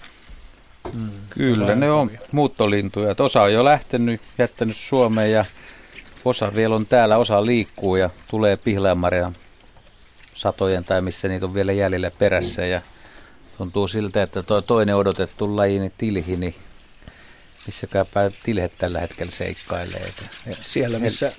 Mm, Kyllä, ne on muuttolintuja. Osa on jo lähtenyt, jättänyt Suomeen ja osa vielä on täällä, osa liikkuu ja tulee pihlajanmarjan satojen tai missä niitä on vielä jäljellä perässä ja tuntuu siltä, että tuo toinen odotettu laji, niin tilhi, niin missäkään tilhet tällä hetkellä seikkailee. Siellä, missä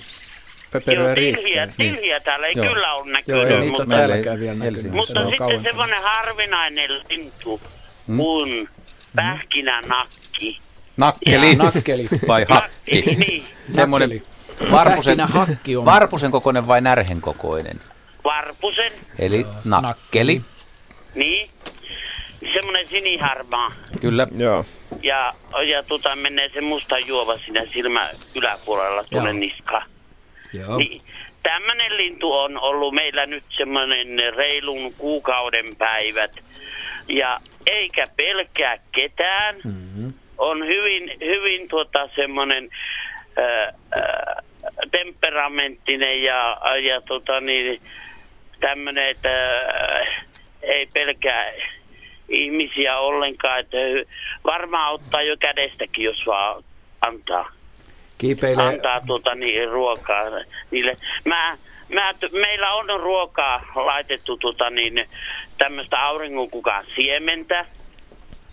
pöperöä riittää. Tilhiä, niin. tilhiä täällä ei Joo. kyllä ole Joo, näkynyt. ei mutta, täälläkään vielä näkynyt. mutta Se sitten semmoinen harvinainen lintu Hmm? kuin pähkinänakki. Nakkeli, Jaa, nakkeli. vai hakki? Niin. Semmoinen varpusen, Pähkinähakki on- varpusen kokoinen vai närhen kokoinen? Varpusen, Eli nakkeli. niin. Semmoinen siniharmaa. Kyllä. Joo. Ja, ja tota, menee se musta juova siinä silmä yläpuolella tuonne Joo. niskaan. Joo. Niin, tämmöinen lintu on ollut meillä nyt semmoinen reilun kuukauden päivät. Ja eikä pelkää ketään. Mm-hmm. On hyvin, hyvin tuota semmoinen äh, äh, temperamenttinen ja, ja tota niin, tämmöinen, että äh, ei pelkää ihmisiä ollenkaan. Että varmaan ottaa jo kädestäkin, jos vaan antaa Kiipeilee. antaa tuota niin, ruokaa niille. Mä, mä, meillä on ruokaa laitettu tuota niin, tämmöistä auringonkukan siementä.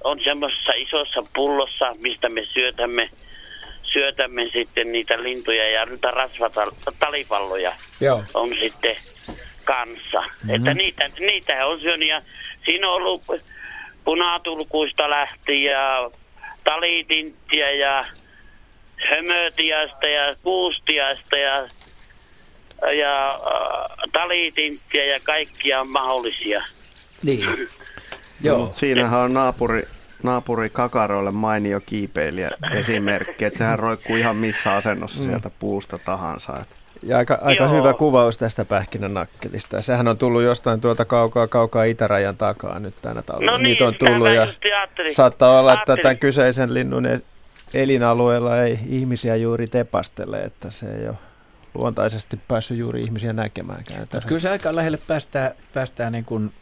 On semmoisessa isossa pullossa, mistä me syötämme, syötämme sitten niitä lintuja ja niitä rasvatalipalloja Joo. on sitten kanssa. Mm-hmm. Että niitä, niitä on syönyt ja siinä on ollut punatulkuista lähti ja talitinttiä ja hömötiasta ja kuustiasta ja, ja äh, talitinttiä ja kaikkia mahdollisia. Niin. Joo. Siinähän on naapuri, naapuri Kakaroille mainio kiipeilijä esimerkki, että sehän roikkuu ihan missä asennossa Mm. sieltä puusta tahansa. Että Ja aika, aika Joo. hyvä kuvaus tästä pähkinänakkelista. Sehän on tullut jostain tuolta kaukaa, kaukaa itärajan takaa nyt tänä talvena. No niin, Niitä on tullut ja saattaa olla, että tämän kyseisen linnun e- elinalueella ei ihmisiä juuri tepastele, että se ei ole luontaisesti päässyt juuri ihmisiä näkemäänkään. Mutta kyllä se aika lähelle päästää, päästää niin kuin,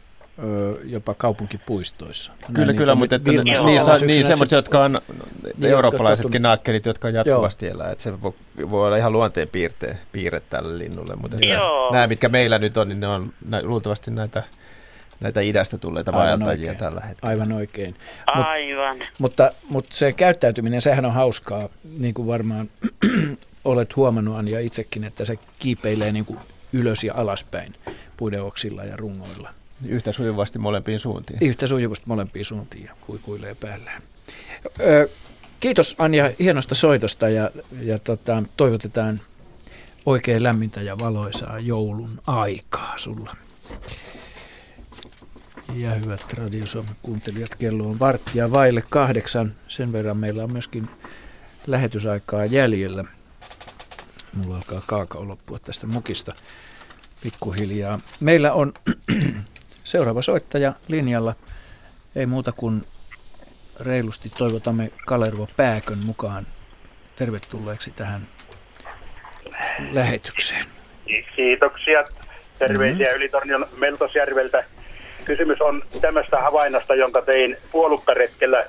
jopa kaupunkipuistoissa. Kyllä, Näin kyllä, mutta että niin, niin, niin semmoiset, jotka on jotka eurooppalaisetkin naakkelit, jotka on jatkuvasti Joo. elää. Että se voi, voi olla ihan luonteen piirte, piirre tälle linnulle, mutta että Joo. nämä, mitkä meillä nyt on, niin ne on nä, luultavasti näitä, näitä idästä tulleita Aivan vaeltajia oikein. tällä hetkellä. Aivan oikein. Mut, Aivan. mutta, mutta se käyttäytyminen, sehän on hauskaa, niin kuin varmaan olet huomannut Anja itsekin, että se kiipeilee niin kuin ylös ja alaspäin puiden oksilla ja rungoilla. Yhtä sujuvasti molempiin suuntiin. Yhtä sujuvasti molempiin suuntiin ja kuikuilee päällään. Ö, kiitos Anja hienosta soitosta ja, ja tota, toivotetaan oikein lämmintä ja valoisaa joulun aikaa sulla. Ja hyvät Radio Suomen kuuntelijat, kello on varttia vaille kahdeksan. Sen verran meillä on myöskin lähetysaikaa jäljellä. Mulla alkaa kaakao loppua tästä mukista pikkuhiljaa. Meillä on seuraava soittaja linjalla. Ei muuta kuin reilusti toivotamme Kalervo Pääkön mukaan tervetulleeksi tähän lähetykseen. Kiitoksia. Terveisiä mm-hmm. Ylitornion Meltosjärveltä. Kysymys on tämmöistä havainnosta, jonka tein puolukkaretkellä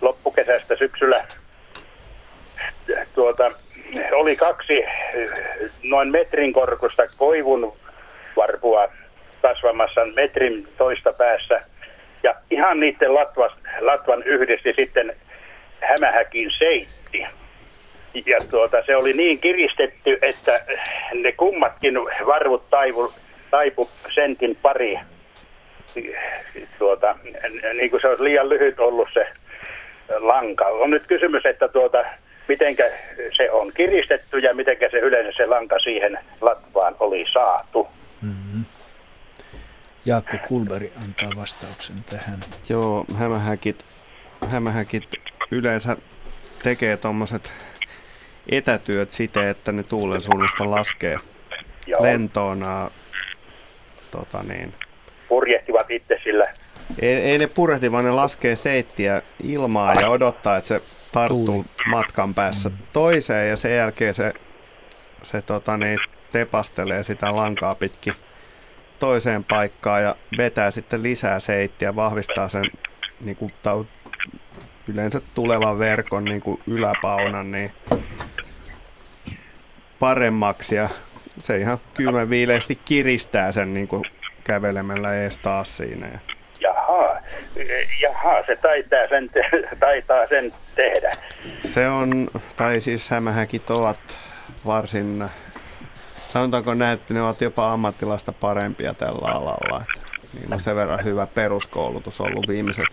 loppukesästä syksyllä. Tuota, oli kaksi eh, noin metrin korkusta koivun varpua kasvamassa metrin toista päässä. Ja ihan niiden latvas, latvan yhdessä sitten hämähäkin seitti. Ja tuota, se oli niin kiristetty, että ne kummatkin varvut taivu, taipu sentin pari. Tuota, niin kuin se olisi liian lyhyt ollut se lanka. On nyt kysymys, että tuota, mitenkä se on kiristetty ja mitenkä se yleensä se lanka siihen latvaan oli saatu. Mm-hmm. Jaakko Kulberi antaa vastauksen tähän. Joo, hämähäkit, hämähäkit yleensä tekee tuommoiset etätyöt siten, että ne tuulen suunnasta laskee Joo. lentoon. Tota niin. Purjehtivat itse sillä. Ei, ei ne purehdi, vaan ne laskee seittiä ilmaa ja odottaa, että se tarttuu matkan päässä toiseen ja sen jälkeen se, se tota niin, tepastelee sitä lankaa pitkin toiseen paikkaan ja vetää sitten lisää seittiä, vahvistaa sen niin kuin, tau, yleensä tulevan verkon niin kuin yläpaunan niin paremmaksi ja se ihan kylmän viileästi kiristää sen niin kuin kävelemällä ees taas siinä. Ja Jaha, jaha se taitaa sen, te- taitaa sen tehdä. Se on, tai siis hämähäkit ovat varsin sanotaanko näin, että ne ovat jopa ammattilaista parempia tällä alalla. Että niillä on sen verran hyvä peruskoulutus ollut viimeiset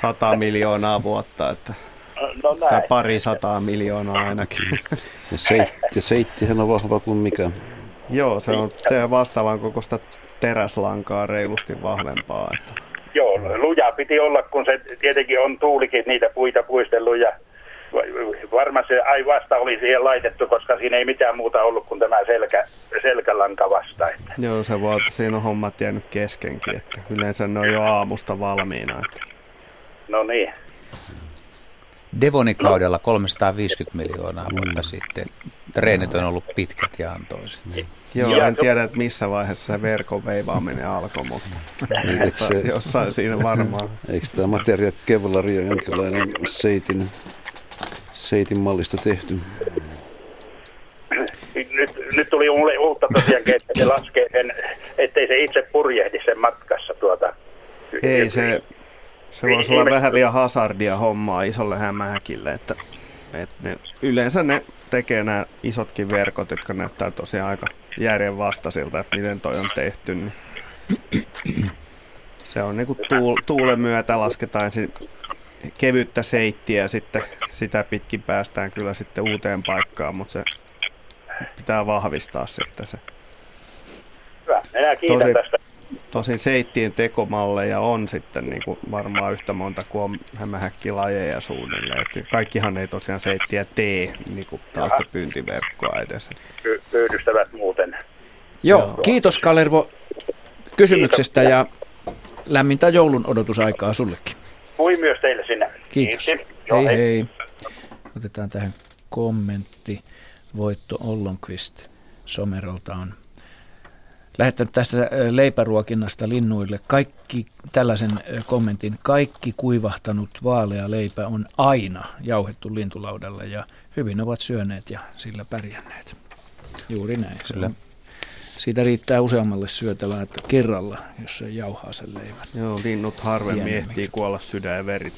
sata miljoonaa vuotta, että no tai pari sataa miljoonaa ainakin. Ja, seit, ja seittihän on vahva kuin mikä. Joo, se on vastaavan kokoista teräslankaa reilusti vahvempaa. Että. Joo, luja piti olla, kun se tietenkin on tuulikin niitä puita puistellut ja varmaan se ai vasta oli siihen laitettu, koska siinä ei mitään muuta ollut kuin tämä selkä, selkälanka vasta. Että. Joo, se voi, että siinä on hommat jäänyt keskenkin, että yleensä ne on jo aamusta valmiina. Että. No niin. Devonikaudella 350 miljoonaa vuotta mm. sitten. Treenit on ollut pitkät ja antoiset. Joo, ja en tiedä, että missä vaiheessa se verkon veivaaminen alkoi, mutta, se, jossain siinä varmaan. Eikö tämä materia Kevlari ole jonkinlainen seitin, seitin mallista tehty? Nyt, nyt tuli mulle uutta tosiaankin, että se laskee sen, ettei se itse purjehdi sen matkassa tuota. Ei se, se voisi olla vähän liian hazardia hommaa isolle hämähäkille, että, että ne, yleensä ne tekee nämä isotkin verkot, jotka näyttää tosiaan aika järjenvastaisilta, että miten toi on tehty. Niin se on niin kuin tuul, tuulen myötä lasketaan kevyttä seittiä ja sitten sitä pitkin päästään kyllä sitten uuteen paikkaan, mutta se pitää vahvistaa sitten se. Hyvä, minä kiitän Tosi, tästä Tosin seittien tekomalleja on sitten niin kuin varmaan yhtä monta kuin on hämähäkkilajeja suunnilleen. Että kaikkihan ei tosiaan seittiä tee niin kuin taas pyyntiverkkoa edes. Py- pyydystävät muuten. Joo, Joo, kiitos Kalervo kysymyksestä kiitos. ja lämmintä joulun odotusaikaa sullekin. Voi myös teille sinne. Kiitos. Kiitos. Hei hei. Otetaan tähän kommentti. Voitto Ollonqvist Somerolta on lähettänyt tästä leipäruokinnasta linnuille kaikki tällaisen kommentin. Kaikki kuivahtanut vaalea leipä on aina jauhettu lintulaudalle ja hyvin ovat syöneet ja sillä pärjänneet. Juuri näin. Kyllä. Siitä riittää useammalle syötävää että kerralla, jos se jauhaa sen leivän. Joo, linnut harvemmin ehtii kuolla sydän- ja veri,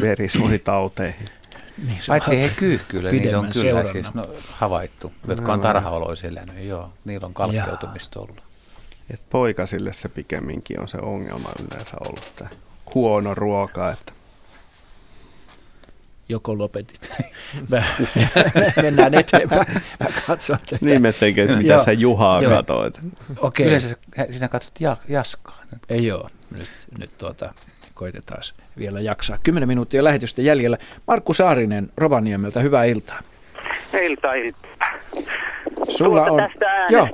verisuonitauteihin. Niin, Paitsi he kyyhkyillä, niitä on kyllä siis no, havaittu, jotka on tarhaoloisilla. Niin joo, niillä on kalkkeutumista ollut. Et poikasille se pikemminkin on se ongelma yleensä ollut, tämä huono ruoka, että joko lopetit. Mennään eteenpäin. Mä katson tätä. Niin me tekee, mitä sä Juhaa joo. katoit. Okay. Yleensä sinä katsot ja, Jaskaa. Ei joo, nyt, nyt tuota, koitetaan vielä jaksaa. Kymmenen minuuttia lähetystä jäljellä. Markku Saarinen Rovaniemeltä, hyvää iltaa. Iltaa, iltaa. Sulla tuota, on... Tästä äänestä, joo.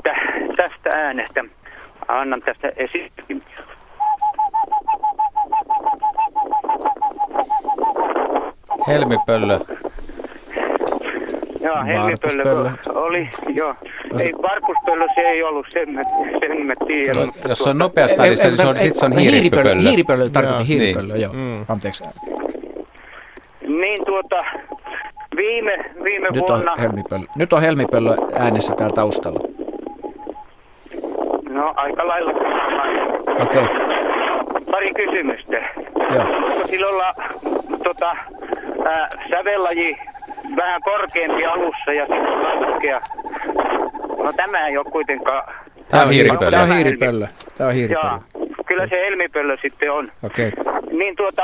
tästä äänestä annan tästä esimerkin. Helmipöllö. Joo, helmipöllö oli, joo. Ei, varpuspöllö se ei ollut, sen mä, sen mä tiedän. Tuo, jos on nopeasta, niin se, se on, sit se on hiiripöllö. Hiiripöllö, tarkoitin hiiripöllö, niin. joo. Mm. Anteeksi. Niin tuota, viime, viime Nyt vuonna... On helmipöllö. Nyt on helmipöllö äänessä täällä taustalla. No aika lailla. Okei. Okay. Pari kysymystä. Joo. Sillä olla tota, ää, sävellaji vähän korkeampi alussa ja sitten laskea? No tämä ei ole kuitenkaan... Tämä on hiiripöllö. Tämä on hiiripöllö. Tämä on hiiripöllö. Joo, kyllä se helmipöllö sitten on. Okei. Okay. Niin tuota,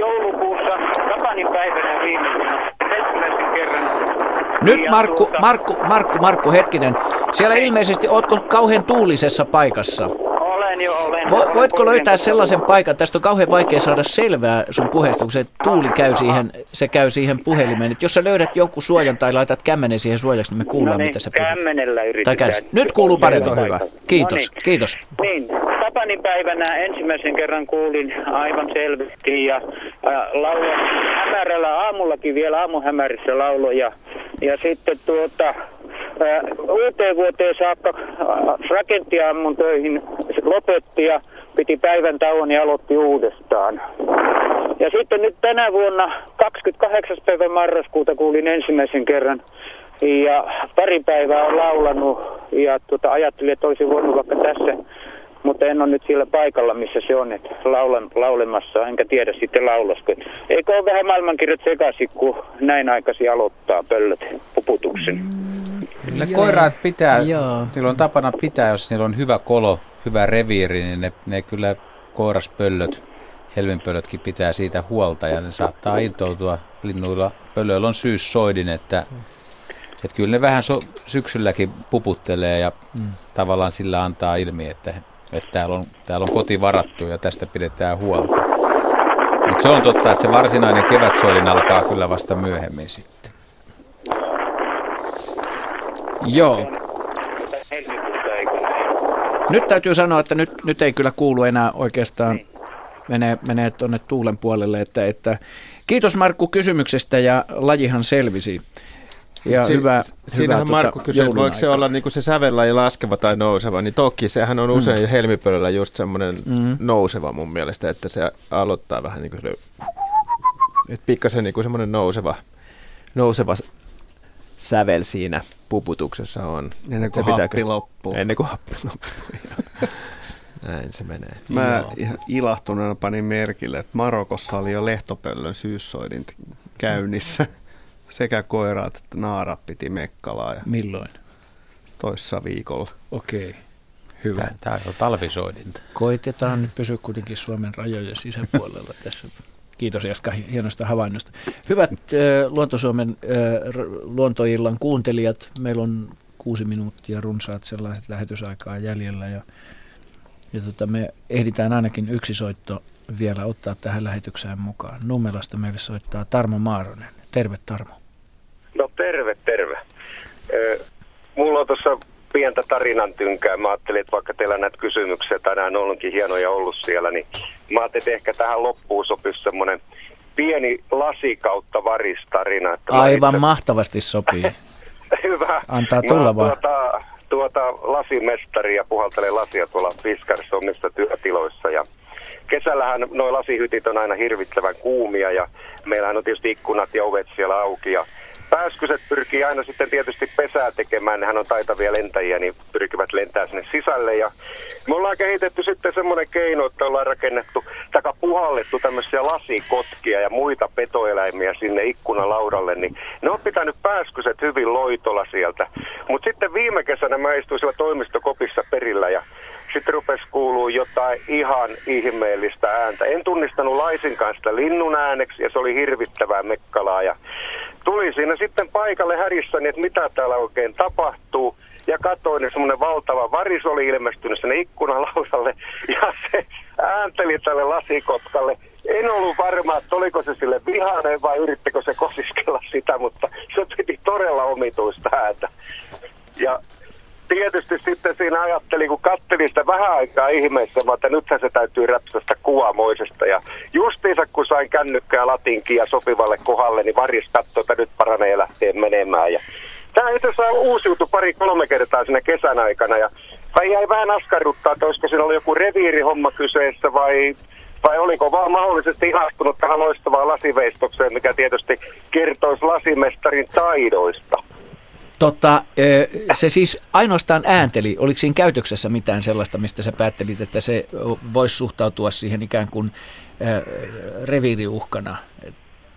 joulukuussa Tapanin päivänä viime vuonna ensimmäisen kerran nyt Markku, tuota... Markku, Markku, Markku, hetkinen. Siellä ilmeisesti, ootko kauhean tuulisessa paikassa? Olen jo, olen. Vo, voitko löytää sellaisen paikan, tästä on kauhean vaikea saada selvää sun puheesta, kun se tuuli käy siihen, se käy siihen puhelimeen. Et jos sä löydät joku suojan tai laitat kämmenen siihen suojaksi, niin me kuullaan, no niin, mitä sä puhut. kämmenellä yritetään. Nyt kuuluu paremmin. Hyvä. Kiitos, no niin. kiitos. Niin, Tapanin päivänä ensimmäisen kerran kuulin aivan selvästi ja äh, laulun hämärällä aamullakin vielä aamuhämärissä lauloja ja sitten tuota, uuteen vuoteen saakka rakenttiammun töihin lopetti ja piti päivän tauon ja aloitti uudestaan. Ja sitten nyt tänä vuonna 28. päivä marraskuuta kuulin ensimmäisen kerran ja pari päivää on laulanut ja tuota, ajattelin, että olisi voinut vaikka tässä mutta en ole nyt sillä paikalla, missä se on, että laulan, laulemassa, enkä tiedä sitten laulasko. Eikö ole vähän maailmankirjat sekaisin, kun näin aikaisin aloittaa pöllöt puputuksen? Kyllä koiraat pitää, Joo. niillä on tapana pitää, jos niillä on hyvä kolo, hyvä reviiri, niin ne, ne kyllä koiraspöllöt, helminpöllötkin pitää siitä huolta ja ne saattaa intoutua linnuilla. Pöllöillä on syyssoidin, että, että kyllä ne vähän so, syksylläkin puputtelee ja mm. tavallaan sillä antaa ilmi, että, että täällä, on, täällä on koti varattu ja tästä pidetään huolta. Mutta se on totta, että se varsinainen kevätsoidin alkaa kyllä vasta myöhemmin sitten. Joo. Nyt täytyy sanoa, että nyt, nyt ei kyllä kuulu enää oikeastaan menee, menee tuonne tuulen puolelle. Että, että kiitos Markku kysymyksestä ja lajihan selvisi. Ja si- hyvä, Siinähän hyvä, Markku tuota, kysyi, että voiko se olla niin kuin se sävellaji laskeva tai nouseva, niin toki sehän on usein mm. helmipölyllä just semmoinen mm. nouseva mun mielestä, että se aloittaa vähän niin kuin että pikkasen niin kuin semmoinen nouseva, nouseva sävel siinä puputuksessa on. Ennen kuin se happi pitää, loppuu. Ennen kuin happi loppuu. Näin se menee. Mä Joo. ilahtuneena panin merkille, että Marokossa oli jo lehtopöllön syyssoidin käynnissä. Sekä koiraat että naarat piti mekkalaa. Ja Milloin? Toissa viikolla. Okei. Hyvä. Tämä on talvisoidinta. Koitetaan nyt pysyä kuitenkin Suomen rajojen sisäpuolella tässä Kiitos Jaska hienosta havainnosta. Hyvät äh, Luontosuomen äh, luontoillan kuuntelijat, meillä on kuusi minuuttia runsaat sellaiset lähetysaikaa jäljellä ja, ja tota, me ehditään ainakin yksi soitto vielä ottaa tähän lähetykseen mukaan. Nummelasta meille soittaa Tarmo Maaronen. Terve Tarmo. No terve, terve. Mulla on tuossa pientä tarinan tynkää. Mä ajattelin, että vaikka teillä näitä kysymyksiä tänään onkin hienoja ollut siellä, niin mä ajattelin, että ehkä tähän loppuun sopisi semmoinen pieni lasi kautta varistarina. Että Aivan itse... mahtavasti sopii. Hyvä. Antaa tulla vaan. Tuota, tuota lasimestari ja puhaltelee lasia tuolla Fiskarissa omissa työtiloissa ja kesällähän nuo lasihytit on aina hirvittävän kuumia ja meillähän on tietysti ikkunat ja ovet siellä auki ja Pääskyset pyrkii aina sitten tietysti pesää tekemään, nehän on taitavia lentäjiä, niin pyrkivät lentää sinne sisälle. Ja me ollaan kehitetty sitten semmoinen keino, että ollaan rakennettu, taka puhallettu tämmöisiä lasikotkia ja muita petoeläimiä sinne ikkunalaudalle, niin ne on pitänyt pääskyset hyvin loitolla sieltä. Mutta sitten viime kesänä mä istuin siellä toimistokopissa perillä ja sitten rupesi kuuluu jotain ihan ihmeellistä ääntä. En tunnistanut laisinkaan sitä linnun ääneksi ja se oli hirvittävää mekkalaa. Ja tuli siinä sitten paikalle härissäni, että mitä täällä oikein tapahtuu. Ja katsoin, että semmoinen valtava varis oli ilmestynyt sinne ikkunalausalle ja se äänteli tälle lasikotkalle. En ollut varma, että oliko se sille vihainen vai yrittikö se kosiskella sitä, mutta se piti todella omituista ääntä. Ja tietysti sitten siinä ajattelin, kun katselin sitä vähän aikaa ihmeessä, että nythän se täytyy räpsästä kuvamoisesta. Ja justiinsa kun sain kännykkää latinkin ja sopivalle kohdalle, niin varjes katsoi, että nyt paranee lähteä menemään. Ja tämä itse asiassa uusiutui pari-kolme kertaa siinä kesän aikana. Ja vai jäi vähän askarruttaa, että olisiko siinä ollut joku reviirihomma kyseessä vai vai oliko vaan mahdollisesti ihastunut tähän loistavaan lasiveistokseen, mikä tietysti kertoisi lasimestarin taidoista? Tota, se siis ainoastaan äänteli. Oliko siinä käytöksessä mitään sellaista, mistä sä päättelit, että se voisi suhtautua siihen ikään kuin reviiriuhkana?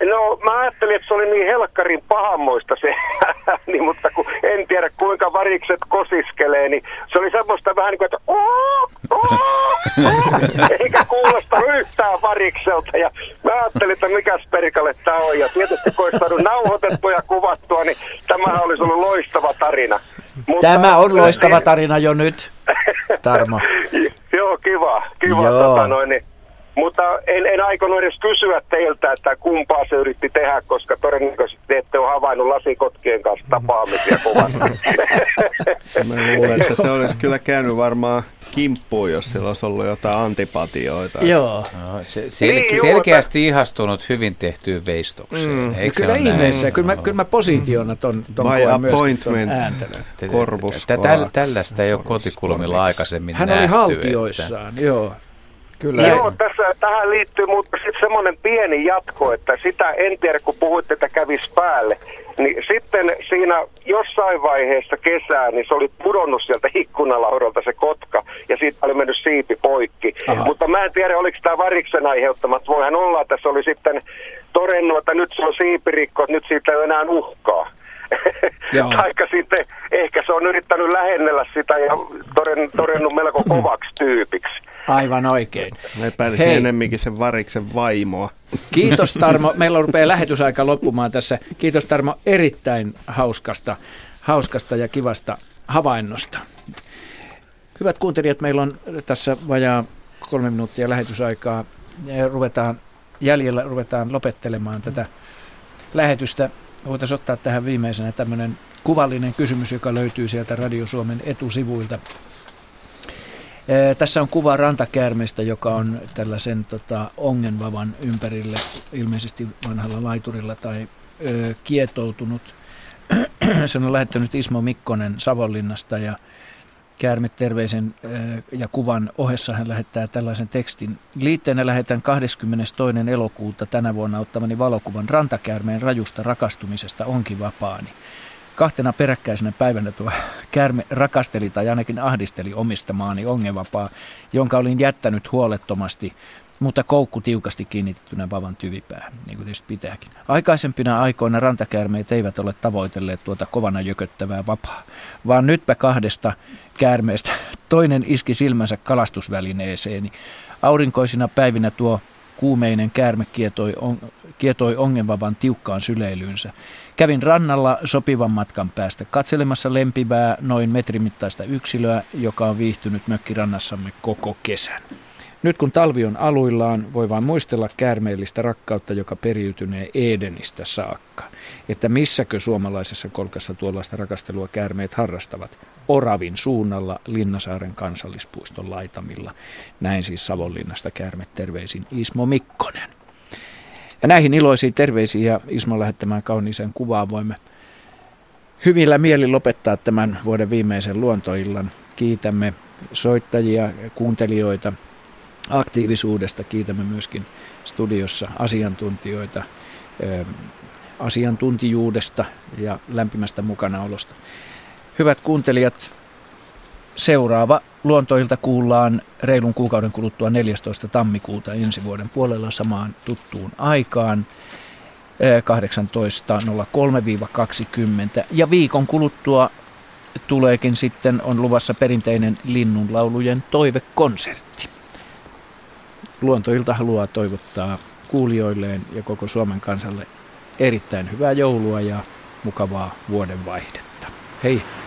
No mä ajattelin, että se oli niin helkkarin pahammoista se niin, mutta kun en tiedä kuinka varikset kosiskelee, niin se oli semmoista vähän niin kuin, että oo, oo, oo, eikä kuulosta yhtään varikselta. Ja mä ajattelin, että mikäs perkalle tämä on. Ja tietysti kun olisi saanut nauhoitettua ja kuvattua, niin tämä olisi ollut loistava tarina. Mutta, tämä on loistava tarina jo nyt, Tarmo. Joo, kiva. Kiva. Joo. Tota noin, niin mutta en, en aikonut edes kysyä teiltä, että kumpaa se yritti tehdä, koska todennäköisesti ette ole havainnut lasikotkien kanssa tapaamisia kovasti. Mä luulen, että se olisi kyllä käynyt varmaan kimppuun, jos sillä olisi ollut jotain antipatioita. Joo. No, se, sel- niin, selkeästi ihastunut hyvin tehtyyn veistokseen. Mm. Eikö kyllä ihmeessä. Kyllä mä, kyllä mä positiona ton, ton Vai appointment korvus. Tällaista ei ole kotikulmilla aikaisemmin Hän oli haltioissaan, joo. Kyllä. Joo, tässä, tähän liittyy mutta sitten semmoinen pieni jatko, että sitä en tiedä, kun puhuitte, että kävisi päälle. Niin sitten siinä jossain vaiheessa kesää, niin se oli pudonnut sieltä ikkunalaudalta se kotka ja siitä oli mennyt siipi poikki. Aha. Mutta mä en tiedä, oliko tämä variksen aiheuttamat. Voihan olla, että se oli sitten todennut, että nyt se on siipirikko, että nyt siitä ei ole enää uhkaa. Taikka sitten ehkä se on yrittänyt lähennellä sitä ja todennut melko kovaksi tyypiksi. Aivan oikein. Me epäilisin Hei. enemminkin sen variksen vaimoa. Kiitos Tarmo. Meillä rupeaa lähetysaika loppumaan tässä. Kiitos Tarmo erittäin hauskasta, hauskasta ja kivasta havainnosta. Hyvät kuuntelijat, meillä on tässä vajaa kolme minuuttia lähetysaikaa. Ja ruvetaan jäljellä ruvetaan lopettelemaan tätä lähetystä. Voitaisiin ottaa tähän viimeisenä tämmöinen kuvallinen kysymys, joka löytyy sieltä Radio Suomen etusivuilta. Tässä on kuva rantakäärmeestä, joka on tällaisen tota, ongenvavan ympärille, ilmeisesti vanhalla laiturilla tai ö, kietoutunut. Sen on lähettänyt Ismo Mikkonen Savonlinnasta ja Käärme terveisen ja kuvan ohessa hän lähettää tällaisen tekstin. Liitteenä lähetän 22. elokuuta tänä vuonna ottamani valokuvan rantakäärmeen rajusta rakastumisesta onkin vapaani. Kahtena peräkkäisenä päivänä tuo käärme rakasteli tai ainakin ahdisteli omistamaani ongevapaa, jonka olin jättänyt huolettomasti, mutta koukku tiukasti kiinnitettynä vavan tyvipää, niin kuin tietysti pitääkin. Aikaisempina aikoina rantakäärmeet eivät ole tavoitelleet tuota kovana jököttävää vapaa, vaan nytpä kahdesta käärmeestä toinen iski silmänsä kalastusvälineeseeni. Aurinkoisina päivinä tuo kuumeinen käärme kietoi, on, kietoi ongenvavan tiukkaan syleilyynsä. Kävin rannalla sopivan matkan päästä katselemassa lempivää noin metrimittaista yksilöä, joka on viihtynyt mökkirannassamme koko kesän. Nyt kun talvi on aluillaan, voi vain muistella käärmeellistä rakkautta, joka periytynee Edenistä saakka. Että missäkö suomalaisessa kolkassa tuollaista rakastelua käärmeet harrastavat? Oravin suunnalla Linnasaaren kansallispuiston laitamilla. Näin siis Savonlinnasta käärme terveisin Ismo Mikkonen. Ja näihin iloisiin terveisiin ja Ismo lähettämään kauniiseen kuvaan voimme hyvillä mieli lopettaa tämän vuoden viimeisen luontoillan. Kiitämme soittajia, kuuntelijoita, aktiivisuudesta. Kiitämme myöskin studiossa asiantuntijoita asiantuntijuudesta ja lämpimästä mukanaolosta. Hyvät kuuntelijat, seuraava luontoilta kuullaan reilun kuukauden kuluttua 14. tammikuuta ensi vuoden puolella samaan tuttuun aikaan 18.03-20 ja viikon kuluttua tuleekin sitten on luvassa perinteinen linnunlaulujen toivekonsertti. Luontoilta haluaa toivottaa kuulijoilleen ja koko Suomen kansalle erittäin hyvää joulua ja mukavaa vuodenvaihdetta. Hei!